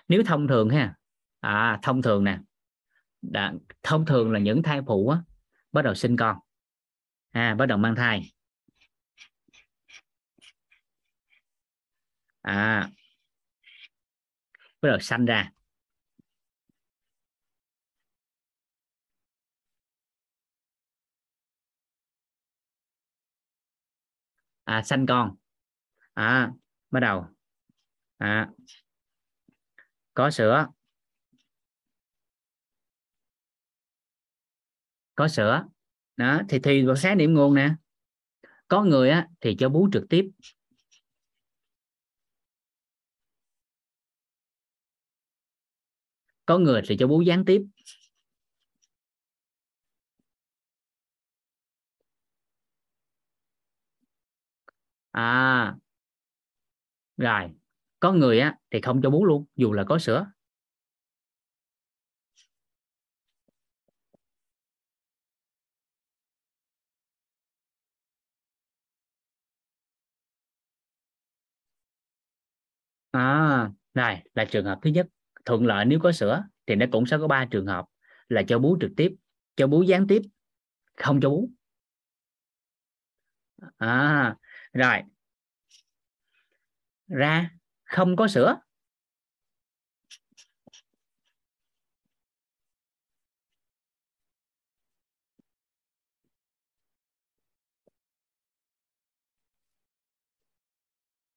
nếu thông thường ha à thông thường nè đã, thông thường là những thai phụ á bắt đầu sinh con à bắt đầu mang thai. À. Bắt đầu sanh ra. À sanh con. À bắt đầu. À. Có sữa. Có sữa. Đó, thì thì vào sáng điểm nguồn nè. Có người á, thì cho bú trực tiếp. Có người thì cho bú gián tiếp. À rồi. Có người á thì không cho bú luôn, dù là có sữa. À này là trường hợp thứ nhất thuận lợi nếu có sữa thì nó cũng sẽ có ba trường hợp, là cho bú trực tiếp, cho bú gián tiếp, không cho bú. À rồi. Ra, không có sữa.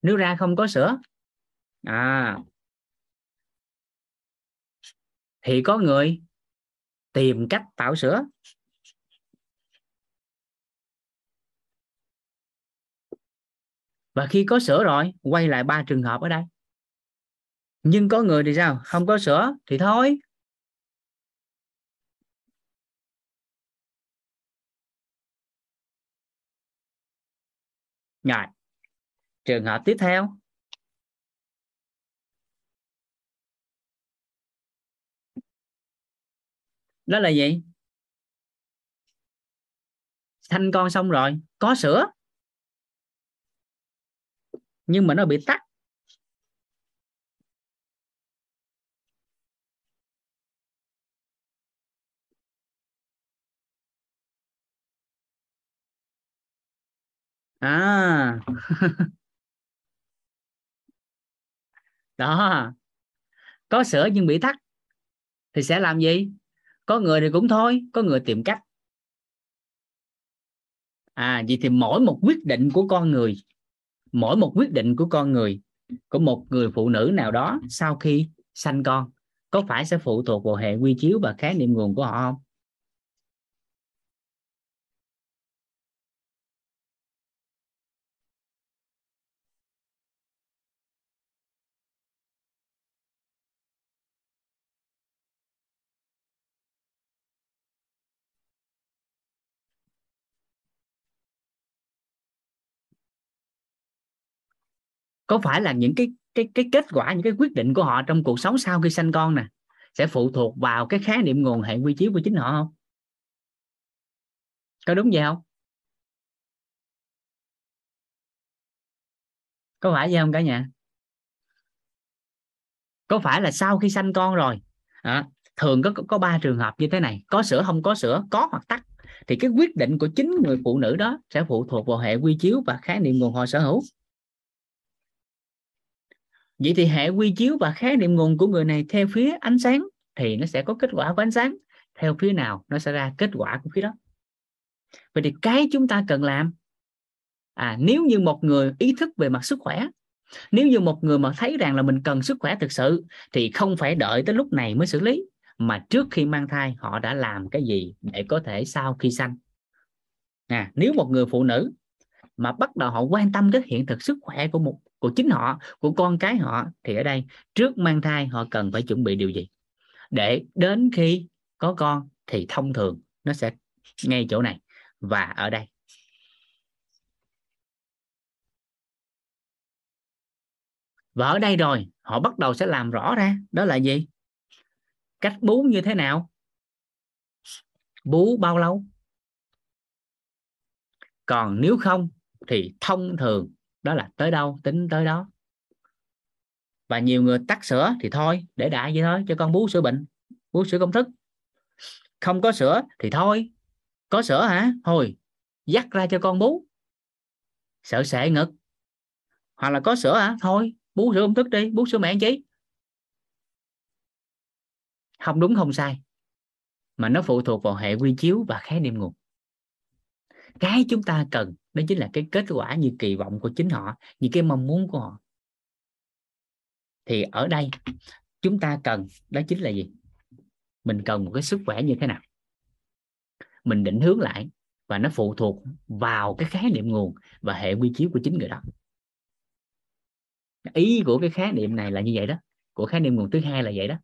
Nếu ra không có sữa. À thì có người tìm cách tạo sữa. Và khi có sữa rồi, quay lại ba trường hợp ở đây. Nhưng có người thì sao? Không có sữa thì thôi. Rồi, trường hợp tiếp theo. Đó là gì? Sanh con xong rồi, có sữa. Nhưng mà nó bị tắt à. <laughs> Đó. Có sữa nhưng bị tắt thì sẽ làm gì? Có người thì cũng thôi, có người tìm cách. À vậy thì mỗi một quyết định của con người, mỗi một quyết định của con người, của một người phụ nữ nào đó sau khi sanh con, có phải sẽ phụ thuộc vào hệ quy chiếu và khái niệm nguồn của họ không? Có phải là những cái cái cái kết quả những cái quyết định của họ trong cuộc sống sau khi sanh con nè sẽ phụ thuộc vào cái khái niệm nguồn hệ quy chiếu của chính họ không? Có đúng vậy không? Có phải vậy không cả nhà? Có phải là sau khi sanh con rồi à, thường có có ba trường hợp như thế này. Có sữa không có sữa có hoặc tắt thì cái quyết định của chính người phụ nữ đó sẽ phụ thuộc vào hệ quy chiếu và khái niệm nguồn họ sở hữu vậy thì hệ quy chiếu và khái niệm nguồn của người này theo phía ánh sáng thì nó sẽ có kết quả của ánh sáng. Theo phía nào nó sẽ ra kết quả của phía đó. Vậy thì cái chúng ta cần làm à nếu như một người ý thức về mặt sức khỏe nếu như một người mà thấy rằng là mình cần sức khỏe thực sự thì không phải đợi tới lúc này mới xử lý mà trước khi mang thai họ đã làm cái gì để có thể sau khi sanh. À, nếu một người phụ nữ mà bắt đầu họ quan tâm đến hiện thực sức khỏe của một của chính họ, của con cái họ, thì ở đây trước mang thai họ cần phải chuẩn bị điều gì? Để đến khi có con thì thông thường nó sẽ ngay chỗ này và ở đây. Và ở đây rồi, họ bắt đầu sẽ làm rõ ra, đó là gì? Cách bú như thế nào? Bú bao lâu? Còn nếu không thì thông thường đó là tới đâu, tính tới đó. Và nhiều người tắt sữa thì thôi, để đại vậy thôi, cho con bú sữa bệnh, bú sữa công thức. Không có sữa thì thôi. Có sữa hả? Thôi, dắt ra cho con bú. Sợ sệ ngực. Hoặc là có sữa hả? Thôi, bú sữa công thức đi, bú sữa mẹ chứ không đúng, không sai. Mà nó phụ thuộc vào hệ quy chiếu và khái niệm nguồn cái chúng ta cần đó chính là cái kết quả như kỳ vọng của chính họ, như cái mong muốn của họ. Thì ở đây, chúng ta cần đó chính là gì? Mình cần một cái sức khỏe như thế nào? Mình định hướng lại và nó phụ thuộc vào cái khái niệm nguồn và hệ quy chiếu của chính người đó. Ý của cái khái niệm này là như vậy đó. Của khái niệm nguồn thứ hai là vậy đó.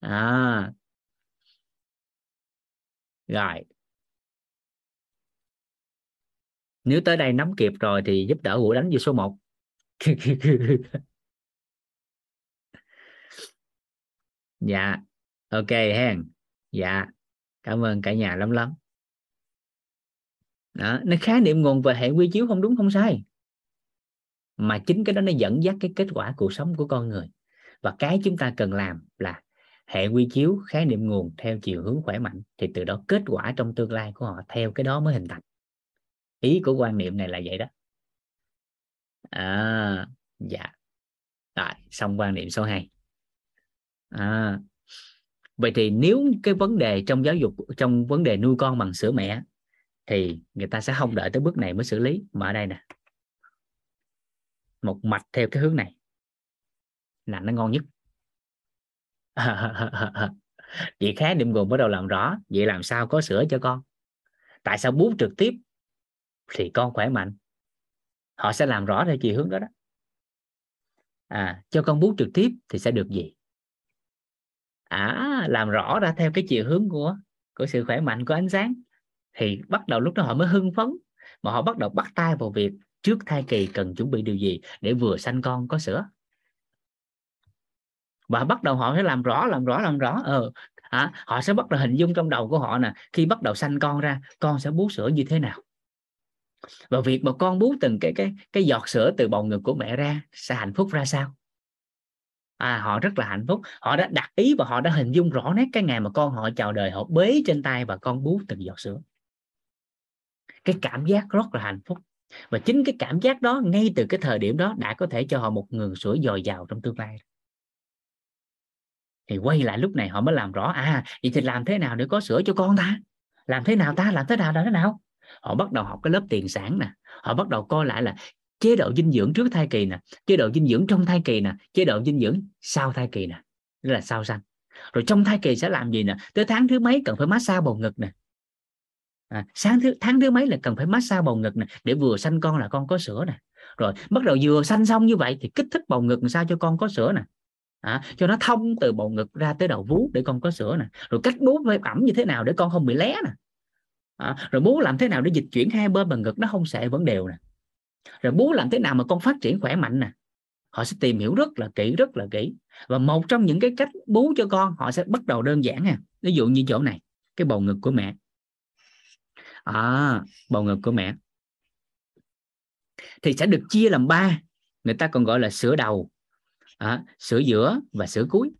À. Rồi. Nếu tới đây nắm kịp rồi thì giúp đỡ vũ đánh vô số 1 <laughs> dạ ok hen. Dạ cảm ơn cả nhà lắm lắm. Đó, nó khái niệm nguồn về hệ quy chiếu không đúng không sai? Mà chính cái đó nó dẫn dắt cái kết quả cuộc sống của con người. Và cái chúng ta cần làm là hệ quy chiếu, khái niệm nguồn theo chiều hướng khỏe mạnh thì từ đó kết quả trong tương lai của họ theo cái đó mới hình thành ý của quan niệm này là vậy đó. À dạ. Rồi xong quan niệm số 2 à, vậy thì nếu cái vấn đề trong giáo dục trong vấn đề nuôi con bằng sữa mẹ thì người ta sẽ không đợi tới bước này mới xử lý. Mà ở đây nè. Một mạch theo cái hướng này. Là nó ngon nhất. <laughs> Chị khái niệm nguồn bắt đầu làm rõ. Vậy làm sao có sữa cho con? Tại sao bú trực tiếp thì con khỏe mạnh. Họ sẽ làm rõ theo chiều hướng đó đó. À cho con bú trực tiếp thì sẽ được gì? À làm rõ ra theo cái chiều hướng của của sự khỏe mạnh của ánh sáng. Thì bắt đầu lúc đó họ mới hưng phấn. Mà họ bắt đầu bắt tay vào việc trước thai kỳ cần chuẩn bị điều gì để vừa sanh con có sữa. Và bắt đầu họ sẽ làm rõ làm rõ làm rõ. Ờ à, họ sẽ bắt đầu hình dung trong đầu của họ nè khi bắt đầu sanh con ra con sẽ bú sữa như thế nào? Và việc mà con bú từng cái cái cái giọt sữa từ bầu ngực của mẹ ra sẽ hạnh phúc ra sao? À, họ rất là hạnh phúc. Họ đã đặt ý và họ đã hình dung rõ nét cái ngày mà con họ chào đời họ bế trên tay và con bú từng giọt sữa. Cái cảm giác rất là hạnh phúc. Và chính cái cảm giác đó ngay từ cái thời điểm đó đã có thể cho họ một nguồn sữa dồi dào trong tương lai. Thì quay lại lúc này họ mới làm rõ à vậy thì làm thế nào để có sữa cho con ta? Làm thế nào ta? Làm thế nào? Làm thế nào? Họ bắt đầu học cái lớp tiền sản nè. Họ bắt đầu coi lại là chế độ dinh dưỡng trước thai kỳ nè chế độ dinh dưỡng trong thai kỳ nè chế độ dinh dưỡng sau thai kỳ nè tức là sau sanh. Rồi trong thai kỳ sẽ làm gì nè? Tới tháng thứ mấy cần phải massage bầu ngực nè. À, sáng thứ tháng thứ mấy là cần phải massage bầu ngực nè để vừa sanh con là con có sữa nè. Rồi bắt đầu vừa sanh xong như vậy thì kích thích bầu ngực làm sao cho con có sữa nè. À, cho nó thông từ bầu ngực ra tới đầu vú để con có sữa nè. Rồi cách bú phải ẩm như thế nào để con không bị lé nè à, rồi bố làm thế nào để dịch chuyển hai bên bằng ngực nó không sệ vẫn đều nè. Rồi bố làm thế nào mà con phát triển khỏe mạnh nè. Họ sẽ tìm hiểu rất là kỹ rất là kỹ. Và một trong những cái cách bú cho con họ sẽ bắt đầu đơn giản nha ví dụ như chỗ này cái bầu ngực của mẹ. À, bầu ngực của mẹ. Thì sẽ được chia làm ba người ta còn gọi là sữa đầu. À, sữa giữa và sữa cuối.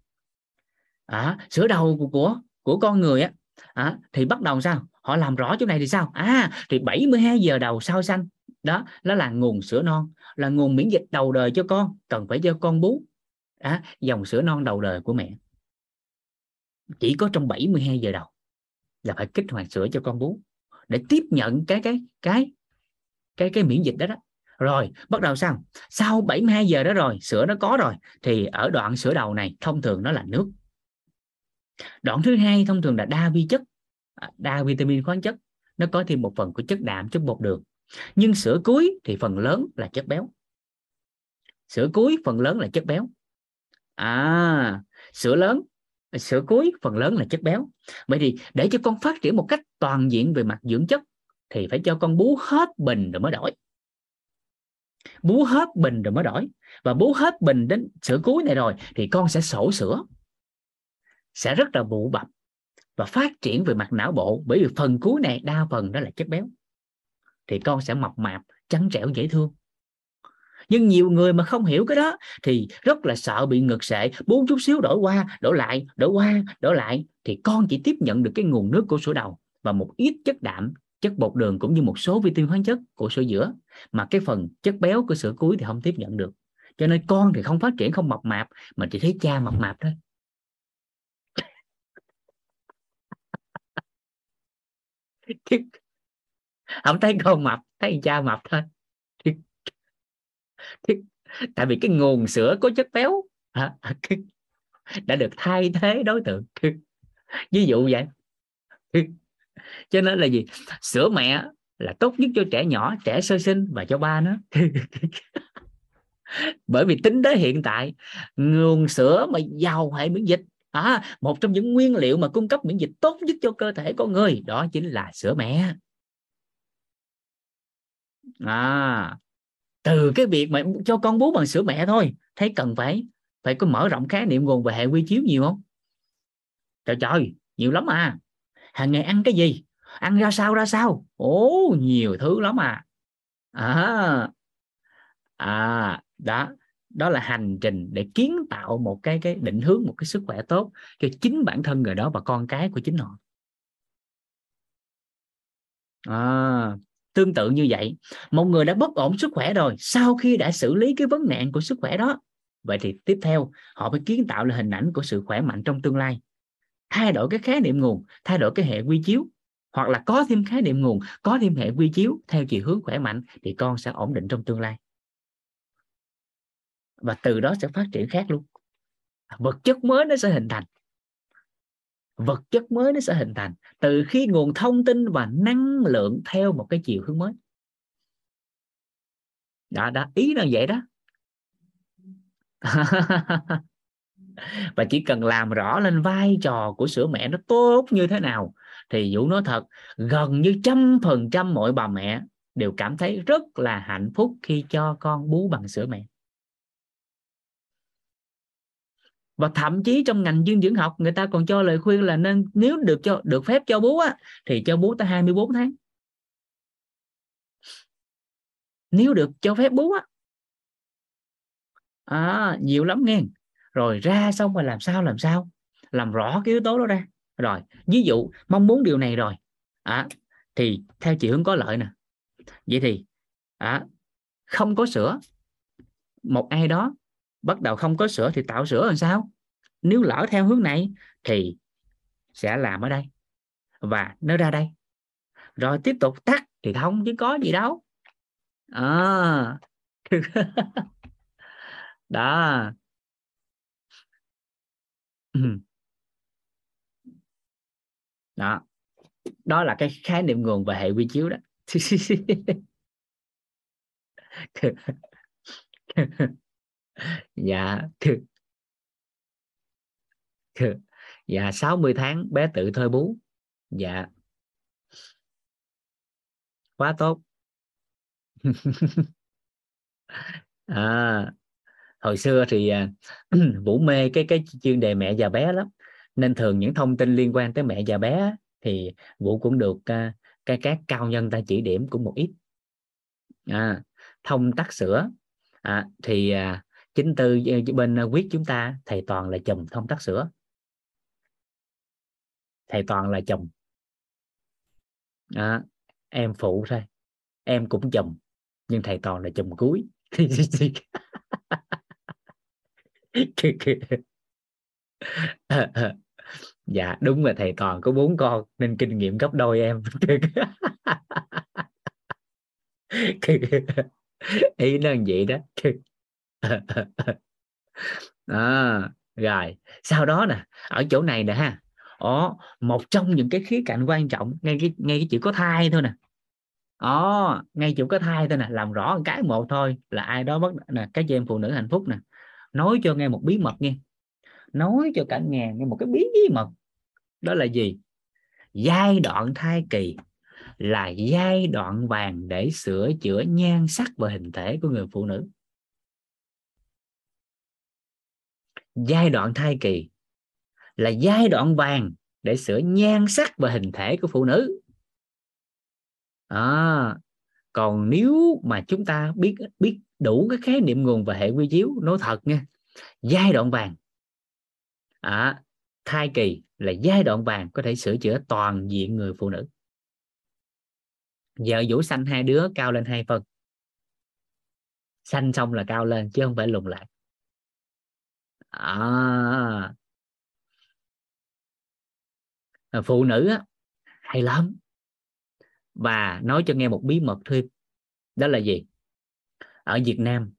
À, sữa đầu của của, của con người á. À, thì bắt đầu sao? Họ làm rõ chỗ này thì sao? À thì 72 giờ đầu sau sanh. Đó nó là nguồn sữa non là nguồn miễn dịch đầu đời cho con cần phải cho con bú. À, dòng sữa non đầu đời của mẹ. Chỉ có trong 72 giờ đầu là phải kích hoạt sữa cho con bú để tiếp nhận cái cái cái cái cái miễn dịch đó đó. Rồi bắt đầu sao? Sau 72 giờ đó rồi sữa nó có rồi thì ở đoạn sữa đầu này thông thường nó là nước. Đoạn thứ hai thông thường là đa vi chất đa vitamin khoáng chất, nó có thêm một phần của chất đạm, chất bột đường. Nhưng sữa cuối thì phần lớn là chất béo. Sữa cuối phần lớn là chất béo. À sữa lớn, sữa cuối phần lớn là chất béo. Vậy thì để cho con phát triển một cách toàn diện về mặt dưỡng chất thì phải cho con bú hết bình rồi mới đổi. Bú hết bình rồi mới đổi. Và bú hết bình đến sữa cuối này rồi thì con sẽ sổ sữa. Sẽ rất là bụ bập và phát triển về mặt não bộ, bởi vì phần cuối này đa phần đó là chất béo. Thì con sẽ mập mạp, trắng trẻo, dễ thương. Nhưng nhiều người mà không hiểu cái đó thì rất là sợ bị ngực sệ, bốn chút xíu đổi qua, đổi lại, đổi qua, đổi lại. Thì con chỉ tiếp nhận được cái nguồn nước của sữa đầu và một ít chất đạm, chất bột đường cũng như một số vitamin khoáng chất của sữa giữa mà cái phần chất béo của sữa cuối thì không tiếp nhận được. Cho nên con thì không phát triển, không mập mạp, mà chỉ thấy cha mập mạp thôi. Không thấy con mập, thấy cha mập thôi. Tại vì cái nguồn sữa có chất béo. À, đã được thay thế đối tượng. Ví dụ vậy. Cho nên là gì? Sữa mẹ là tốt nhất cho trẻ nhỏ, trẻ sơ sinh và cho ba nó. Bởi vì tính tới hiện tại, nguồn sữa mà giàu hệ miễn dịch à, một trong những nguyên liệu mà cung cấp miễn dịch tốt nhất cho cơ thể con người đó chính là sữa mẹ. À từ cái việc mà cho con bú bằng sữa mẹ thôi thấy cần phải phải có mở rộng khái niệm nguồn về hệ quy chiếu nhiều không? Trời trời nhiều lắm à. Hàng ngày ăn cái gì? Ăn ra sao ra sao? Ố nhiều thứ lắm à. À à đó đó là hành trình để kiến tạo một cái cái định hướng một cái sức khỏe tốt cho chính bản thân người đó và con cái của chính họ. À, tương tự như vậy một người đã bất ổn sức khỏe rồi sau khi đã xử lý cái vấn nạn của sức khỏe đó vậy thì tiếp theo họ phải kiến tạo là hình ảnh của sự khỏe mạnh trong tương lai. Thay đổi cái khái niệm nguồn thay đổi cái hệ quy chiếu hoặc là có thêm khái niệm nguồn có thêm hệ quy chiếu theo chiều hướng khỏe mạnh thì con sẽ ổn định trong tương lai và từ đó sẽ phát triển khác luôn. Vật chất mới nó sẽ hình thành. Vật chất mới nó sẽ hình thành. Từ khi nguồn thông tin và năng lượng theo một cái chiều hướng mới. Đó đó ý là vậy đó. <laughs> Và chỉ cần làm rõ lên vai trò của sữa mẹ nó tốt như thế nào, thì Vũ nói thật, gần như trăm phần trăm mọi bà mẹ đều cảm thấy rất là hạnh phúc khi cho con bú bằng sữa mẹ. Và thậm chí trong ngành dinh dưỡng học người ta còn cho lời khuyên là nên nếu được cho được phép cho bú á, thì cho bú tới 24 tháng. Nếu được cho phép bú á. À, nhiều lắm nghe. Rồi ra xong rồi làm sao làm sao? Làm rõ cái yếu tố đó ra. Rồi ví dụ mong muốn điều này rồi. À, thì theo chị hướng có lợi nè. Vậy thì à, không có sữa. Một ai đó bắt đầu không có sữa thì tạo sữa làm sao? Nếu lỡ theo hướng này thì sẽ làm ở đây và nó ra đây. Rồi tiếp tục tắt thì không chứ có gì đâu. À. <laughs> đó. Đó. Đó là cái khái niệm nguồn và hệ quy chiếu đó. <laughs> dạ dạ 60 tháng bé tự thôi bú. Dạ. Quá tốt. <laughs> À, hồi xưa thì à, <clears throat> vũ mê cái cái chuyên đề mẹ và bé lắm. Nên thường những thông tin liên quan tới mẹ và bé thì vũ cũng được uh, cái các cao nhân ta chỉ điểm cũng một ít. À, thông tắc sữa. À, thì à, chính từ ờ, bên ờ, quyết chúng ta thầy toàn là chồng thông tắc sữa. Thầy toàn là chồng. À, em phụ thôi em cũng chồng nhưng thầy toàn là chồng cuối. <laughs> <laughs> Dạ đúng là thầy toàn có bốn con nên kinh nghiệm gấp đôi em. <laughs> Ý nó vậy đó. <laughs> à, rồi. Sau đó nè ở chỗ này nè ha. Ồ, một trong những cái khía cạnh quan trọng ngay cái ngay cái chữ có thai thôi nè. Ồ, ngay chữ có thai thôi nè làm rõ một cái một thôi là ai đó mất nè cái chị em phụ nữ hạnh phúc nè nói cho nghe một bí mật nghe. Nói cho cả nhà nghe một cái bí mật. Đó là gì? Giai đoạn thai kỳ là giai đoạn vàng để sửa chữa nhan sắc và hình thể của người phụ nữ. Giai đoạn thai kỳ là giai đoạn vàng để sửa nhan sắc và hình thể của phụ nữ. À, còn nếu mà chúng ta biết biết đủ cái khái niệm nguồn và hệ quy chiếu nói thật nha giai đoạn vàng à, thai kỳ là giai đoạn vàng có thể sửa chữa toàn diện người phụ nữ. Vợ vũ xanh hai đứa cao lên hai phân xanh xong là cao lên chứ không phải lùn lại à, ờ, phụ nữ á, hay lắm. Và nói cho nghe một bí mật thêm. Đó là gì? Ở Việt Nam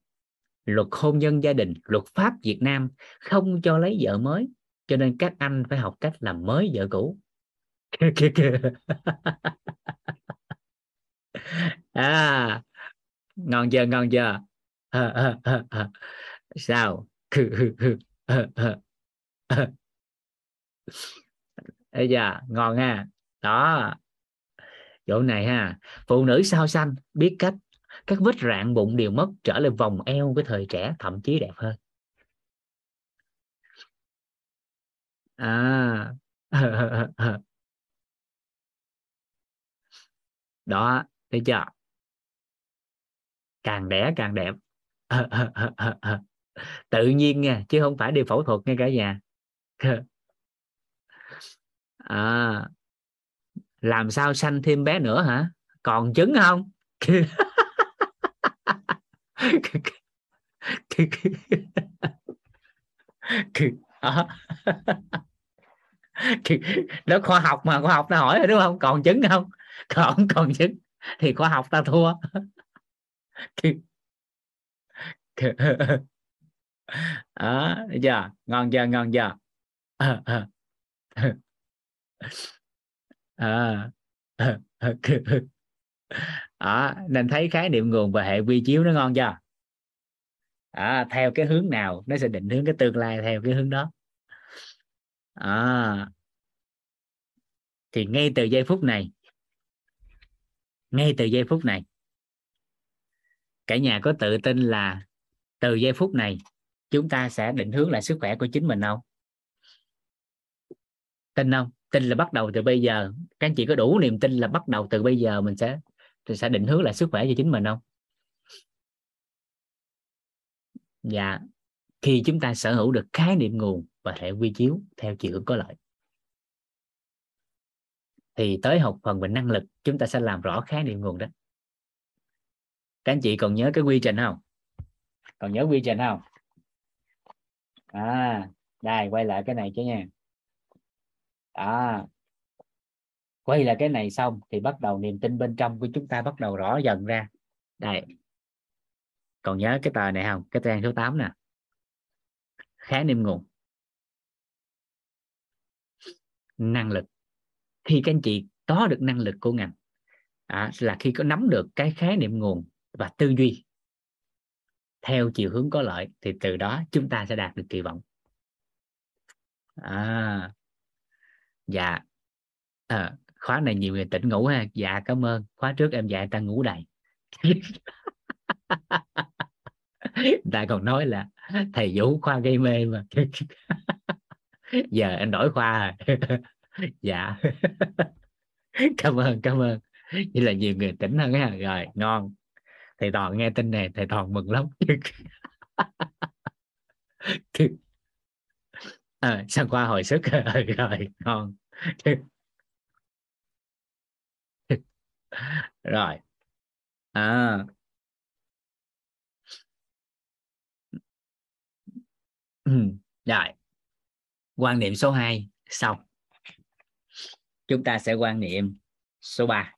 luật hôn nhân gia đình luật pháp Việt Nam không cho lấy vợ mới cho nên các anh phải học cách làm mới vợ cũ. À ngon giờ ngon chưa? Ờ, ờ, Sao? <laughs> bây giờ ngon ha. Đó, chỗ này ha. Phụ nữ sao xanh, biết cách, các vết rạn bụng đều mất, trở lại vòng eo với thời trẻ, thậm chí đẹp hơn. À. <laughs> Đó, thấy chưa? Càng đẻ, càng đẹp. <laughs> tự nhiên nha chứ không phải đi phẫu thuật ngay cả nhà. <laughs> À, làm sao sanh thêm bé nữa hả? Còn trứng không? <laughs> Đó khoa học mà khoa học ta hỏi rồi đúng không? Còn trứng không? Còn còn trứng thì khoa học ta thua. <laughs> à, giờ ngon giờ ngon chưa? <laughs> À, à. à. à, nên thấy khái niệm nguồn và hệ quy chiếu nó ngon chưa? À, theo cái hướng nào nó sẽ định hướng cái tương lai theo cái hướng đó. À, thì ngay từ giây phút này ngay từ giây phút này cả nhà có tự tin là từ giây phút này chúng ta sẽ định hướng lại sức khỏe của chính mình không? Tin không? Tin là bắt đầu từ bây giờ. Các anh chị có đủ niềm tin là bắt đầu từ bây giờ mình sẽ sẽ định hướng lại sức khỏe cho chính mình không? Dạ. Khi chúng ta sở hữu được khái niệm nguồn và hệ quy chiếu theo chiều hướng có lợi, thì tới học phần về năng lực, chúng ta sẽ làm rõ khái niệm nguồn đó. Các anh chị còn nhớ cái quy trình không? Còn nhớ quy trình không? À đây quay lại cái này chứ nha. À quay lại cái này xong thì bắt đầu niềm tin bên trong của chúng ta bắt đầu rõ dần ra. Đây. Còn nhớ cái tờ này không? Cái trang số 8 nè. Khái niệm nguồn năng lực. Khi các anh chị có được năng lực của ngành à, là khi có nắm được cái khái niệm nguồn và tư duy theo chiều hướng có lợi thì từ đó chúng ta sẽ đạt được kỳ vọng. À, dạ. À, khóa này nhiều người tỉnh ngủ ha. Dạ cảm ơn. Khóa trước em dạy ta ngủ đầy. <laughs> Ta còn nói là thầy vũ khoa gây mê mà. <laughs> Giờ anh đổi khoa rồi. <laughs> Dạ. Cảm ơn cảm ơn. Như là nhiều người tỉnh hơn ha. Rồi ngon thầy toàn nghe tin này thầy toàn mừng lắm. <laughs> À, sang qua hồi sức? <laughs> Rồi ngon. <laughs> Rồi. À. Rồi. Quan niệm số 2 xong. Chúng ta sẽ quan niệm số 3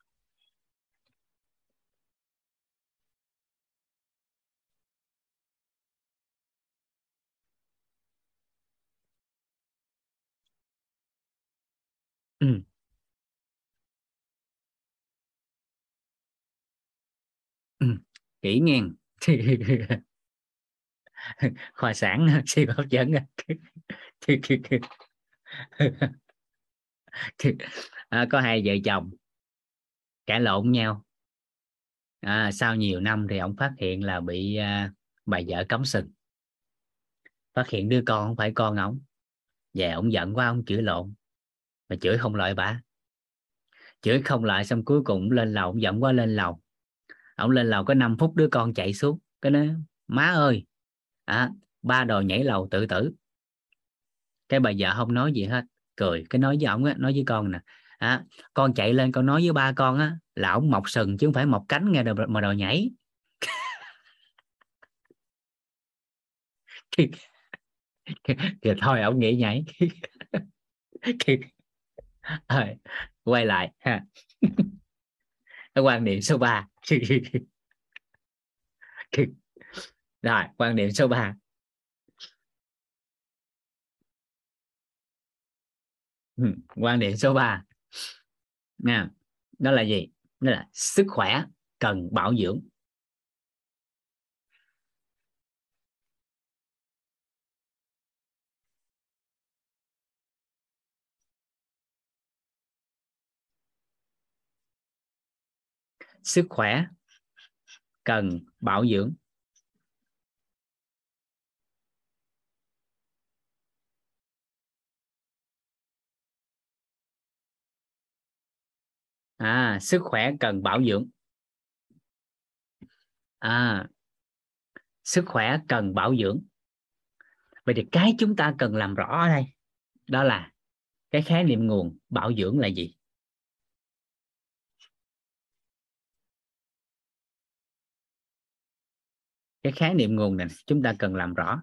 ừ. Ừ. kỹ ngang. <laughs> Khoa sản siêu hấp dẫn. À, có hai vợ chồng. Cãi lộn nhau. À, sau nhiều năm thì ông phát hiện là bị à, bà vợ cấm sừng. Phát hiện đứa con không phải con ông. Về ông giận quá ông chửi lộn mà chửi không lại bà. Chửi không lại xong cuối cùng lên lầu ông giận quá lên lầu. Ông lên lầu có 5 phút đứa con chạy xuống cái nó má ơi! À, ba đòi nhảy lầu tự tử. Cái bà vợ không nói gì hết cười cái nói với ông á nói với con nè à, con chạy lên con nói với ba con á là ông mọc sừng chứ không phải mọc cánh nghe mà đòi nhảy. <laughs> Thì, thì thôi ông nghĩ nhảy. <laughs> rồi quay lại ha. Quan điểm số 3 rồi, quan điểm số 3 ừ, quan điểm số 3 nè đó là gì? Đó là sức khỏe cần bảo dưỡng. Sức khỏe cần bảo dưỡng. À sức khỏe cần bảo dưỡng. À sức khỏe cần bảo dưỡng. Vậy thì cái chúng ta cần làm rõ ở đây, đó là cái khái niệm nguồn bảo dưỡng là gì? Cái khái niệm nguồn này chúng ta cần làm rõ.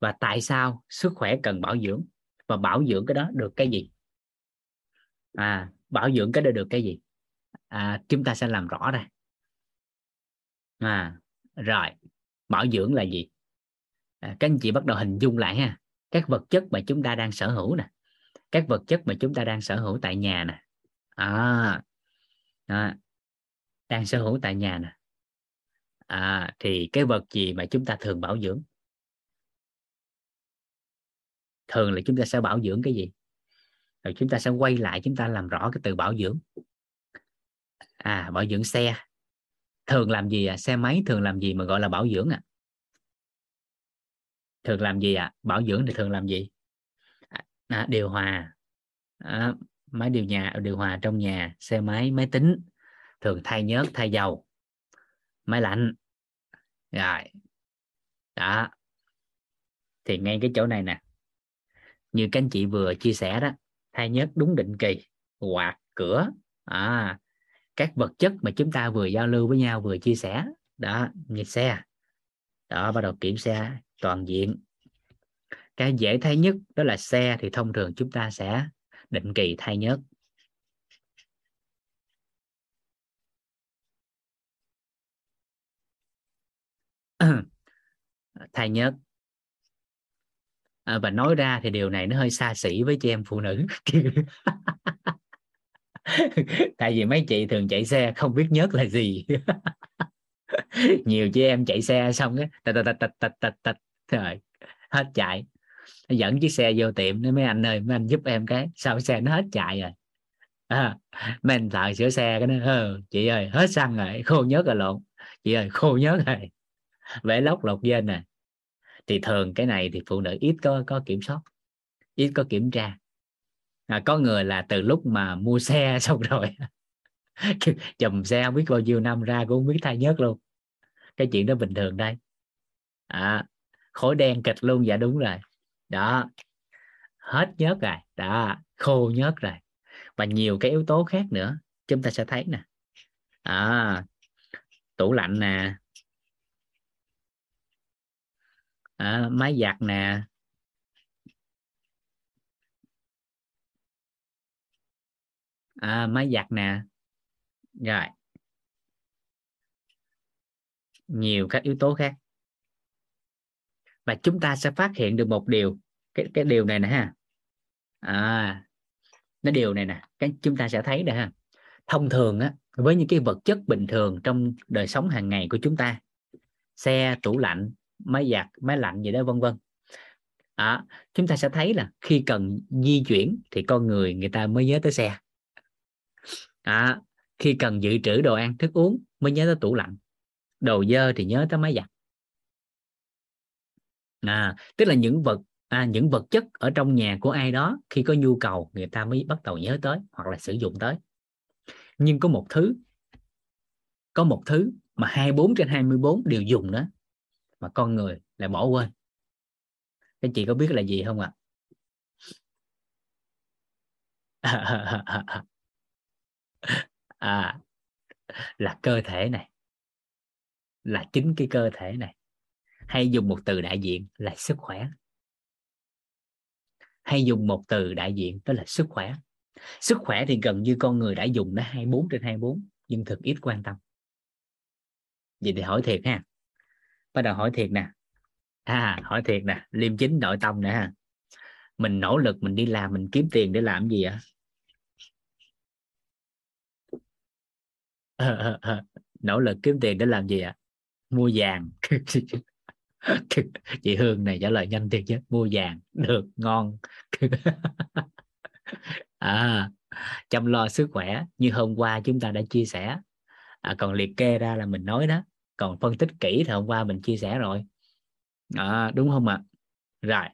Và tại sao sức khỏe cần bảo dưỡng? Và bảo dưỡng cái đó được cái gì? À bảo dưỡng cái đó được cái gì? À, chúng ta sẽ làm rõ đây à rồi bảo dưỡng là gì? À, các anh chị bắt đầu hình dung lại ha. Các vật chất mà chúng ta đang sở hữu nè. Các vật chất mà chúng ta đang sở hữu tại nhà nè. À, à đang sở hữu tại nhà nè. À, thì cái vật gì mà chúng ta thường bảo dưỡng? Thường là chúng ta sẽ bảo dưỡng cái gì? Rồi chúng ta sẽ quay lại chúng ta làm rõ cái từ bảo dưỡng. À bảo dưỡng xe. Thường làm gì à xe máy thường làm gì mà gọi là bảo dưỡng à thường làm gì ạ? À? bảo dưỡng thì thường làm gì? À, à, điều hòa. À, máy điều nhà điều hòa trong nhà xe máy máy tính thường thay nhớt thay dầu. Máy lạnh. Rồi. Đó. Thì ngay cái chỗ này nè. Như các anh chị vừa chia sẻ đó thay nhớt đúng định kỳ quạt cửa. À, các vật chất mà chúng ta vừa giao lưu với nhau vừa chia sẻ. Đó như xe. Đó bắt đầu kiểm xe toàn diện. Cái dễ thấy nhất đó là xe thì thông thường chúng ta sẽ định kỳ thay nhớt. Thay nhớt. À, và nói ra thì điều này nó hơi xa xỉ với chị em phụ nữ. <laughs> Tại vì mấy chị thường chạy xe không biết nhớt là gì. <laughs> Nhiều chị em chạy xe xong cái tạch tạch tạch tạch tạch tạch rồi hết chạy. Dẫn chiếc xe vô tiệm nói mấy anh ơi mấy anh giúp em cái. Sao xe nó hết chạy rồi? À, mấy anh thợ sửa xe cái nó ừ, chị ơi hết xăng rồi khô nhớt rồi lộn. Chị ơi khô nhớt rồi. Vẽ lóc lột dên này thì thường cái này thì phụ nữ ít có có kiểm soát ít có kiểm tra. À, có người là từ lúc mà mua xe <laughs> xong rồi <laughs> chùm xe không biết bao nhiêu năm ra cũng không biết thay nhớt luôn. Cái chuyện đó bình thường đây. À, khối đen kịch luôn dạ đúng rồi. Đó hết nhớt rồi. Đó khô nhớt rồi. Và nhiều cái yếu tố khác nữa chúng ta sẽ thấy nè. À, tủ lạnh nè à, máy giặt nè. À, máy giặt nè. Rồi. Nhiều các yếu tố khác. Và chúng ta sẽ phát hiện được một điều. Cái cái điều này nè ha. À nó điều này nè cái chúng ta sẽ thấy nè ha. Thông thường á với những cái vật chất bình thường trong đời sống hàng ngày của chúng ta xe tủ lạnh máy giặt máy lạnh gì đó vân vân. À, chúng ta sẽ thấy là khi cần di chuyển thì con người người ta mới nhớ tới xe. À, khi cần dự trữ đồ ăn thức uống mới nhớ tới tủ lạnh. Đồ dơ thì nhớ tới máy giặt. À, tức là những vật à, những vật chất ở trong nhà của ai đó khi có nhu cầu người ta mới bắt đầu nhớ tới hoặc là sử dụng tới. Nhưng có một thứ có một thứ mà 24 trên 24 đều dùng đó mà con người lại bỏ quên. Các chị có biết là gì không ạ? À? <laughs> à là cơ thể này. Là chính cái cơ thể này. Hay dùng một từ đại diện là sức khỏe. Hay dùng một từ đại diện đó là sức khỏe. Sức khỏe thì gần như con người đã dùng nó 24 trên 24 nhưng thực ít quan tâm. Vậy thì hỏi thiệt ha bắt đầu hỏi thiệt nè. À hỏi thiệt nè liêm chính nội tâm nè ha. Mình nỗ lực mình đi làm mình kiếm tiền để làm gì ạ? <laughs> Nỗ lực kiếm tiền để làm gì ạ? Mua vàng. <laughs> Chị Hương này trả lời nhanh thiệt chứ mua vàng. Được ngon. <laughs> À chăm lo sức khỏe như hôm qua chúng ta đã chia sẻ. À, còn liệt kê ra là mình nói đó còn phân tích kỹ thì hôm qua mình chia sẻ rồi. À, đúng không ạ? Rồi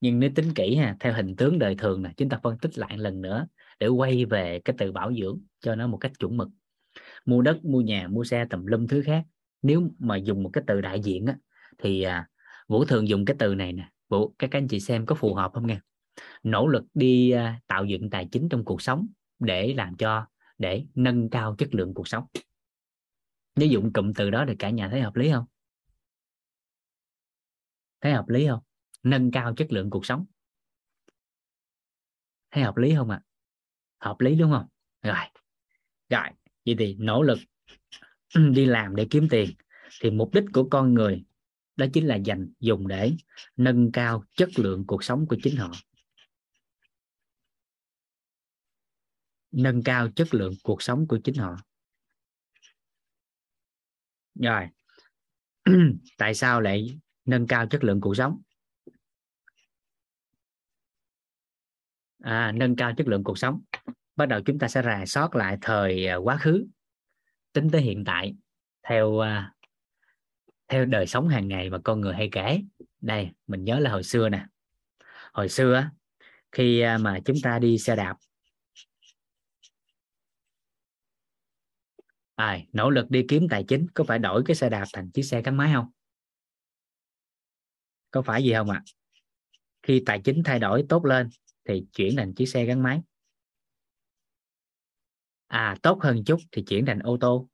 nhưng nếu tính kỹ ha theo hình tướng đời thường này chúng ta phân tích lại lần nữa để quay về cái từ bảo dưỡng cho nó một cách chuẩn mực. Mua đất mua nhà mua xe tầm lum thứ khác. Nếu mà dùng một cái từ đại diện á, thì à, vũ thường dùng cái từ này nè. Vũ các anh chị xem có phù hợp không nghe nỗ lực đi à, tạo dựng tài chính trong cuộc sống để làm cho để nâng cao chất lượng cuộc sống nếu dụng cụm từ đó thì cả nhà thấy hợp lý không? Thấy hợp lý không? Nâng cao chất lượng cuộc sống. Thấy hợp lý không ạ? À? hợp lý đúng không? Rồi. Rồi, vậy thì nỗ lực <clears throat> đi làm để kiếm tiền. Thì mục đích của con người đó chính là dành dùng để nâng cao chất lượng cuộc sống của chính họ. Nâng cao chất lượng cuộc sống của chính họ rồi. <clears throat> Tại sao lại nâng cao chất lượng cuộc sống? À, nâng cao chất lượng cuộc sống. Bắt đầu chúng ta sẽ rà soát lại thời à, quá khứ tính tới hiện tại theo à, theo đời sống hàng ngày mà con người hay kể. Đây mình nhớ là hồi xưa nè. Hồi xưa khi à, mà chúng ta đi xe đạp à, nỗ lực đi kiếm tài chính có phải đổi cái xe đạp thành chiếc xe gắn máy không? Có phải gì không ạ? À? khi tài chính thay đổi tốt lên thì chuyển thành chiếc xe gắn máy. À tốt hơn chút thì chuyển thành ô tô.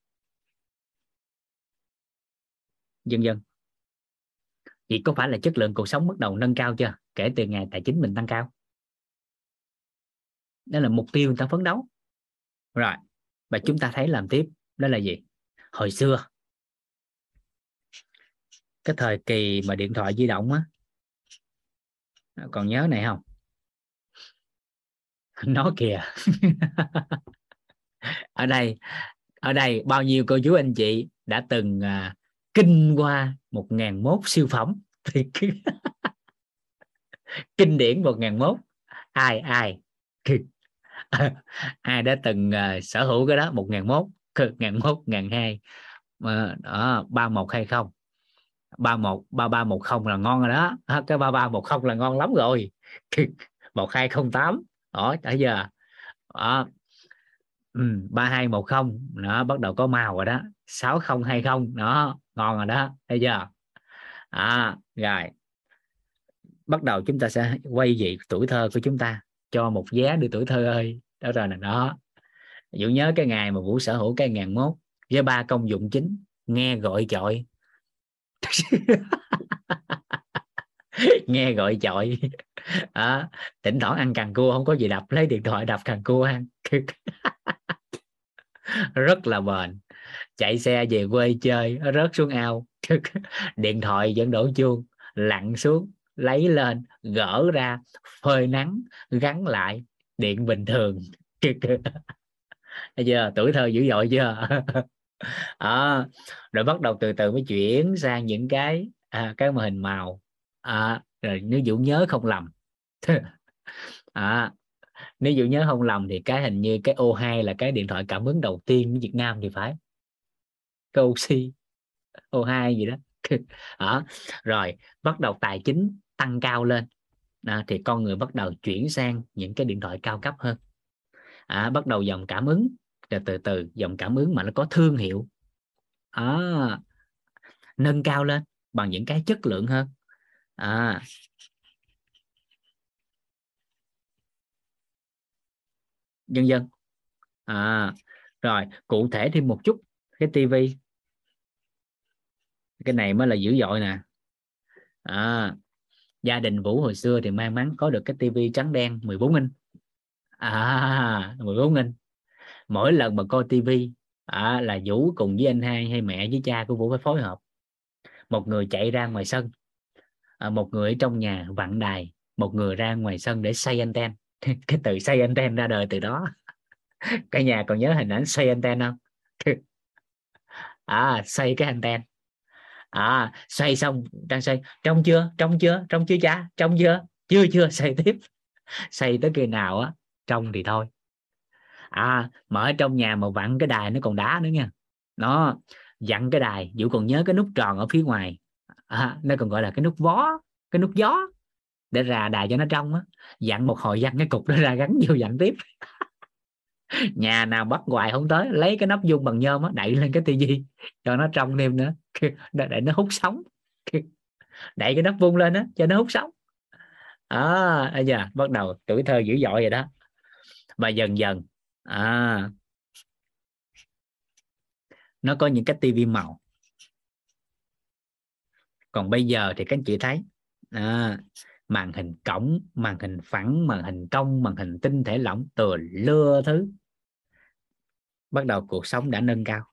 Dần dần vậy có phải là chất lượng cuộc sống bắt đầu nâng cao chưa? Kể từ ngày tài chính mình tăng cao. Đó là mục tiêu người ta phấn đấu. Rồi và chúng ta thấy làm tiếp đó là gì? Hồi xưa. Cái thời kỳ mà điện thoại di động á. Còn nhớ này không? <laughs> Nó kìa. <laughs> Ở đây ở đây bao nhiêu cô chú anh chị đã từng à, kinh qua một ngàn mốt siêu phẩm? <laughs> Thì kinh điển một ngàn mốt. Ai ai? Ai đã từng à, sở hữu cái đó một ngàn mốt ngàn mốt ngàn hai. Đó ba một hay không? Ba một ba ba một không là ngon rồi đó. Cái ba ba một không là ngon lắm rồi. <laughs> Một hai không tám. Đó tới giờ đó. Ba hai một không. Nó bắt đầu có màu rồi đó. Sáu không hai không. Đó ngon rồi đó. Bây giờ à, rồi. Bắt đầu chúng ta sẽ quay về tuổi thơ của chúng ta cho một vé đưa tuổi thơ ơi. Đó rồi là đó. Dụ nhớ cái ngày mà Vũ sở hữu cái ngàn mốt với ba công dụng chính nghe gọi chọi. <laughs> Nghe gọi chọi. À, thỉnh thoảng ăn càng cua không có gì đập lấy điện thoại đập càng cua ăn. <laughs> Rất là bền. Chạy xe về quê chơi rớt xuống ao. <laughs> Điện thoại vẫn đổ chuông lặn xuống lấy lên gỡ ra phơi nắng gắn lại điện bình thường. Thấy chưa? Tuổi thơ dữ dội chưa? <laughs> À, rồi bắt đầu từ từ mới chuyển sang những cái à, cái mô hình màu. À, rồi nếu dụ nhớ không lầm. <laughs> À, nếu dụ nhớ không lầm thì cái hình như cái O2 là cái điện thoại cảm ứng đầu tiên của Việt Nam thì phải. Cái oxy O2 gì đó. <laughs> À, rồi bắt đầu tài chính tăng cao lên. À, thì con người bắt đầu chuyển sang những cái điện thoại cao cấp hơn à, bắt đầu dòng cảm ứng. Rồi từ từ dòng cảm ứng mà nó có thương hiệu. À, nâng cao lên bằng những cái chất lượng hơn. À, dân dân. À, rồi cụ thể thêm một chút. Cái tivi. Cái này mới là dữ dội nè. À, gia đình vũ hồi xưa thì may mắn có được cái tivi trắng đen 14 inch à 14 inch. Mỗi lần mà coi tivi à, là vũ cùng với anh hai hay mẹ với cha của vũ phải phối hợp. Một người chạy ra ngoài sân à, một người ở trong nhà vặn đài một người ra ngoài sân để xây anten. <laughs> Cái từ xây anten ra đời từ đó. <laughs> Cả nhà còn nhớ hình ảnh xây anten không? <laughs> À xây cái anten. À xây xong đang xây. Trong chưa? Trong chưa? Trong chưa cha? Trong chưa? Chưa chưa xây tiếp. Xây tới khi nào á trong thì thôi. À mở trong nhà mà vặn cái đài nó còn đá nữa nha. Nó dặn cái đài dụ còn nhớ cái nút tròn ở phía ngoài. À, nó còn gọi là cái nút vó cái nút gió để ra đài cho nó trong á. Dặn một hồi dặn cái cục đó ra gắn vô dặn tiếp. <laughs> Nhà nào bắt hoài không tới lấy cái nắp dung bằng nhôm á đậy lên cái tivi cho nó trong thêm nữa. Để nó hút sóng. Đậy cái nắp vung lên á cho nó hút sóng. À, bây giờ bắt đầu tuổi thơ dữ dội rồi đó và dần dần. À. Nó có những cái tivi màu. Còn bây giờ thì các anh chị thấy à, màn hình cổng màn hình phẳng màn hình cong màn hình tinh thể lỏng từ lưa thứ. Bắt đầu cuộc sống đã nâng cao.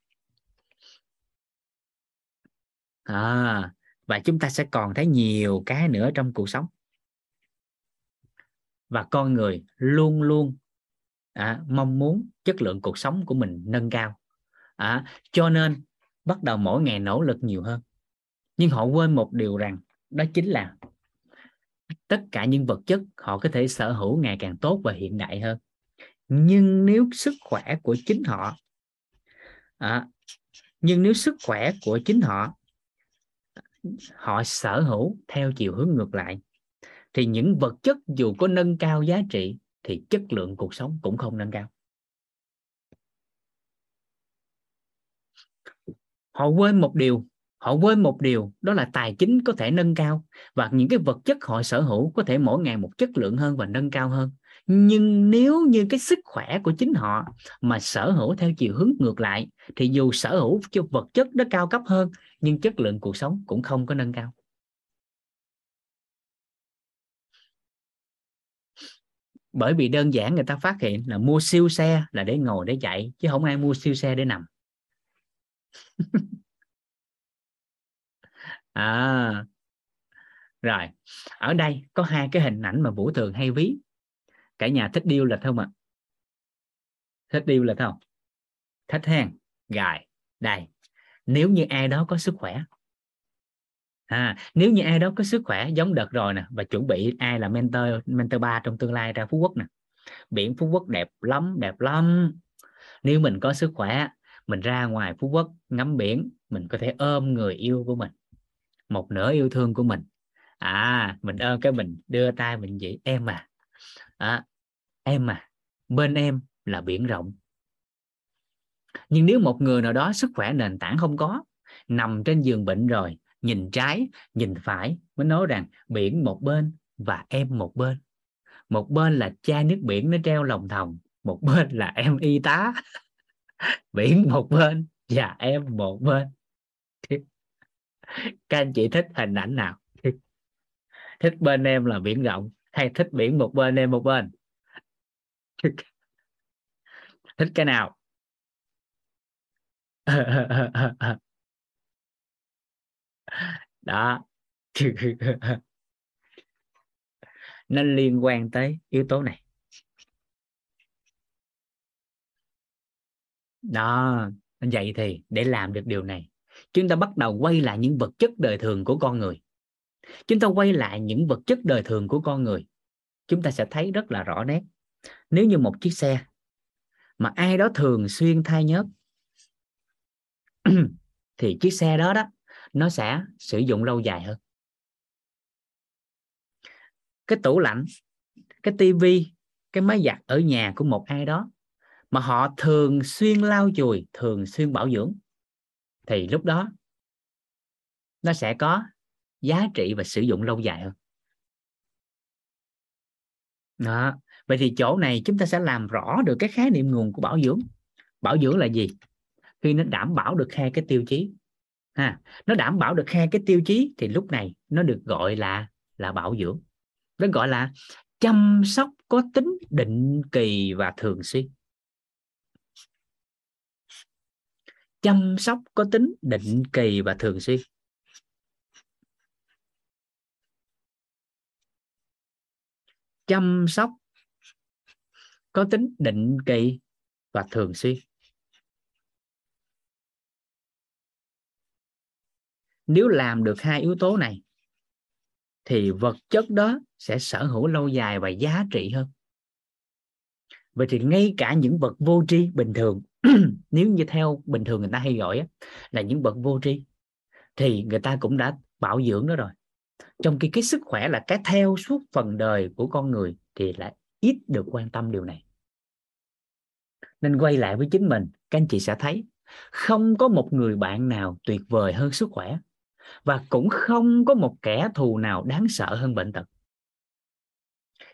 À, và chúng ta sẽ còn thấy nhiều cái nữa trong cuộc sống. Và con người luôn luôn à, mong muốn chất lượng cuộc sống của mình nâng cao. À, cho nên bắt đầu mỗi ngày nỗ lực nhiều hơn. Nhưng họ quên một điều rằng đó chính là tất cả những vật chất họ có thể sở hữu ngày càng tốt và hiện đại hơn. Nhưng nếu sức khỏe của chính họ à, nhưng nếu sức khỏe của chính họ họ sở hữu theo chiều hướng ngược lại thì những vật chất dù có nâng cao giá trị thì chất lượng cuộc sống cũng không nâng cao. Họ quên một điều, họ quên một điều, đó là tài chính có thể nâng cao và những cái vật chất họ sở hữu có thể mỗi ngày một chất lượng hơn và nâng cao hơn. Nhưng nếu như cái sức khỏe của chính họ mà sở hữu theo chiều hướng ngược lại, thì dù sở hữu cho vật chất nó cao cấp hơn, nhưng chất lượng cuộc sống cũng không có nâng cao. Bởi vì đơn giản người ta phát hiện là mua siêu xe là để ngồi để chạy, chứ không ai mua siêu xe để nằm. <laughs> À rồi. Ở đây có hai cái hình ảnh mà vũ thường hay ví. Cả nhà thích điêu là không ạ? Thích điêu là không? Thích hen? Gài đây. Nếu như ai đó có sức khỏe à, nếu như ai đó có sức khỏe giống đợt rồi nè và chuẩn bị ai là mentor mentor ba trong tương lai ra phú quốc nè biển phú quốc đẹp lắm đẹp lắm. Nếu mình có sức khỏe mình ra ngoài phú quốc ngắm biển mình có thể ôm người yêu của mình một nửa yêu thương của mình. À mình ôm cái mình đưa tay mình vậy em à, à em à bên em là biển rộng. Nhưng nếu một người nào đó sức khỏe nền tảng không có nằm trên giường bệnh rồi nhìn trái, nhìn phải mới nói rằng biển một bên và em một bên. Một bên là chai nước biển nó treo lòng thòng, một bên là em y tá. <laughs> Biển một bên và em một bên. Các anh chị thích hình ảnh nào? Thích bên em là biển rộng hay thích biển một bên, em một bên? Thích cái nào? <laughs> đó. <laughs> Nó liên quan tới yếu tố này. Đó, vậy thì để làm được điều này, chúng ta bắt đầu quay lại những vật chất đời thường của con người. Chúng ta quay lại những vật chất đời thường của con người, chúng ta sẽ thấy rất là rõ nét. Nếu như một chiếc xe mà ai đó thường xuyên thay nhớt, <clears throat> thì chiếc xe đó đó nó sẽ sử dụng lâu dài hơn. Cái tủ lạnh, cái tivi cái máy giặt ở nhà của một ai đó mà họ thường xuyên lau chùi, thường xuyên bảo dưỡng, thì lúc đó nó sẽ có giá trị và sử dụng lâu dài hơn. Đó. vậy thì chỗ này chúng ta sẽ làm rõ được cái khái niệm nguồn của bảo dưỡng. Bảo dưỡng là gì? Khi nó đảm bảo được hai cái tiêu chí ha, nó đảm bảo được hai cái tiêu chí thì lúc này nó được gọi là là bảo dưỡng. Nó gọi là chăm sóc có tính định kỳ và thường xuyên. Chăm sóc có tính định kỳ và thường xuyên. Chăm sóc có tính định kỳ và thường xuyên. Nếu làm được hai yếu tố này, thì vật chất đó sẽ sở hữu lâu dài và giá trị hơn. Vậy thì ngay cả những vật vô tri bình thường, <clears throat> nếu như theo bình thường người ta hay gọi là những vật vô tri, thì người ta cũng đã bảo dưỡng đó rồi. Trong khi cái sức khỏe là cái theo suốt phần đời của con người thì lại ít được quan tâm điều này. Nên quay lại với chính mình, các anh chị sẽ thấy, không có một người bạn nào tuyệt vời hơn sức khỏe và cũng không có một kẻ thù nào đáng sợ hơn bệnh tật.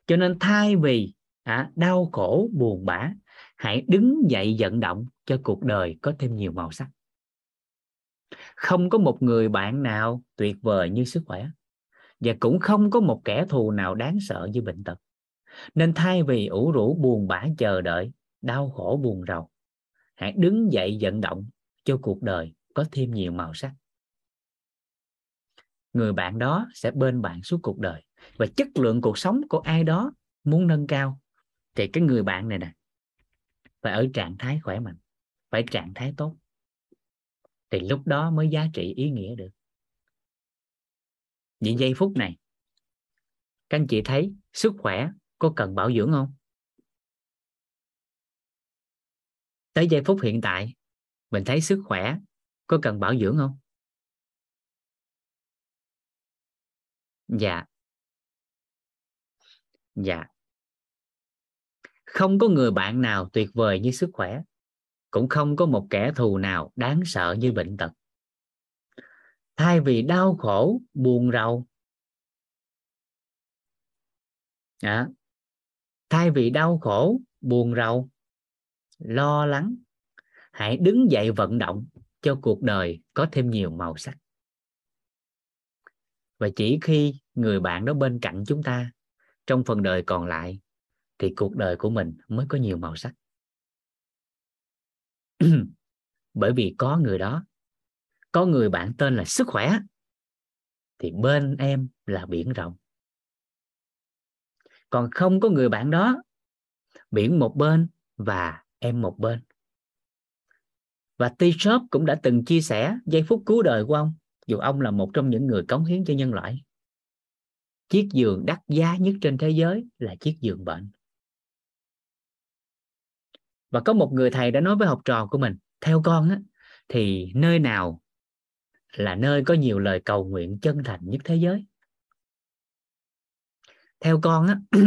Cho nên thay vì à, đau khổ buồn bã hãy đứng dậy vận động cho cuộc đời có thêm nhiều màu sắc. Không có một người bạn nào tuyệt vời như sức khỏe và cũng không có một kẻ thù nào đáng sợ như bệnh tật. Nên thay vì ủ rũ buồn bã chờ đợi đau khổ buồn rầu hãy đứng dậy vận động cho cuộc đời có thêm nhiều màu sắc người bạn đó sẽ bên bạn suốt cuộc đời. Và chất lượng cuộc sống của ai đó muốn nâng cao. Thì cái người bạn này nè, phải ở trạng thái khỏe mạnh, phải trạng thái tốt. Thì lúc đó mới giá trị ý nghĩa được. Những giây phút này, các anh chị thấy sức khỏe có cần bảo dưỡng không? Tới giây phút hiện tại, mình thấy sức khỏe có cần bảo dưỡng không? Dạ. Dạ. Không có người bạn nào tuyệt vời như sức khỏe. Cũng không có một kẻ thù nào đáng sợ như bệnh tật. Thay vì đau khổ buồn rầu. À, thay vì đau khổ buồn rầu. Lo lắng. Hãy đứng dậy vận động cho cuộc đời có thêm nhiều màu sắc. Và chỉ khi người bạn đó bên cạnh chúng ta trong phần đời còn lại, thì cuộc đời của mình mới có nhiều màu sắc. <clears throat> Bởi vì có người đó, có người bạn tên là sức khỏe, thì bên em là biển rộng. Còn không có người bạn đó, biển một bên và em một bên. Và T-Shop cũng đã từng chia sẻ giây phút cứu đời của ông, dù ông là một trong những người cống hiến cho nhân loại chiếc giường đắt giá nhất trên thế giới là chiếc giường bệnh. Và có một người thầy đã nói với học trò của mình theo con á, thì nơi nào là nơi có nhiều lời cầu nguyện chân thành nhất thế giới? Theo con á, <clears throat>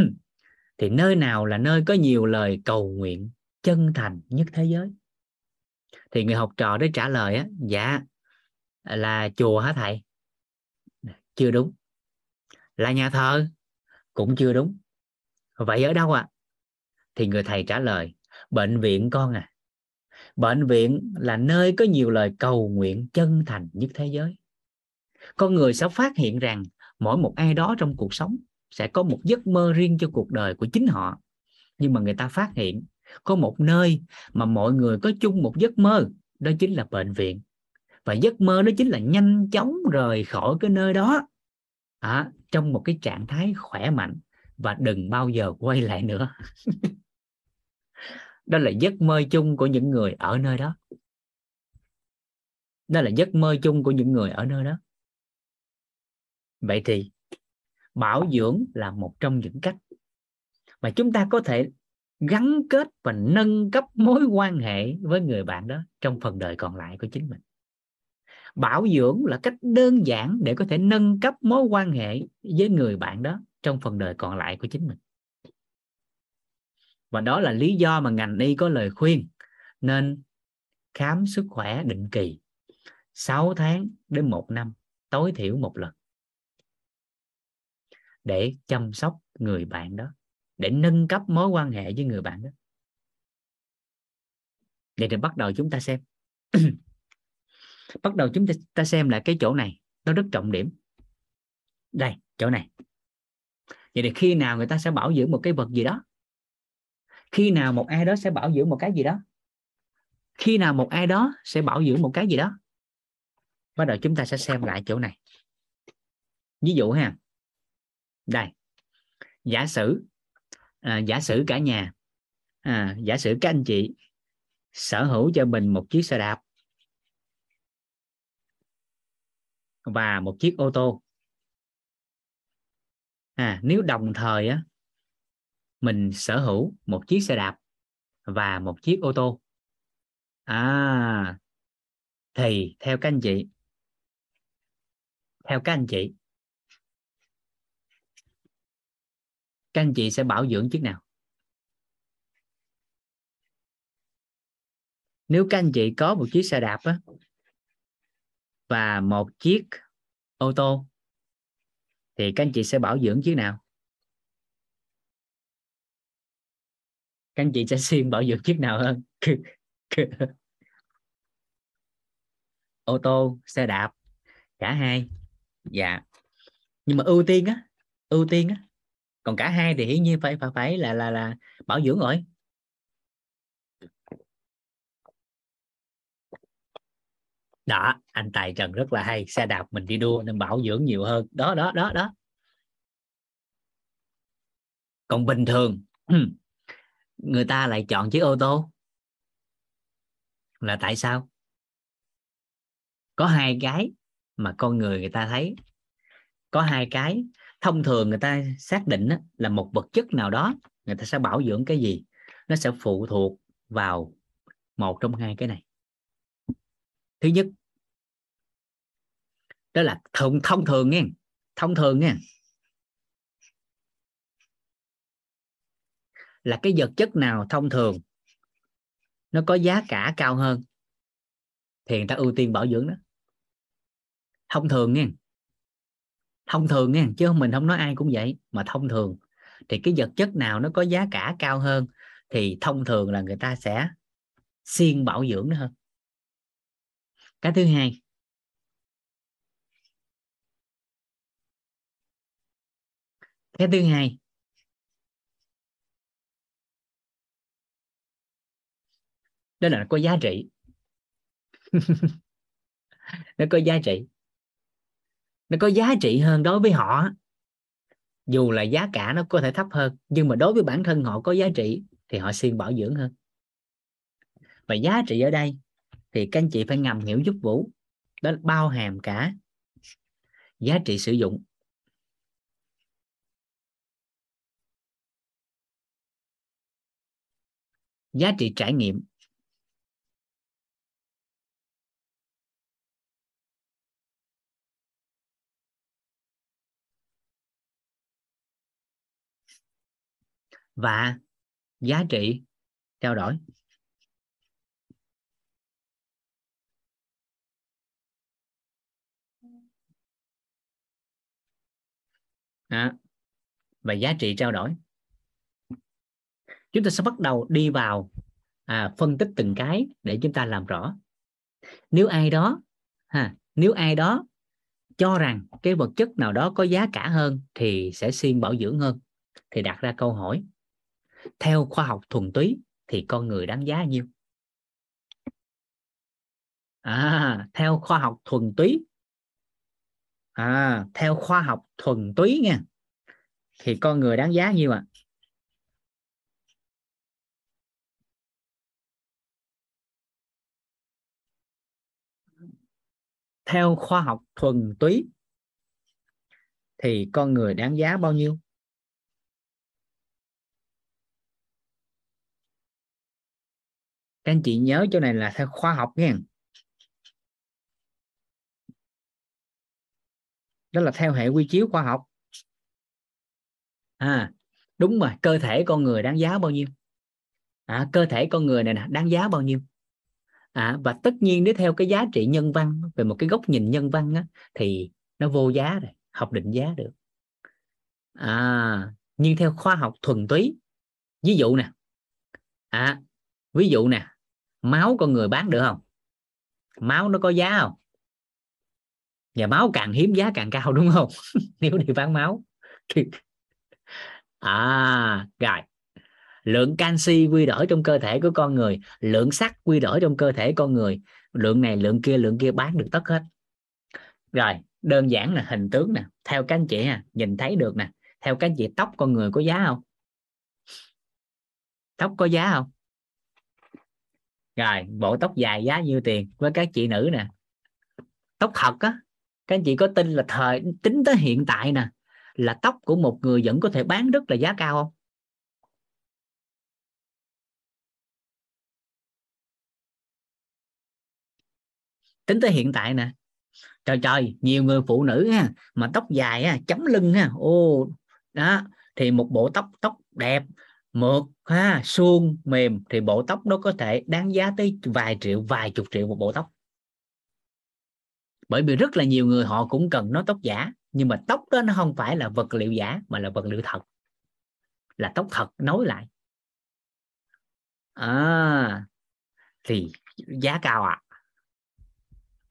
thì nơi nào là nơi có nhiều lời cầu nguyện chân thành nhất thế giới? Thì người học trò đó trả lời á dạ là chùa hả thầy? Dạ, chưa đúng là nhà thờ? Cũng chưa đúng. Vậy ở đâu ạ? À? thì người thầy trả lời, bệnh viện con à. Bệnh viện là nơi có nhiều lời cầu nguyện chân thành nhất thế giới. Con người sẽ phát hiện rằng mỗi một ai đó trong cuộc sống sẽ có một giấc mơ riêng cho cuộc đời của chính họ. Nhưng mà người ta phát hiện, có một nơi mà mọi người có chung một giấc mơ, đó chính là bệnh viện. Và giấc mơ đó chính là nhanh chóng rời khỏi cái nơi đó à, trong một cái trạng thái khỏe mạnh và đừng bao giờ quay lại nữa. <laughs> Đó là giấc mơ chung của những người ở nơi đó. Đó là giấc mơ chung của những người ở nơi đó. Vậy thì bảo dưỡng là một trong những cách mà chúng ta có thể gắn kết và nâng cấp mối quan hệ với người bạn đó trong phần đời còn lại của chính mình bảo dưỡng là cách đơn giản để có thể nâng cấp mối quan hệ với người bạn đó trong phần đời còn lại của chính mình. Và đó là lý do mà ngành y có lời khuyên nên khám sức khỏe định kỳ 6 tháng đến một năm, tối thiểu một lần để chăm sóc người bạn đó, để nâng cấp mối quan hệ với người bạn đó. Vậy thì bắt đầu chúng ta xem. <clears throat> bắt đầu chúng ta, ta xem lại cái chỗ này. Nó rất trọng điểm. Đây chỗ này. Vậy thì khi nào người ta sẽ bảo dưỡng một cái vật gì đó? Khi nào một ai đó sẽ bảo dưỡng một cái gì đó? Khi nào một ai đó sẽ bảo dưỡng một cái gì đó? Bắt đầu chúng ta sẽ xem lại chỗ này. Ví dụ ha. Đây. Giả sử à, giả sử cả nhà à, giả sử các anh chị sở hữu cho mình một chiếc xe đạp. Và một chiếc ô tô. À, nếu đồng thời á mình sở hữu một chiếc xe đạp và một chiếc ô tô. À thì theo các anh chị theo các anh chị các anh chị sẽ bảo dưỡng chiếc nào? Nếu các anh chị có một chiếc xe đạp á, và một chiếc ô tô. Thì các anh chị sẽ bảo dưỡng chiếc nào? Các anh chị sẽ <laughs> xin bảo dưỡng chiếc nào hơn? <laughs> Ô tô, xe đạp, cả hai. Dạ. Nhưng mà ưu tiên á, ưu tiên á. Còn cả hai thì hiển nhiên phải phải phải là là là bảo dưỡng rồi. Đó, anh tài trần rất là hay, xe đạp mình đi đua nên bảo dưỡng nhiều hơn. Đó đó đó đó. Còn bình thường, <clears throat> người ta lại chọn chiếc ô tô. Là tại sao? Có hai cái mà con người người ta thấy. Có hai cái, thông thường người ta xác định là một vật chất nào đó, người ta sẽ bảo dưỡng cái gì? Nó sẽ phụ thuộc vào một trong hai cái này thứ nhất, đó là thông thông thường nghe, thông thường nghe. Là cái vật chất nào thông thường, nó có giá cả cao hơn, thì người ta ưu tiên bảo dưỡng đó. Thông thường nghe, thông thường nghe, chứ mình không nói ai cũng vậy, mà thông thường. Thì cái vật chất nào nó có giá cả cao hơn, thì thông thường là người ta sẽ siêng bảo dưỡng nó hơn cái thứ hai. Cái thứ hai. Đó là có giá trị. <laughs> Nó có giá trị. Nó có giá trị hơn đối với họ. Dù là giá cả nó có thể thấp hơn, nhưng mà đối với bản thân họ có giá trị, thì họ siêng bảo dưỡng hơn. Và giá trị ở đây thì các anh chị phải ngầm hiểu giúp vũ. Đó bao hàm cả giá trị sử dụng. Giá trị trải nghiệm. Và giá trị, trao đổi. À, và giá trị trao đổi. Chúng ta sẽ bắt đầu đi vào à, phân tích từng cái để chúng ta làm rõ. Nếu ai đó ha nếu ai đó cho rằng cái vật chất nào đó có giá cả hơn thì sẽ xin bảo dưỡng hơn thì đặt ra câu hỏi. Theo khoa học thuần túy thì con người đáng giá nhiêu? À theo khoa học thuần túy à theo khoa học thuần túy nha, thì con người đáng giá nhiêu ạ à? theo khoa học thuần túy, thì con người đáng giá bao nhiêu các anh chị nhớ chỗ này là theo khoa học nha đó là theo hệ quy chiếu khoa học. À đúng rồi cơ thể con người đáng giá bao nhiêu? À, cơ thể con người này nè đáng giá bao nhiêu? À, và tất nhiên nếu theo cái giá trị nhân văn về một cái góc nhìn nhân văn á, thì nó vô giá rồi học định giá được. À nhưng theo khoa học thuần túy ví dụ nè à ví dụ nè máu con người bán được không? Máu nó có giá không? Và máu càng hiếm giá càng cao, đúng không? <laughs> Nếu đi bán máu thì à rồi. Lượng canxi quy đổi trong cơ thể của con người, lượng sắt quy đổi trong cơ thể con người. Lượng này, lượng kia lượng kia bán được tất hết. Rồi, đơn giản là hình tướng nè. Theo các anh chị ha, nhìn thấy được nè. Theo các anh chị, tóc con người có giá không? Tóc có giá không? Rồi, bộ tóc dài giá nhiêu tiền? Với các chị nữ nè. Tóc thật á các anh chị có tin là thời, tính tới hiện tại nè, là tóc của một người vẫn có thể bán rất là giá cao không? Tính tới hiện tại nè. Trời trời, nhiều người phụ nữ ha, mà tóc dài ha chấm lưng ha, ô, đó, thì một bộ tóc tóc đẹp, mượt ha, suông, mềm, thì bộ tóc đó có thể đáng giá tới vài triệu, vài chục triệu một bộ tóc bởi vì rất là nhiều người họ cũng cần nó tóc giả nhưng mà tóc đó nó không phải là vật liệu giả mà là vật liệu thật. Là tóc thật nối lại. À thì giá cao à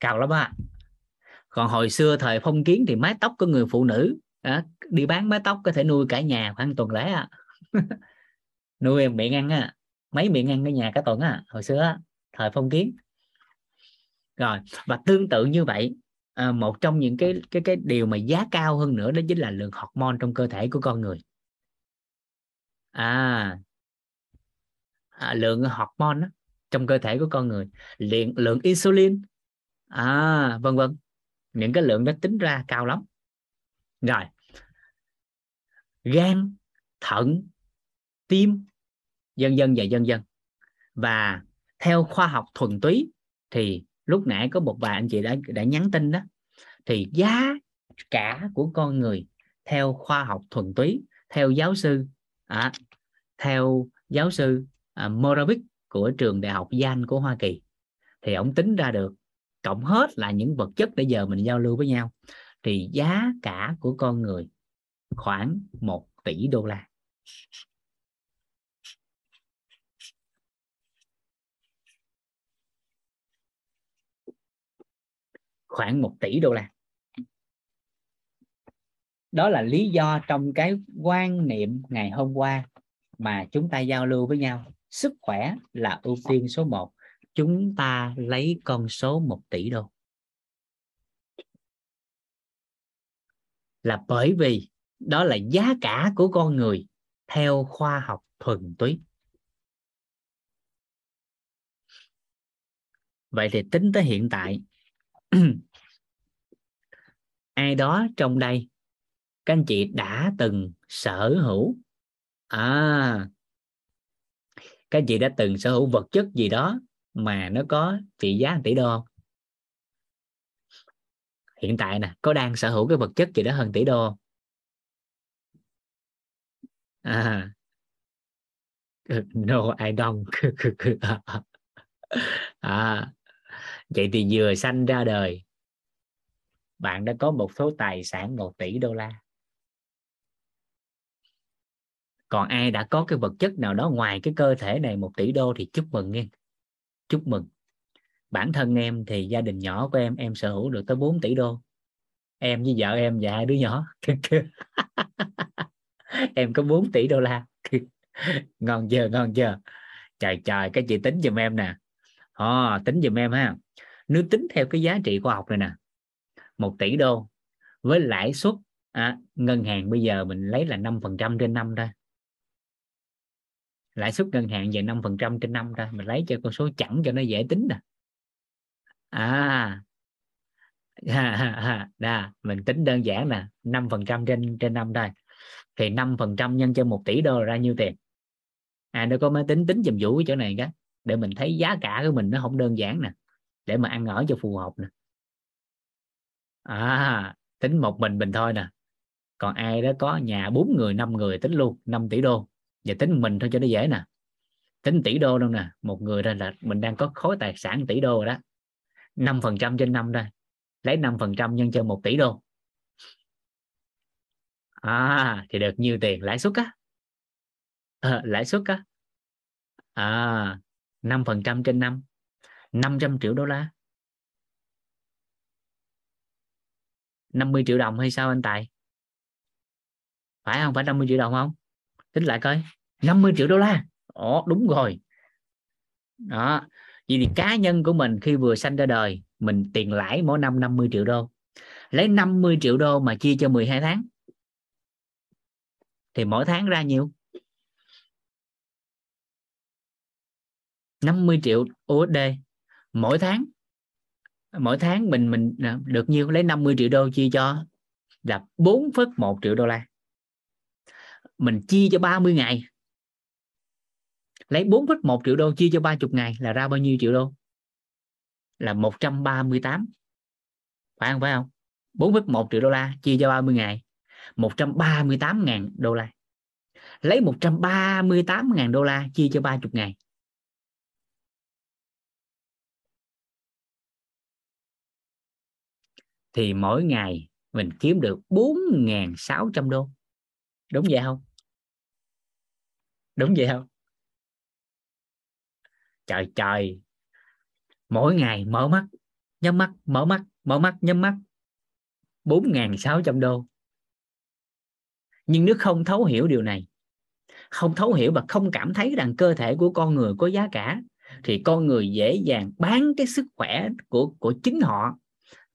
cao lắm á. Còn hồi xưa thời phong kiến thì mái tóc của người phụ nữ à, đi bán mái tóc có thể nuôi cả nhà khoảng tuần lễ à. <laughs> nuôi em miệng ăn á mấy miệng ăn ở nhà cả tuần á hồi xưa thời phong kiến rồi và tương tự như vậy à, một trong những cái cái cái điều mà giá cao hơn nữa đó chính là lượng hormone trong cơ thể của con người. À, à lượng hormone đó, trong cơ thể của con người lượng lượng insulin à vân vân. Những cái lượng đó tính ra cao lắm. Rồi gan thận tim dân dân và dân dân và theo khoa học thuần túy thì lúc nãy có một vài anh chị đã đã nhắn tin đó. Thì giá cả của con người theo khoa học thuần túy theo giáo sư à, theo giáo sư à, Moravik của trường đại học Yale của Hoa Kỳ. Thì ông tính ra được cộng hết là những vật chất để giờ mình giao lưu với nhau. Thì giá cả của con người khoảng 1 tỷ đô la. Khoảng 1 tỷ đô la. Đó là lý do trong cái quan niệm ngày hôm qua mà chúng ta giao lưu với nhau. Sức khỏe là ưu tiên số 1 chúng ta lấy con số 1 tỷ đô. Là bởi vì đó là giá cả của con người theo khoa học thuần túy. Vậy thì tính tới hiện tại <clears throat> ai đó trong đây? Các anh chị đã từng sở hữu? À các anh chị đã từng sở hữu vật chất gì đó mà nó có trị giá 1 tỷ đô không? Hiện tại nè, có đang sở hữu cái vật chất gì đó hơn tỷ đô không? À <laughs> no, I don't. <laughs> À vậy thì vừa sanh ra đời bạn đã có một số tài sản 1 tỷ đô la. Còn ai đã có cái vật chất nào đó ngoài cái cơ thể này một tỷ đô thì chúc mừng nghe. Chúc mừng. Bản thân em thì gia đình nhỏ của em em sở hữu được tới 4 tỷ đô. Em với vợ em và hai đứa nhỏ. <laughs> Em có 4 tỷ đô la. <laughs> Ngon chưa ngon chưa? Trời trời cái chị tính giùm em nè. À, tính giùm em ha nếu tính theo cái giá trị khoa học này nè một tỷ đô với lãi suất à, ngân hàng bây giờ mình lấy là 5% trên năm thôi. Lãi suất ngân hàng về 5% trên năm ra mình lấy cho con số chẵn cho nó dễ tính nè. À <laughs> đà, mình tính đơn giản nè 5% trên trên năm thôi. Thì 5% nhân cho một tỷ đô là ra nhiêu tiền? À nó có máy tính tính dùm vũ cái chỗ này cái để mình thấy giá cả của mình nó không đơn giản nè để mà ăn ở cho phù hợp nè. À tính một mình mình thôi nè. Còn ai đó có nhà bốn người năm người tính luôn 5 tỷ đô. Và tính mình thôi cho nó dễ nè. Tính tỷ đô đâu nè. Một người ra là mình đang có khối tài sản tỷ đô rồi đó. Năm phần trăm trên năm đây lấy năm phần trăm nhân cho một tỷ đô. À thì được nhiêu tiền. Lãi suất á. À, lãi suất á. À năm phần trăm trên năm. 500 triệu đô la. 50 triệu đồng hay sao anh Tài? Phải không? Phải 50 triệu đồng không? Tính lại coi. 50 triệu đô la. Ồ, đúng rồi. Đó. Vì thì cá nhân của mình khi vừa sanh ra đời, mình tiền lãi mỗi năm 50 triệu đô. Lấy 50 triệu đô mà chia cho 12 tháng. Thì mỗi tháng ra nhiều 50 triệu USD mỗi tháng mỗi tháng mình mình à, được nhiêu? Lấy 50 triệu đô chia cho là 4,1 triệu đô la. Mình chia cho 30 ngày. Lấy 4,1 triệu đô chia cho 30 ngày là ra bao nhiêu triệu đô? Là 138 phải không phải không? 4,1 triệu đô la chia cho 30 ngày. 138.000 đô la. Lấy 138.000 đô la chia cho 30 ngày. Thì mỗi ngày mình kiếm được 4.600 đô. Đúng vậy không? Đúng vậy không? Trời trời. Mỗi ngày mở mắt, nhắm mắt, mở mắt mở mắt, nhắm mắt. 4.600 đô. Nhưng nếu không thấu hiểu điều này, không thấu hiểu và không cảm thấy rằng cơ thể của con người có giá cả, thì con người dễ dàng bán cái sức khỏe của của chính họ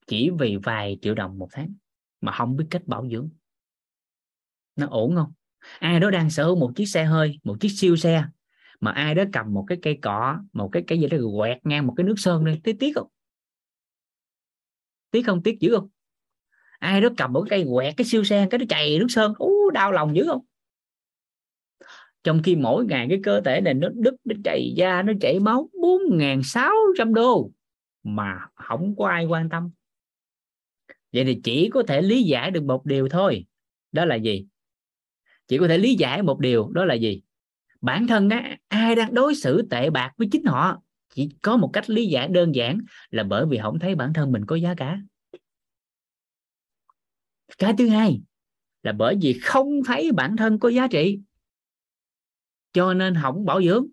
chỉ vì vài triệu đồng một tháng mà không biết cách bảo dưỡng. Nó ổn không? Ai đó đang sở hữu một chiếc xe hơi, một chiếc siêu xe mà ai đó cầm một cái cây cọ, một cái cái gì đó quẹt ngang một cái nước sơn lên, tiếc tiếc không? Tiếc không? Tiếc dữ không? Ai đó cầm một cái cây quẹt, cái siêu xe, cái nó chảy nước sơn, ú, đau lòng dữ không? Trong khi mỗi ngày cái cơ thể này nó đứt, nó chảy da, nó chảy máu bốn ngàn sáu trăm đô mà không có ai quan tâm vậy thì chỉ có thể lý giải được một điều thôi. Đó là gì? Chỉ có thể lý giải một điều đó là gì? Bản thân á, ai đang đối xử tệ bạc với chính họ chỉ có một cách lý giải đơn giản là bởi vì không thấy bản thân mình có giá cả. Cái thứ hai là bởi vì không thấy bản thân có giá trị cho nên không bảo dưỡng.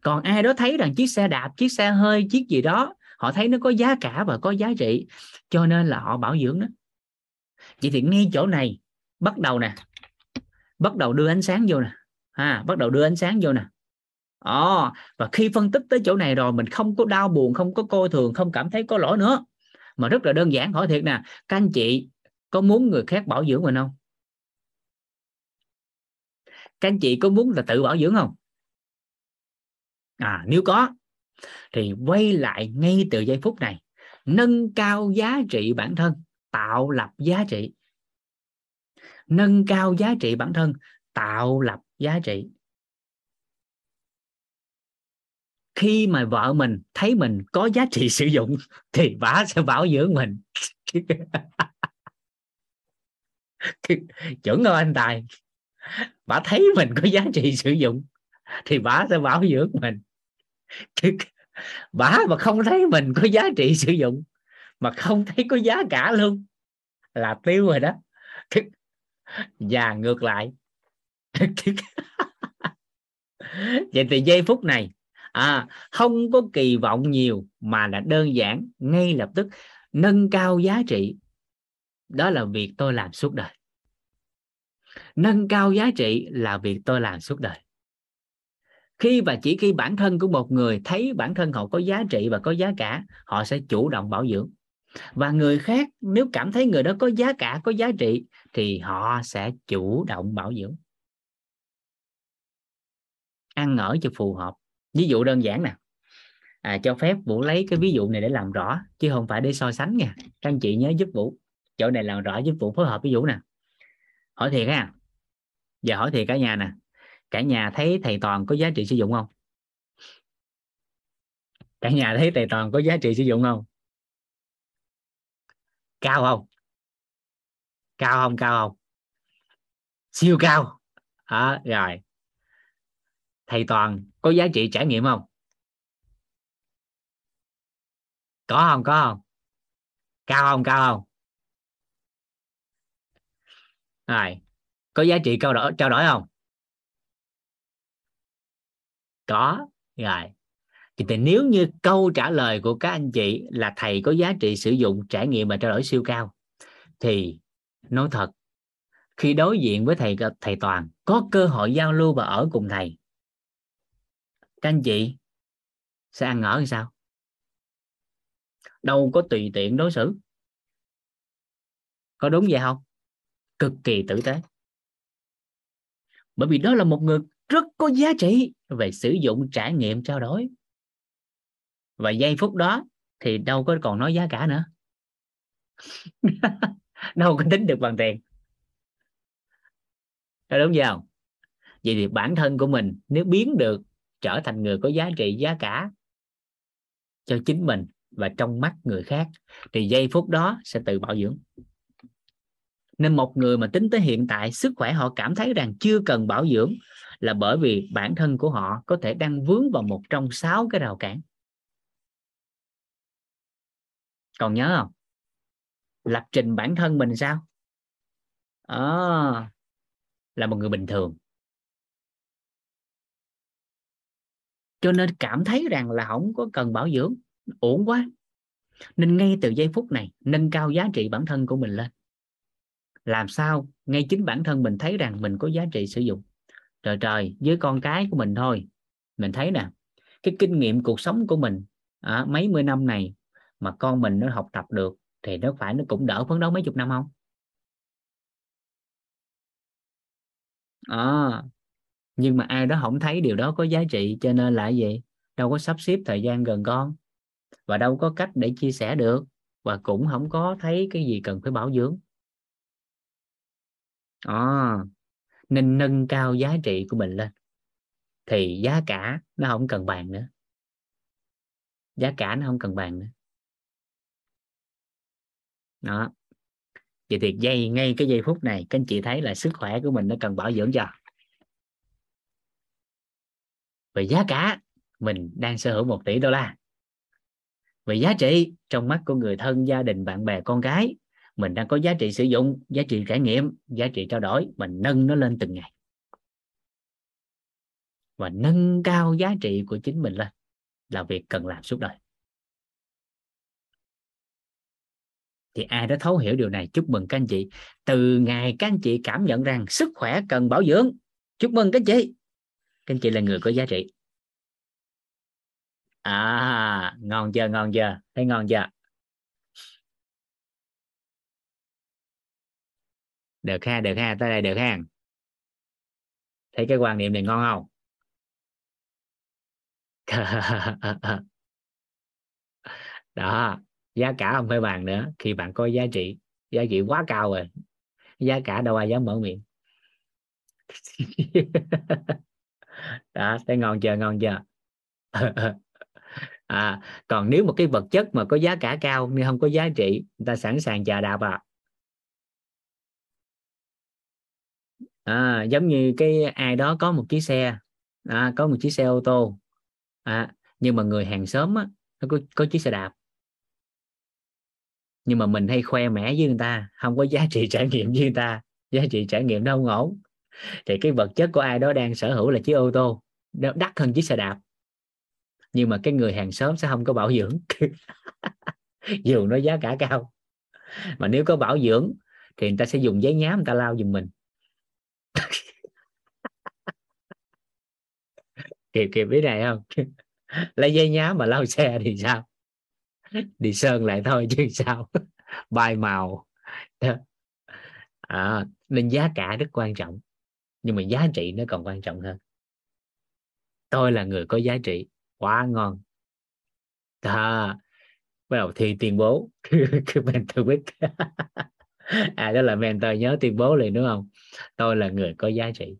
Còn ai đó thấy rằng chiếc xe đạp chiếc xe hơi chiếc gì đó họ thấy nó có giá cả và có giá trị cho nên là họ bảo dưỡng đó vậy thì ngay chỗ này bắt đầu nè bắt đầu đưa ánh sáng vô nè. Ha bắt đầu đưa ánh sáng vô nè. Ồ, và khi phân tích tới chỗ này rồi mình không có đau buồn không có coi thường không cảm thấy có lỗi nữa. Mà rất là đơn giản hỏi thiệt nè các anh chị có muốn người khác bảo dưỡng mình không? Các anh chị có muốn là tự bảo dưỡng không? À nếu có thì quay lại ngay từ giây phút này, nâng cao giá trị bản thân, tạo lập giá trị. Nâng cao giá trị bản thân, tạo lập giá trị. Khi mà vợ mình thấy mình có giá trị sử dụng, thì bà sẽ bảo dưỡng mình. <laughs> Chuẩn không anh tài? Bà thấy mình có giá trị sử dụng, thì bà sẽ bảo dưỡng mình bả mà không thấy mình có giá trị sử dụng mà không thấy có giá cả luôn là tiêu rồi đó. Và ngược lại. Vậy thì giây phút này à, không có kỳ vọng nhiều mà là đơn giản ngay lập tức nâng cao giá trị. Đó là việc tôi làm suốt đời. Nâng cao giá trị là việc tôi làm suốt đời khi và chỉ khi bản thân của một người thấy bản thân họ có giá trị và có giá cả họ sẽ chủ động bảo dưỡng. Và người khác nếu cảm thấy người đó có giá cả có giá trị thì họ sẽ chủ động bảo dưỡng. Ăn ở cho phù hợp. Ví dụ đơn giản nè. À, cho phép vũ lấy cái ví dụ này để làm rõ chứ không phải để so sánh nha. Các anh chị nhớ giúp vũ. Chỗ này làm rõ giúp vũ phối hợp với vũ nè. Hỏi thiệt ha. Giờ hỏi thiệt cả nhà nè cả nhà thấy thầy toàn có giá trị sử dụng không? Cả nhà thấy thầy toàn có giá trị sử dụng không? Cao không? Cao không cao không? Siêu cao. À, rồi. Thầy toàn có giá trị trải nghiệm không? Có không có không? Cao không cao không? Rồi. Có giá trị cao đổi trao đổi không? Có rồi. Thì, thì nếu như câu trả lời của các anh chị là thầy có giá trị sử dụng trải nghiệm và trao đổi siêu cao thì nói thật khi đối diện với thầy thầy toàn có cơ hội giao lưu và ở cùng thầy các anh chị sẽ ăn ở làm sao? Đâu có tùy tiện đối xử. Có đúng vậy không? Cực kỳ tử tế. Bởi vì đó là một người rất có giá trị về sử dụng trải nghiệm trao đổi. Và giây phút đó thì đâu có còn nói giá cả nữa. <laughs> Đâu có tính được bằng tiền. Có đúng không? Vậy thì bản thân của mình nếu biến được, trở thành người có giá trị, giá cả cho chính mình và trong mắt người khác, thì giây phút đó sẽ tự bảo dưỡng. Nên một người mà tính tới hiện tại, sức khỏe họ cảm thấy rằng chưa cần bảo dưỡng là bởi vì bản thân của họ có thể đang vướng vào một trong sáu cái rào cản. Còn nhớ không? Lập trình bản thân mình sao? À, là một người bình thường. Cho nên cảm thấy rằng là không có cần bảo dưỡng ổn quá. Nên ngay từ giây phút này nâng cao giá trị bản thân của mình lên. Làm sao ngay chính bản thân mình thấy rằng mình có giá trị sử dụng? Trời trời với con cái của mình thôi. Mình thấy nè cái kinh nghiệm cuộc sống của mình à, mấy mươi năm này mà con mình nó học tập được thì nó phải nó cũng đỡ phấn đấu mấy chục năm không? À, nhưng mà ai đó không thấy điều đó có giá trị cho nên là gì? Đâu có sắp xếp thời gian gần con và đâu có cách để chia sẻ được và cũng không có thấy cái gì cần phải bảo dưỡng. À, nên nâng cao giá trị của mình lên. Thì giá cả nó không cần bàn nữa. Giá cả nó không cần bàn nữa. Đó. Vậy thì giây ngay cái giây phút này, các anh chị thấy là sức khỏe của mình nó cần bảo dưỡng cho. Về giá cả, mình đang sở hữu một tỷ đô la. Về giá trị, trong mắt của người thân, gia đình, bạn bè, con cái mình đang có giá trị sử dụng, giá trị trải nghiệm, giá trị trao đổi mình nâng nó lên từng ngày. Và nâng cao giá trị của chính mình lên là việc cần làm suốt đời. Thì ai đã thấu hiểu điều này? Chúc mừng các anh chị. Từ ngày các anh chị cảm nhận rằng sức khỏe cần bảo dưỡng. Chúc mừng các anh chị. Các anh chị là người có giá trị. À ngon chưa ngon chưa? Thấy ngon chưa? Được ha được ha tới đây được ha. Thấy cái quan niệm này ngon không? <laughs> Đó giá cả không phải bàn nữa khi bạn có giá trị giá trị quá cao rồi giá cả đâu ai dám mở miệng. <laughs> Đó thấy ngon chưa ngon chưa? <laughs> À, còn nếu một cái vật chất mà có giá cả cao nhưng không có giá trị người ta sẵn sàng chờ đạp à. À, giống như cái ai đó có một chiếc xe à, có một chiếc xe ô tô à, nhưng mà người hàng xóm á, nó có, có chiếc xe đạp. Nhưng mà mình hay khoe mẽ với người ta không có giá trị trải nghiệm với người ta giá trị trải nghiệm nó không ổn. Thì cái vật chất của ai đó đang sở hữu là chiếc ô tô đắt hơn chiếc xe đạp. Nhưng mà cái người hàng xóm sẽ không có bảo dưỡng <laughs> dù nó giá cả cao. Mà nếu có bảo dưỡng thì người ta sẽ dùng giấy nhám người ta lau giùm mình. <laughs> kịp kịp biết này không? <laughs> Lấy giấy nhám mà lau xe thì sao? <laughs> Đi sơn lại thôi chứ sao? Bay màu. À, nên giá cả rất quan trọng. Nhưng mà giá trị nó còn quan trọng hơn. Tôi là người có giá trị. Quá ngon. À, bắt đầu thi tuyên bố. Cái mentor biết à đó là mentor nhớ tuyên bố liền, đúng không? Tôi là người có giá trị.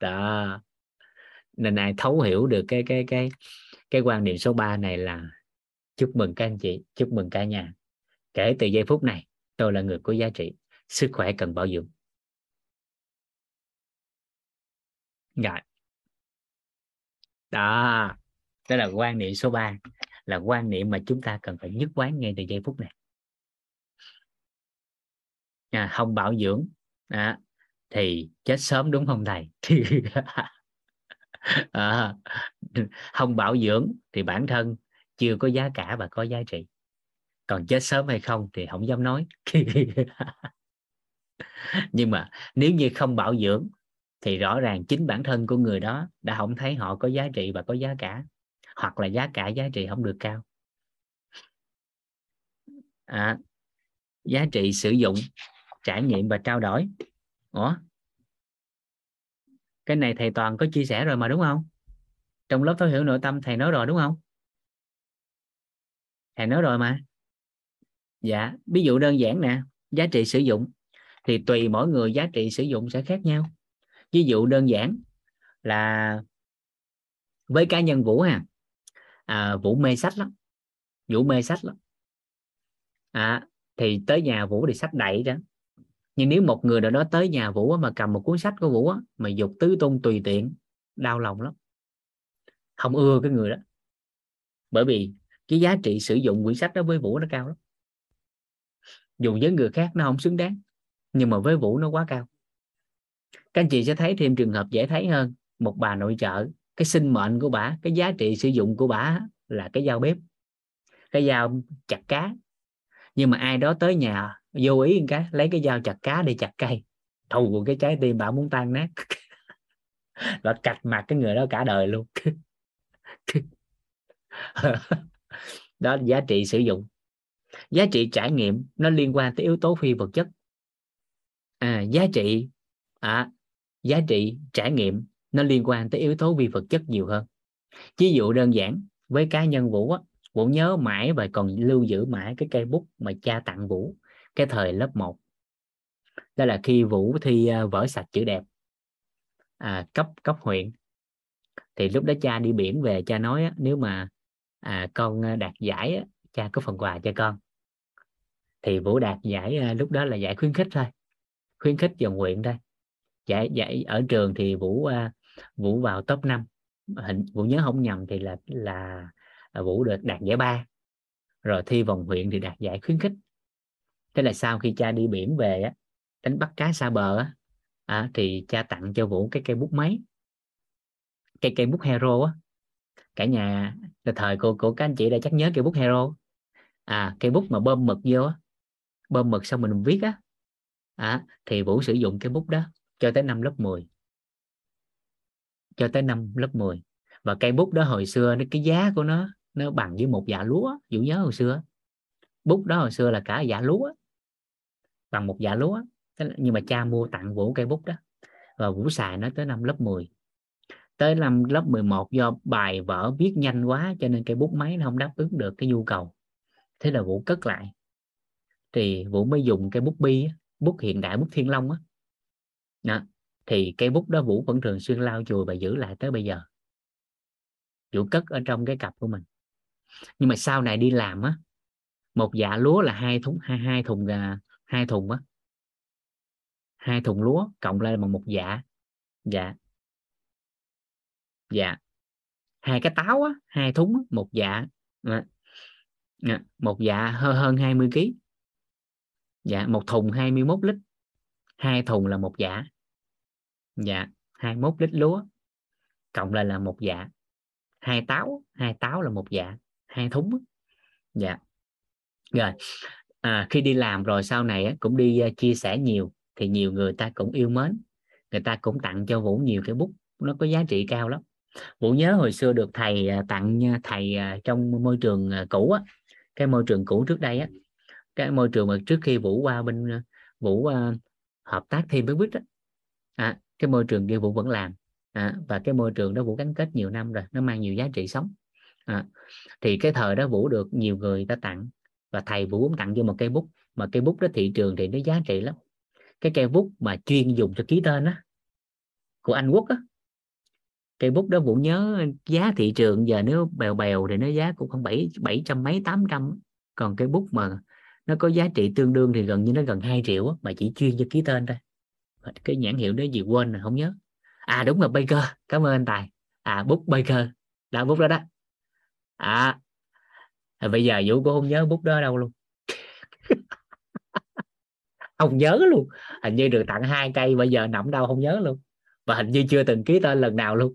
Đó. Nên ai thấu hiểu được cái cái cái cái quan điểm số 3 này là chúc mừng các anh chị, chúc mừng cả nhà. Kể từ giây phút này, tôi là người có giá trị. Sức khỏe cần bảo dưỡng. Rồi. Đó. Đó là quan niệm số 3 là quan niệm mà chúng ta cần phải nhất quán ngay từ giây phút này à, không bảo dưỡng. À, thì chết sớm đúng không thầy? <laughs> À, không bảo dưỡng thì bản thân chưa có giá cả và có giá trị. Còn chết sớm hay không thì không dám nói. <laughs> Nhưng mà nếu như không bảo dưỡng thì rõ ràng chính bản thân của người đó đã không thấy họ có giá trị và có giá cả. Hoặc là giá cả giá trị không được cao. À, giá trị sử dụng trải nghiệm và trao đổi. Ủa? cái này thầy toàn có chia sẻ rồi mà đúng không? Trong lớp thấu hiểu nội tâm thầy nói rồi đúng không? Thầy nói rồi mà. Dạ ví dụ đơn giản nè giá trị sử dụng. Thì tùy mỗi người giá trị sử dụng sẽ khác nhau. Ví dụ đơn giản là với cá nhân vũ ha. À, vũ mê sách lắm. Vũ mê sách lắm. À, thì tới nhà vũ thì sách đậy đó nhưng nếu một người nào đó tới nhà vũ mà cầm một cuốn sách của vũ mà dục tứ tung tùy tiện, đau lòng lắm. Không ưa cái người đó. Bởi vì cái giá trị sử dụng quyển sách đó với vũ nó cao lắm. Dùng với người khác nó không xứng đáng, nhưng mà với vũ nó quá cao. Các anh chị sẽ thấy thêm trường hợp dễ thấy hơn. Một bà nội trợ, cái sinh mệnh của bà, cái giá trị sử dụng của bà là cái dao bếp. Cái dao chặt cá. Nhưng mà ai đó tới nhà vô ý một cái lấy cái dao chặt cá để chặt cây. Thù của cái trái tim bảo muốn tan nát. <laughs> Và cạch mặt cái người đó cả đời luôn. <laughs> Đó là giá trị sử dụng. Giá trị trải nghiệm nó liên quan tới yếu tố phi vật chất. À, giá trị à, giá trị trải nghiệm nó liên quan tới yếu tố vi vật chất nhiều hơn. Ví dụ đơn giản với cá nhân vũ á vũ nhớ mãi và còn lưu giữ mãi cái cây bút mà cha tặng vũ cái thời lớp 1 đó là khi vũ thi à, vở sạch chữ đẹp. À, cấp cấp huyện. Thì lúc đó cha đi biển về cha nói á, nếu mà à, con à, đạt giải á, cha có phần quà cho con. Thì vũ đạt giải à, lúc đó là giải khuyến khích thôi. Khuyến khích dòng huyện thôi. Giải giải ở trường thì vũ à, vũ vào top 5 hình vũ nhớ không nhầm thì là, là vũ được đạt giải ba. Rồi thi vòng huyện thì đạt giải khuyến khích thế là sau khi cha đi biển về á đánh bắt cá xa bờ á à, thì cha tặng cho vũ cái cây bút máy cây cây bút hero á. Cả nhà là thời của của các anh chị đã chắc nhớ cây bút hero. À cây bút mà bơm mực vô á bơm mực xong mình viết á à, thì vũ sử dụng cái bút đó cho tới năm lớp 10 cho tới năm lớp 10 và cây bút đó hồi xưa nó cái giá của nó nó bằng với một dạ lúa vũ nhớ hồi xưa bút đó hồi xưa là cả dạ lúa bằng một dạ lúa. Nhưng mà cha mua tặng vũ cây bút đó. Và vũ xài nó tới năm lớp 10 tới năm lớp 11 do bài vở viết nhanh quá cho nên cây bút máy nó không đáp ứng được cái nhu cầu. Thế là vũ cất lại. Thì vũ mới dùng cây bút bi bút hiện đại, bút thiên long á. Đó. thì cây bút đó vũ vẫn thường xuyên lau chùi và giữ lại tới bây giờ. Vũ cất ở trong cái cặp của mình. Nhưng mà sau này đi làm á, một dạ lúa là hai thùng, hai hai thùng gà hai thùng á. Hai thùng lúa cộng lên bằng một dạ. Dạ. Dạ. Hai cái táo á hai thúng á, một dạ. dạ. dạ một dạ hơn hơn 20 kg dạ một thùng 21 lít. Hai thùng là một dạ. Dạ 21 lít lúa cộng lại là một dạ. Hai táo hai táo là một dạ. Hai thúng dạ. Rồi à, khi đi làm rồi sau này cũng đi uh, chia sẻ nhiều thì nhiều người ta cũng yêu mến. Người ta cũng tặng cho vũ nhiều cái bút nó có giá trị cao lắm. Vũ nhớ hồi xưa được thầy ờ, tặng ờ, thầy trong môi trường cũ á cái môi trường cũ trước đây á cái môi trường mà trước khi vũ qua bên vũ uh, hợp tác thêm với quýt á. À, cái môi trường kia vũ vẫn làm. À, và cái môi trường đó vũ gắn kết nhiều năm rồi nó mang nhiều giá trị sống. À, thì cái thời đó vũ được nhiều người ta tặng và thầy vũ cũng tặng cho một cây bút. Mà cây bút đó thị trường thì nó giá trị lắm. Cái cây bút mà chuyên dùng cho ký tên á của anh quốc á cây bút đó vũ nhớ giá thị trường giờ nếu bèo bèo thì nó giá cũng khoảng bảy bảy trăm mấy tám trăm còn cây bút mà nó có giá trị tương đương thì gần như nó gần 2 triệu mà chỉ chuyên cho ký tên thôi. Cái nhãn hiệu đó gì quên rồi không nhớ. À đúng là Baker. Cảm ơn anh Tài à bút Baker. Là bút đó đó. À, à bây giờ vũ cũng không nhớ bút đó đâu luôn. <laughs> Không nhớ luôn. Hình như được tặng hai cây, bây giờ nằm đâu không nhớ luôn. Và hình như chưa từng ký tên lần nào luôn.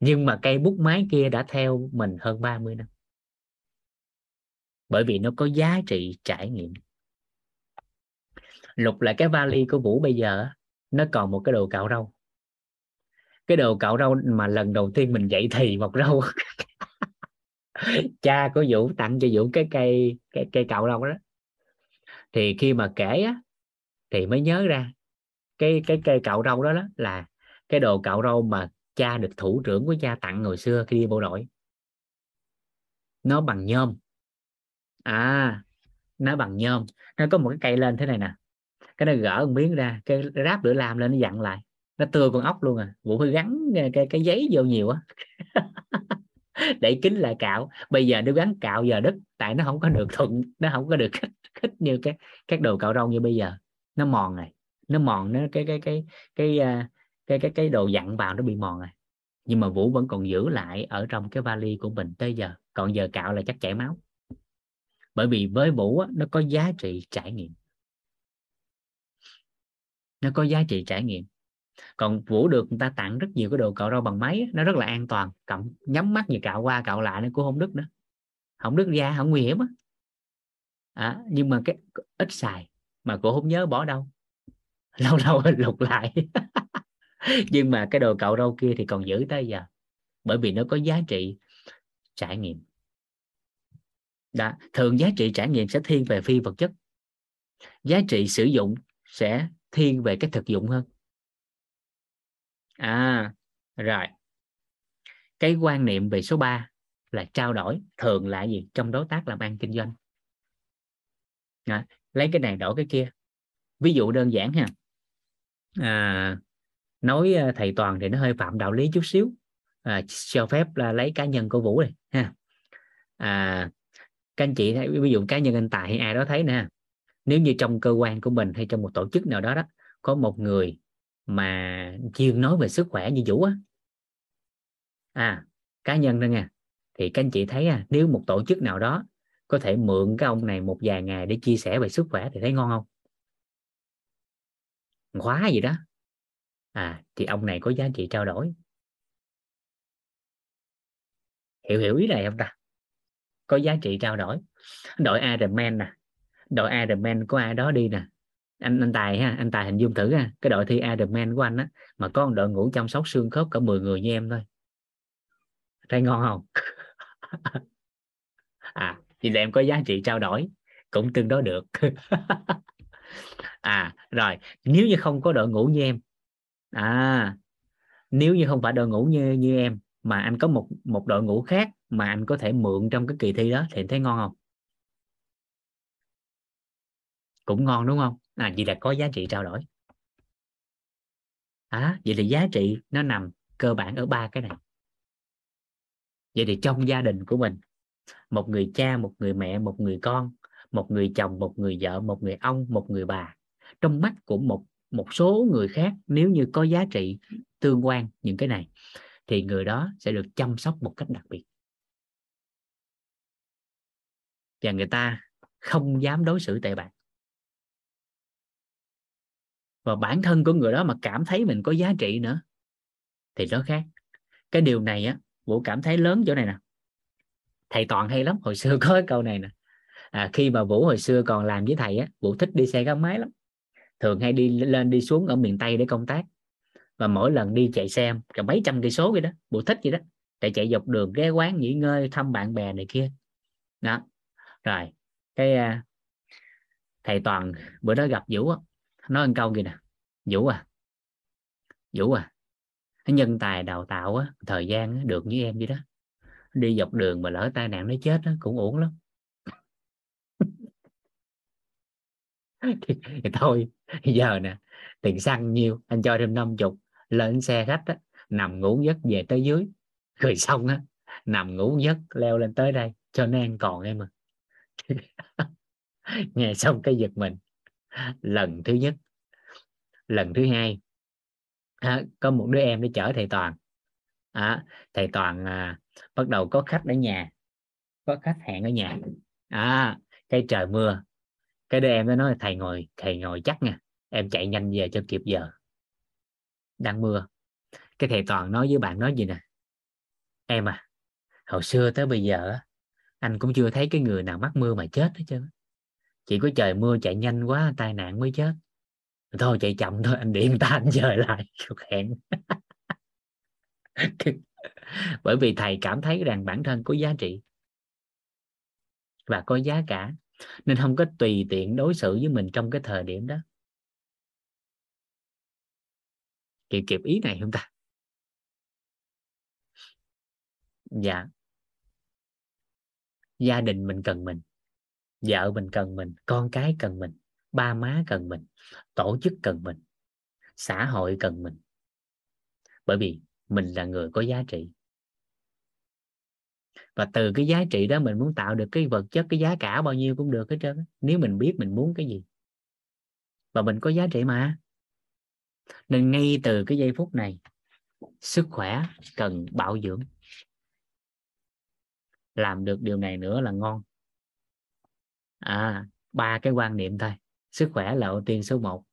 Nhưng mà cây bút máy kia đã theo mình hơn 30 năm. Bởi vì nó có giá trị trải nghiệm. Lục lại cái vali của vũ bây giờ nó còn một cái đồ cạo râu. Cái đồ cạo râu mà lần đầu tiên mình dậy thì mọc râu. <laughs> cha của vũ tặng cho vũ cái cây cái cây cạo râu đó. Thì khi mà kể á thì mới nhớ ra cái cái cây cạo râu đó, đó là cái đồ cạo râu mà cha được thủ trưởng của cha tặng hồi xưa khi đi bộ đội. Nó bằng nhôm. À nó bằng nhôm. Nó có một cái cây lên thế này nè. Cái nó gỡ một miếng ra cái ráp lửa làm lên nó dặn lại. Nó tươi con ốc luôn à. Vũ phải gắn cái, cái giấy vô nhiều á. <laughs> <laughs> đẩy kính lại cạo. Bây giờ nó gắn cạo giờ đứt tại nó không có được thuận nó không có được khích, khích như cái các đồ cạo râu như bây giờ. Nó mòn này. Nó mòn nó cái cái cái cái à, cái cái cái, đồ dặn vào nó bị mòn rồi nhưng mà vũ vẫn còn giữ lại ở trong cái vali của mình tới giờ. Còn giờ cạo là chắc chảy máu. Bởi vì với vũ nó có giá trị trải nghiệm. Nó có giá trị trải nghiệm còn vũ được người ta tặng rất nhiều cái đồ cạo râu bằng máy nó rất là an toàn. Cầm nhắm mắt gì cạo qua cạo lại nó cũng không đứt nữa. Không đứt da không nguy hiểm á. À, nhưng mà cái ít xài mà cô không nhớ bỏ đâu. <laughs> Lâu lâu <laughs> lục lại. <laughs> Nhưng mà cái đồ cạo râu kia thì còn giữ tới giờ. Bởi vì nó có giá trị trải nghiệm. Đó. thường giá trị trải nghiệm sẽ thiên về phi vật chất. Giá trị sử dụng sẽ thiên về cái thực dụng hơn à rồi. Cái quan niệm về số 3 là trao đổi thường là gì trong đối tác làm ăn kinh doanh? À, lấy cái này đổi cái kia. Ví dụ đơn giản ha. À, nói à, thầy toàn thì nó hơi phạm đạo lý chút xíu. À, cho phép là lấy cá nhân của vũ này ha. À, các anh chị thấy ví dụ cá nhân anh tài hay ai đó thấy nè nếu như trong cơ quan của mình hay trong một tổ chức nào đó đó có một người mà chuyên nói về sức khỏe như vũ á. À cá nhân đó nha thì các anh chị thấy à, nếu một tổ chức nào đó có thể mượn cái ông này một vài ngày để chia sẻ về sức khỏe thì thấy ngon không? Khóa gì đó. À thì ông này có giá trị trao đổi. Hiểu hiểu ý này không ta? Có giá trị trao đổi. Đội Ironman nè. Đội Ironman có ai đó đi nè anh anh tài ha, anh tài hình dung thử ha, cái đội thi Ironman của anh á, mà có một đội ngũ chăm sóc xương khớp cả 10 người như em thôi. Thấy ngon không? <laughs> À thì em có giá trị trao đổi, cũng tương đối được. <laughs> À rồi, nếu như không có đội ngũ như em à nếu như không phải đội ngũ như như em, mà anh có một một đội ngũ khác mà anh có thể mượn trong cái kỳ thi đó, thì thấy ngon không? Cũng ngon, đúng không? À vậy là có giá trị trao đổi. À vậy thì giá trị nó nằm cơ bản ở ba cái này. Vậy thì trong gia đình của mình, một người cha, một người mẹ, một người con, một người chồng, một người vợ, một người ông, một người bà, trong mắt của một một số người khác, nếu như có giá trị tương quan những cái này, thì người đó sẽ được chăm sóc một cách đặc biệt. Và người ta không dám đối xử tệ bạc và bản thân của người đó mà cảm thấy mình có giá trị nữa. Thì nó khác cái điều này á vũ cảm thấy lớn chỗ này nè. Thầy toàn hay lắm hồi <laughs> xưa có cái câu này nè. À, khi mà vũ hồi xưa còn làm với thầy á vũ thích đi xe gắn máy lắm. Thường hay đi lên đi xuống ở miền tây để công tác. Và mỗi lần đi chạy xe cả mấy trăm cây số vậy đó vũ thích vậy đó để chạy dọc đường ghé quán nghỉ ngơi thăm bạn bè này kia. Đó. Rồi cái à, thầy toàn bữa đó gặp vũ nói một câu gì nè. Vũ à. Vũ à. Nhân tài đào tạo á thời gian á, được như em vậy đó. Đi dọc đường mà lỡ tai nạn nó chết á, cũng uổng lắm. Thì, <laughs> thì thôi giờ nè tiền xăng nhiêu anh cho thêm năm chục. Lên xe khách á, nằm ngủ giấc về tới dưới. Rồi xong á nằm ngủ giấc leo lên tới đây. Cho nên còn em mà <laughs> nghe xong cái giật mình lần thứ nhất. Lần thứ hai. À, có một đứa em để chở thầy toàn. À, thầy toàn à, bắt đầu có khách ở nhà. Có khách hẹn ở nhà. À, cái trời mưa. Cái đứa em nó nói thầy ngồi thầy ngồi chắc nha. Em chạy nhanh về cho kịp giờ. Đang mưa. Cái thầy toàn nói với bạn nói gì nè? Em à hồi xưa tới bây giờ anh cũng chưa thấy cái người nào mắc mưa mà chết hết trơn chỉ có trời mưa chạy nhanh quá, tai nạn mới chết. Thôi chạy chậm thôi, anh điện ta anh dời lại. <laughs> Hẹn <laughs> bởi vì thầy cảm thấy rằng bản thân có giá trị. Và có giá cả. Nên không có tùy tiện đối xử với mình trong cái thời điểm đó. Kịp kịp ý này không ta? Dạ. Gia đình mình cần mình vợ mình cần mình, con cái cần mình, ba má cần mình, tổ chức cần mình, xã hội cần mình. Bởi vì mình là người có giá trị. Và từ cái giá trị đó mình muốn tạo được cái vật chất, cái giá cả bao nhiêu cũng được hết trơn nếu mình biết mình muốn cái gì. Và mình có giá trị mà. Nên ngay từ cái giây phút này, sức khỏe cần bảo dưỡng. Làm được điều này nữa là ngon à ba cái quan niệm thôi. Sức khỏe là ưu tiên số 1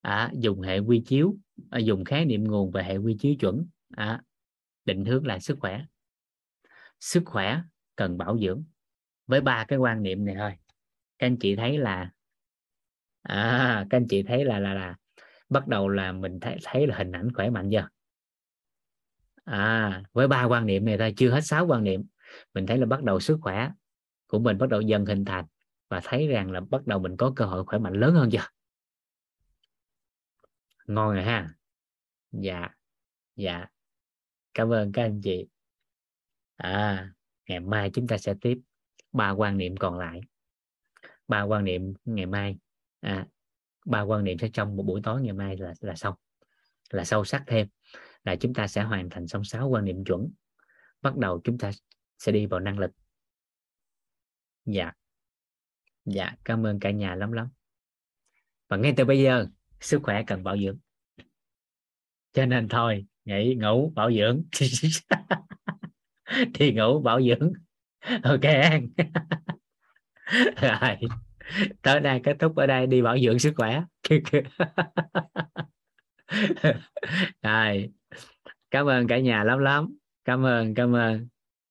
à, dùng hệ quy chiếu à, dùng khái niệm nguồn về hệ quy chiếu chuẩn. À, định hướng lại sức khỏe. Sức khỏe cần bảo dưỡng. Với ba cái quan niệm này thôi các anh chị thấy là à, các anh chị thấy là là là bắt đầu là mình thấy thấy là hình ảnh khỏe mạnh chưa? À với ba quan niệm này thôi chưa hết sáu quan niệm mình thấy là bắt đầu sức khỏe của mình bắt đầu dần hình thành và thấy rằng là bắt đầu mình có cơ hội khỏe mạnh lớn hơn chưa? Ngon rồi ha. Dạ dạ. Cảm ơn các anh chị. À ngày mai chúng ta sẽ tiếp ba quan niệm còn lại. Ba quan niệm ngày mai. À, ba quan niệm sẽ trong một buổi tối ngày mai là là xong là sâu sắc thêm. Là chúng ta sẽ hoàn thành xong sáu quan niệm chuẩn. Bắt đầu chúng ta sẽ đi vào năng lực dạ. Dạ cảm ơn cả nhà lắm lắm. Và ngay từ bây giờ, sức khỏe cần bảo dưỡng. Cho nên thôi, nghỉ ngủ, bảo dưỡng. <laughs> Thì ngủ, bảo dưỡng. Ok. <laughs> Rồi. Tới đây, kết thúc ở đây, đi bảo dưỡng sức khỏe. <laughs> Rồi. Cảm ơn cả nhà lắm lắm. Cảm ơn cảm ơn.